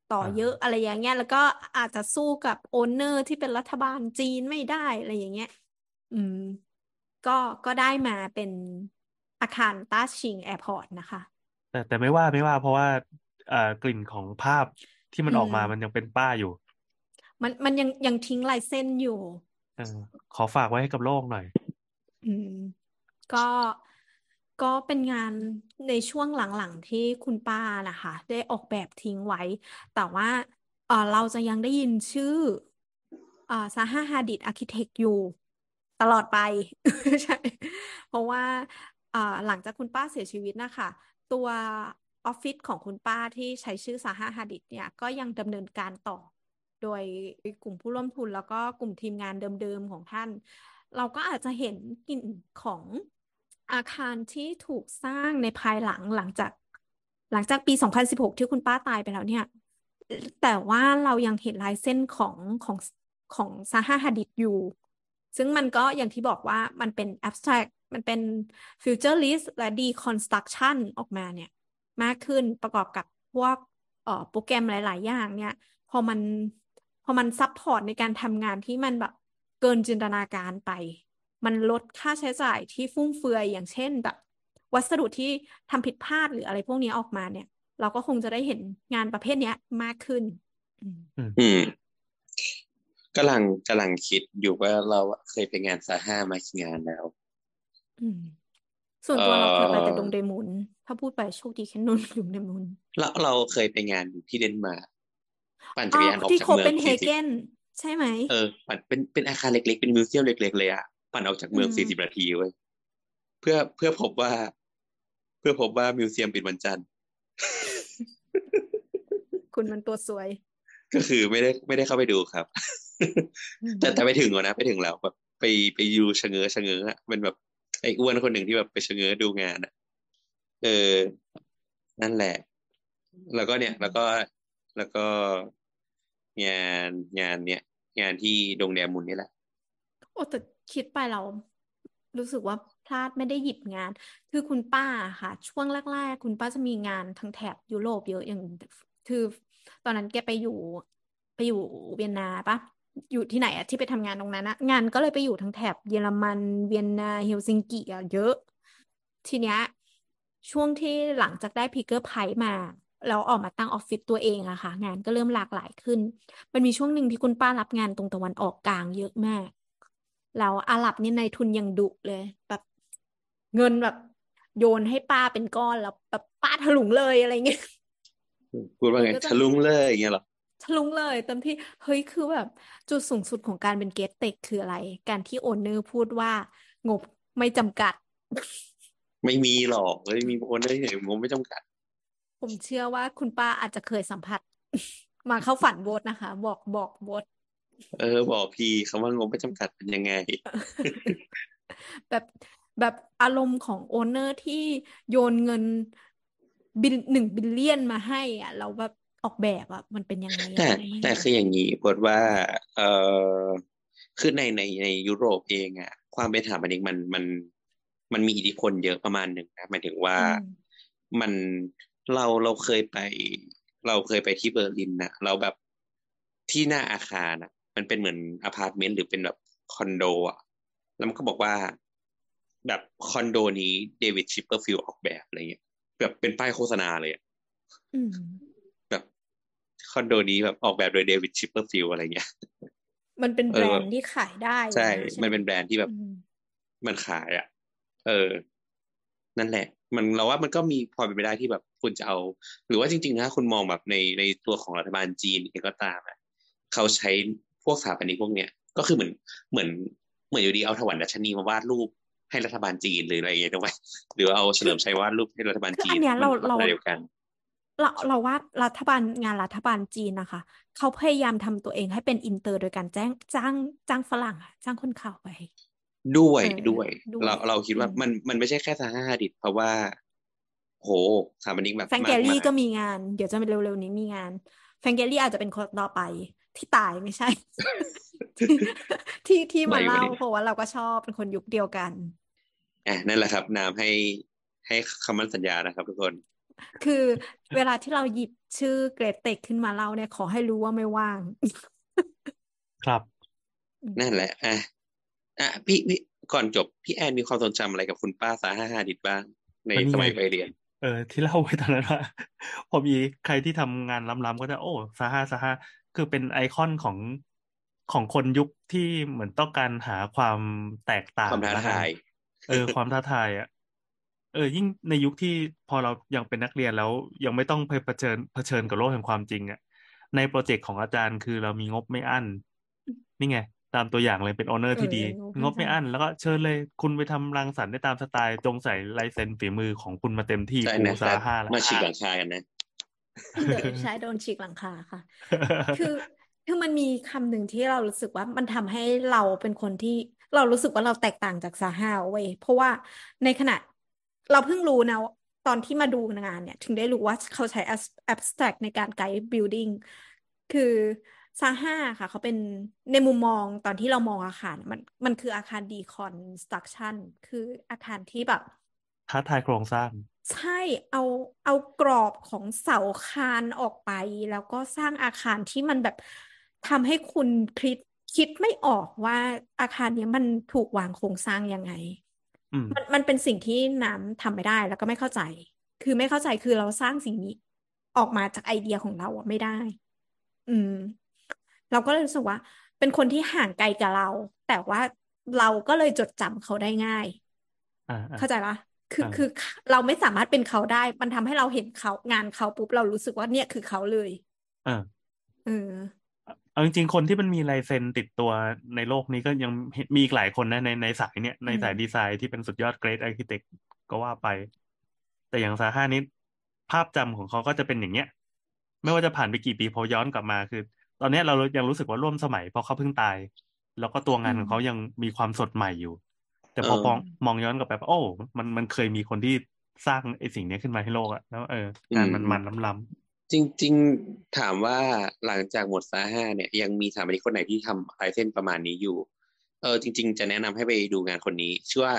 ต่ออ่าเยอะอะไรอย่างเงี้ย แล้วก็อาจจะสู้กับโอนเนอร์ที่เป็นรัฐบาลจีนไม่ได้อะไรอย่างเงี้ย อืม ก็ก็ได้มาเป็นอาคาร Daxing Airport นะคะ แต่แต่ไม่ว่าไม่ว่าเพราะว่าเอ่อกลิ่นของภาพที่มันอืออกมามมันยังเป็นป้าอยู่ มันมันยังยังทิ้งลายเส้นอยู่เออขอฝากไว้ให้กับโลกหน่อย อืม ก็ ก็เป็นงานในช่วงหลังๆที่คุณป้านะคะ ได้ออกแบบทิ้งไว้ แต่ว่าเออเราจะยังได้ยินชื่ออ่า Zaha Hadid Architects อยู่ตลอดไป ใช่ เพราะว่าอ่าหลังจากคุณป้าเสียชีวิตนะคะ ตัวออฟฟิศของคุณป้าที่ใช้ชื่อซาฮาฮาดิดเนี่ย ก็ยังดำเนินการต่อ โดยกลุ่มผู้ร่วมทุนแล้วก็กลุ่มทีมงานเดิมๆของท่าน เราก็อาจจะเห็นกลิ่นของ อาคารที่ถูกสร้างในภายหลังหลังจาก หลังจากปี 2016 ที่คุณป้าตายไปแล้วเนี่ย แต่ว่าเรายังเห็นลายเส้นของของของ Zaha Hadid อยู่ ซึ่งมันก็อย่างที่บอกว่ามันเป็น abstract มันเป็น futurist และ deconstruction ออกมาเนี่ย มากขึ้นประกอบกับพวกโปรแกรมหลาย ๆ อย่างเนี่ย พอมันพออมัน support ในการทำงานที่มันแบบเกินจินตนาการไป มันลดค่าใช้จ่ายที่ฟุ่มเฟือยอย่างเช่นแบบ วัสดุที่ทำผิดพลาดหรืออะไรพวกนี้ออกมาเนี่ย เราก็คงจะได้เห็นงานประเภทเนี้ยมากขึ้นอืมอืมกำลังกำลังคิดอยู่ว่าเราเคยไปงานซาห้ามากี่งานแล้วอืมส่วนตัวเราเคยไปแต่เอ่อดงเดมุน ถ้าพูดไปโชคดีแค่นนดงเดมุนเราเราเคยไปงานที่เดนมาร์กปั่นอ๋จัอกรยานออกที่จากโคเมือเปงนเฮสี่สิเกบนใช่ไหมเออปั่นเป็นเป็นอาคารเล็กๆ เป็นมิวเซียมเล็กๆเลยอะ ปั่นออกจากเมืองอืมสี่สิบนาทีเว้ยเพื่อเพื่อพบว่า เพื่อพบว่ามิวเซียมปิดวันจันทร์ คุณมันตัวสวย ก็คือไม่ได้ไม่ได้เข้าไปดูครับอืมแต่แต่ไปถึงแล้วนะไปถึงแล้วแบบไปไปยูชะเง้อชะเง้ออะเป็นแบบไอ้อ้วนคนหนึ่งที่แบบไปชะเง้อดูงานอะเออ นั่นแหละ แล้วก็เนี่ย แล้วก็แล้วก็งานงานเนี่ย งานที่ดงแดมุนนี่แหละ โอ้แต่ คิดไปเรารู้สึกว่าพลาดไม่ได้หยิบงาน คือคุณป้าค่ะ ช่วงแรกๆ คุณป้าจะมีงานทางแถบยุโรปเยอะอย่างคือ ตอนนั้นแกไปอยู่ไปอยู่เวียนนาปะอยู่ที่ไหนอะที่ไปทำงานตรงนั้นอะงานก็เลยไปอยู่ทางแถบเยอรมันเวียนนาเฮลซิงกิอะเยอะ ทีเนี้ยช่วงที่หลังจากได้ Pritzker Prize มาแล้วออกมาตั้งออฟฟิศตัวเองอะค่ะ งานก็เริ่มหลากหลายขึ้น มันมีช่วงหนึ่งที่คุณป้ารับงานตรงตะวันออกกลางเยอะมาก แล้วอาหรับเนี่ยนายทุนยังดุเลย แบบเงินแบบโยนให้ป้าเป็นก้อนแล้วแบบป้าถลุงเลยอะไรเงี้ยพูดว่าไงมันก็จะถลุงเลยอย่างเงี้ยเหรอถลุงเลยเต็มที่เฮ้ยคือแบบ จุดสูงสุดของการเป็น architect คืออะไร การที่ owner พูดว่างบไม่จำกัด ไม่มีหรอกไม่มีคนได้เห็นงบไม่จำกัด ผมเชื่อว่าคุณป้าอาจจะเคยสัมผัส มาเข้าฝันโบทนะคะ บอกบอกโบท เออ บอกพี่คำว่างบไม่จำกัดเป็นยังไง แบบแบบอารมณ์ของ owner ที่โยนเงินบิลหนึ่ง billion มาให้ อะแล้วแบบออกแบบอะมันเป็นยังไงแต่อะไม่แต่รู้คืออย่างนี้บทว่า เออคือในในในยุโรปเองอะความเป็นสถาปนิกมันมัน มันมีอิทธิพลเยอะประมาณหนึ่งนะหมายถึงว่าอืมมันเราเราเคยไป เราเคยไปที่เบอร์ลินนะเราแบบที่หน้าอาคารอะ มันเป็นเหมือนอพาร์ตเมนต์หรือเป็นแบบคอนโดอะแล้วมันก็บอกว่าแบบคอนโดนี้ David Chipperfield ออกแบบอะไรเงี้ยแบบเป็นป้ายโฆษณาเลยอะอืมแบบคอนโดนี้แบบออกแบบโดย David Chipperfield อะไรเงี้ยมันเป็นเอแบรอนด์ที่ขายได้ใช่อยู่แล้วมันไหเป็นแบรนด์ที่แบบอืมมันขายอะ เออ นั่นแหละ มันเราว่ามันก็มีพอเป็นไปได้ที่แบบคุณจะเอา หรือว่าจริงๆถ้าคุณมองแบบในในตัวของรัฐบาลจีนเองก็ตามอะเขาใช้ พวกสถาปนิกพวกเนี้ยก็คือเหมือนเหมือนเหมือนอยู่ดีเอาถวันดัชนีมาวาดรูปให้รัฐบาลจีนหรืออะไรอย่างเงี้ยด้วยหรือเอาเฉลิมชัยวาดรูปให้รัฐบาลคือจีอันนเนี้ยมัเรานเราอะไรเดียวกันเราเราว่ารัฐบาลงานรัฐบาลจีนนะคะ เขาพยายามทำตัวเองให้เป็นอินเตอร์โดยการจ้างจ้างจ้างฝรั่งอะจ้างคนข่าวไปด้วยเออด้วยด้วย เราเราคิดว่าอืมมันมันไม่ใช่แค่ซาฮาฮาดิดเพราะว่า โหสถาปนิกแบบแฟรงมาเกกลลี่มายก็มีงาน เดี๋ยวจะเร็วๆนี้มีงานแฟรงเกลลี่อาจจะเป็นคนต่อไป ที่ตายไม่ใช่ ที่ที่ที่มาไม่วะเล่าเนี่ยเพราะว่าเราก็ชอบเป็นคนยุคเดียวกันอะนั่นแหละครับ นามให้ให้คำมั่นสัญญานะครับ ทุกคน คือเวลาที่เราหยิบชื่อเกรดเต็กขึ้นมาเล่าเนี่ยขอให้รู้ว่าไม่ว่าง ครับ นั่นแหละอะอะพี่พี่ก่อนจบพี่แอนมีความทรงจำอะไรกับคุณป้าสาห้าฮาดิดบ้าง ในก็นี่สมัยไงวัยเรียนเออที่เล่าไว้ตอนนั้นว่าพอมีใครที่ทำงานล้ำๆก็จะโอ้ซาฮาซาฮา คือเป็นไอคอนของของคนยุคที่เหมือนต้องการหาความแตกต่างแล้วกัน ความท้าทาย เออ ความท้าทายอะเออ ยิ่งในยุคที่พอเรายังเป็นนักเรียนแล้วยังไม่ต้องไปเผชิญเผชิญกับโลกแห่งความจริงอะในโปรเจกต์ของอาจารย์คือเรามีงบไม่อั้น นี่ไง ตามตัวอย่างเลยเป็น owner ที่ดีเอองงบไม่อั้น แล้วก็เชิญเลย คุณไปทำรังสรรค์ได้ตามสไตล์จงใส่ลายเซ็นฝีมือของคุณมาเต็มที่ใช่ปูนะซาแต่ห้าแล้วมาฉีกหลังคากันนะ เดี๋ยวใช้โดนฉีกหลังคาค่ะ คือคือมันมีคำหนึ่งที่เรารู้สึกว่ามันทำให้เราเป็นคนที่เรารู้สึกว่าเราแตกต่างจากซาฮาเว้ยเพราะว่าในขณะเราเพิ่งรู้นะตอนที่มาดูงานเนี่ย ถึงได้รู้ว่าเขาใช้ abstract ในการไกด์ building คือซาฮาค่ะ เขาเป็นในมุมมองตอนที่เรามองอาคาร มันมันคืออาคาร deconstruction คืออาคารที่แบบท้าทายโครงสร้าง ใช่เอาเอากรอบของเสาคานออกไป แล้วก็สร้างอาคารที่มันแบบทำให้คุณคิดคิดไม่ออกว่าอาคารเนี้ยมันถูกวางโครงสร้างยังไงอืมมันมันเป็นสิ่งที่น้ำทำไม่ได้แล้วก็ไม่เข้าใจ คือไม่เข้าใจคือเราสร้างสิ่งนี้ออกมาจากไอเดียของเราอะไม่ได้ อืม เราก็เลยรู้สึกว่า เป็นคนที่ห่างไกลกับเรา แต่ว่าเราก็เลยจดจำเขาได้ง่ายอ่าอ่าเข้าใจปะ คืออ่าคือเราไม่สามารถเป็นเขาได้ มันทำให้เราเห็นเขางานเขาปุ๊บเรารู้สึกว่าเนี่ยคือเขาเลยเออเออเอาจริงๆ คนที่มันมีลายเซ็นติดตัวในโลกนี้ก็ยังเห็นมีอีกหลายคนนะในในสายเนี้ยในสายอืมดีไซน์ที่เป็นสุดยอด great architect ก็ว่าไป แต่อย่าง Zaha นี้ภาพจำของเขาก็จะเป็นอย่างเงี้ย ไม่ว่าจะผ่านไปกี่ปีพอย้อนกลับมาคือ ตอนเนี้ยเรายังรู้สึกว่าร่วมสมัยเพราะเขาเพิ่งตาย แล้วก็ตัวงานของเขายังมีความสดใหม่อยู่ แต่พอเออมองมองย้อนกลับไปว่าโอ้ มันมันเคยมีคนที่สร้างไอ้สิ่งเนี้ยขึ้นมาให้โลกอะแล้วเอองานมันมันล้ำๆจริง ๆ ถามว่าหลังจากหมดซาห้าเนี่ย ยังมีสถาปนิกคนไหนที่ทำลายเส้นประมาณนี้อยู่ เออ จริง ๆ จะแนะนำให้ไปดูงานคนนี้ ชื่อว่า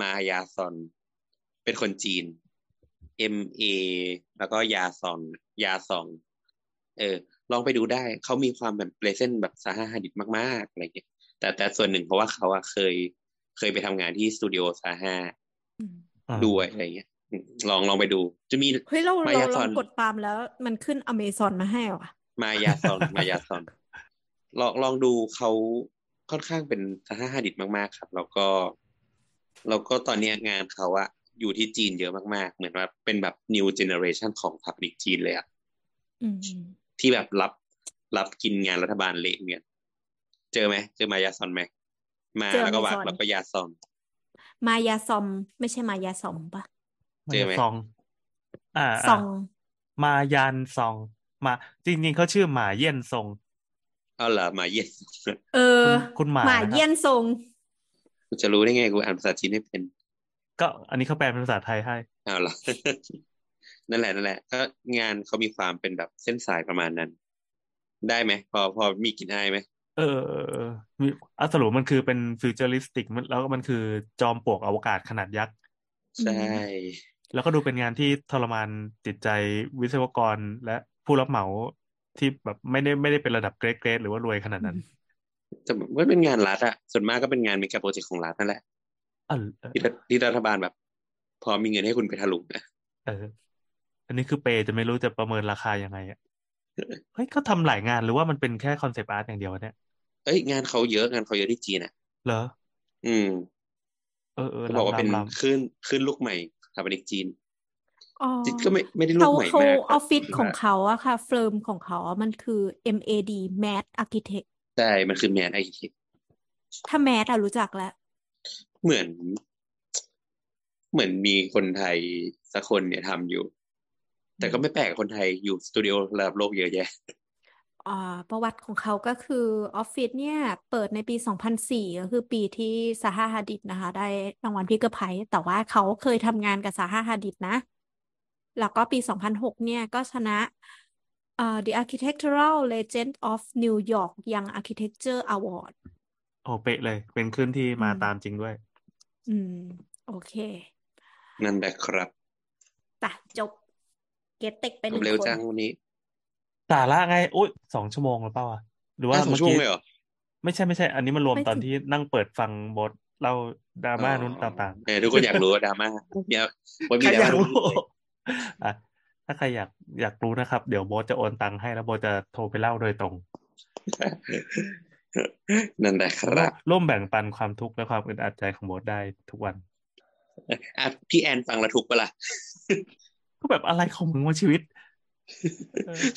มายาซอน เป็นคนจีน M A แล้วก็ยาซอนยาซอง เออ ลองไปดูได้ เขามีความแบบเลเส้นแบบ Zaha Hadid มากๆอะไรเงี้ยแต่แต่ส่วนหนึ่งเพราะว่าเขาอะเคย เคยไปทำงานที่สตูดิโอ Zaha อืมอ่าด้วยอะไรเงี้ยอืมลองลองไปดู จะมีเฮ้ยเรามาเรายาลซอองนกดตามแล้ว มันขึ้นอเมซอนมาให้ว่ะ Ma Yansong Ma Yansong ลองลองดูเขาค่อนข้างเป็น Zaha Hadid มาก ๆ ครับ แล้วก็แล้วก็ตอนเนี้ยงานเขาอะอยู่ที่จีนเยอะมาก ๆ เหมือนว่าเป็นแบบ new generation ของ public จีนเลยอะอืมที่แบบรับรับกินงานรัฐบาลเละเนี่ย เจอไหมเจอมายาซอนไหม มาเจอแล้วก็วาง Amazon แล้วก็ยาซอนมายาซอม ไม่ใช่มายาซอมปะเจอไหมซอง อ่าซอง มายานซอง มา จริงๆเขาชื่อหมาเยี่ยนซงเอาเหรอมาเย็นเออคุณคุณหมาหมานะครับเยี่ยนทรงกูจะรู้ได้ไงกูอ่านภาษาจีนไม่เป็น ก็อันนี้เขาแปลเป็นภาษาไทยให้เอาเหรอนั่นแหละนั่นแหละก็งานเขามีความเป็นแบบเส้นสายประมาณนั้น ได้ไหมพอพอมีกลิ่นอายไหม เออเออเออมีอะสรุปมันคือเป็น futuristic แล้วก็มันคือจอมปลวกอวกาศขนาดยักษ์ ใช่ แล้วก็ดูเป็นงานที่ทรมานจิตใจวิศวกรและผู้รับเหมาที่แบบไม่ได้ไม่ได้เป็นระดับเกรดเกรดหรือว่ารวยขนาดนั้นแต่มันเป็นงานรัฐอะส่วนมากก็เป็นงานเมกะโปรเจกต์ของรัฐนั่นแหละเออเออที่รัฐที่รัฐบาลแบบ พอมีเงินให้คุณไปถลุงนะเออ อันนี้คือเปย์จะไม่รู้จะประเมินราคายังไงอะ เฮ้ยเขาทำหลายงานหรือว่ามันเป็นแค่ concept art อย่างเดียววะเนี่ยเอ้ยงานเขาเยอะงานเขาเยอะที่จีนอะเหรอ อืม เออเออเขาบอกว่าเป็นล้ำล้ำล้ำคลื่นคลื่นลูกใหม่สถาปนิกจีนอ๋อจริงก็ไม่ไม่ได้ลูเขากใหม่เขามากออฟฟิศของเขาอะค่ะ firm ของเขาอะมันคือ MAD Mad Architect ใช่ มันคือ MADถ้า Mad อะรู้จักแล้ว เหมือน เหมือนมีคนไทยสักคนเนี่ยทำอยู่ แต่ก็ไม่แปลกคนไทยอยู่สตูดิโอระดับโลกเยอะแยะอ่าประวัติของเขาก็คือออฟฟิศเนี่ย เปิดในปี 2004 ก็คือปีที่ Zaha Hadid นะคะ ได้รางวัล Pritzker Prize แต่ว่าเขาเคยทำงานกับ Zaha Hadid นะ แล้วก็ปี 2006 เนี่ย ก็ชนะอ่า The Architectural Legend of New York Young Architecture Award โอ้เป๊ะเลย เป็นขึ้นที่มาอืมตามจริงด้วย อืม โอเค นั่นแหละครับ แต่จบ เกตเต็กไปหจนึ่บงเร็วคนจังวันนี้สาระไงอุ้ยสองชั่วโมงแล้วเปล่าวะหรือว่าอะสองเมื่อชั่วโมกี้งเลยเหรอไม่ใช่ไม่ใช่ อันนี้มันรวมไม่ตอนถึงที่นั่งเปิดฟังบทเล่าดราม่านู้นอ๋อต่างเออทุกคนอยากรู้ว่าดราม่าเนี่ยวันๆมีใครดราอยากม่ารู้อะถ้าใครอยากอยากรู้นะครับ เดี๋ยวโบทจะโอนตังค์ให้แล้วโบทจะโทรไปเล่าโดยตรง นั่นแหละครับร่วมแบ่งปันความทุกข์และความอึดอัดใจของโบทได้ทุกวันอะพี่แอนฟังแล้วถูกปะล่ะ ก็แบบอะไรของมึงว่าชีวิต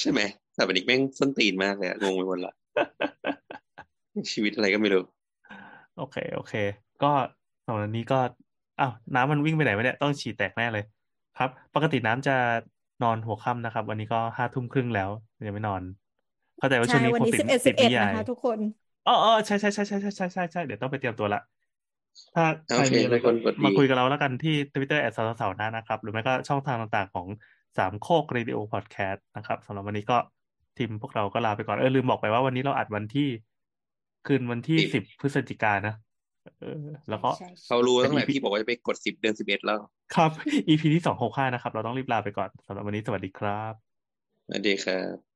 ใช่ไหมแต่าปนิกแม่งส้นตีนมากเลยงงไปหมดละชีวิตอะไรก็ไม่รู้ โอเค โอเค ก็ตอนนี้ก็อ้าวน้ำมันวิ่งไปไหนไม่ได้ต้องฉี่แตกแน่เลย ครับ ปกติน้ำจะนอนหัวค่ำนะครับ วันนี้ก็ห้าทุ่มครึ่งแล้วยังไม่นอน เข้าใจว่าช่วงนี้คนติดติดนิยายนะคะทุกคนอ๋อใช่ใช่ใช่ใช่ใช่ใช่ใช่เดี๋ยวต้องไปเตรียมตัวละ โอเค ถ้าใครมีอะไรทุกคนกด DM มาคุยกับเราแล้วกันที่ Twitter แอดเสาเสานะนะครับ หรือไม่ก็ช่องทางต่างๆของสามโคกเรดิโอพอดแคสต์นะครับสำหรับวันนี้ก็ทีมพวกเราก็ลาไปก่อน เออลืมบอกไปว่าวันนี้เราอัดวันที่ คืนวันที่สิสิบบพฤศจิกายนนะเออ แล้วก็ใช่ใช่เขารู้ตั้งแต่เป็น EP พี่บอกว่าจะไปกดสิบเดือนสิบเอ็ดแล้ว ครับ EP ที่สองหกห้านะครับ เราต้องรีบลาไปก่อนสำหรับวันนี้สวัสดีครับสวัสดีครับ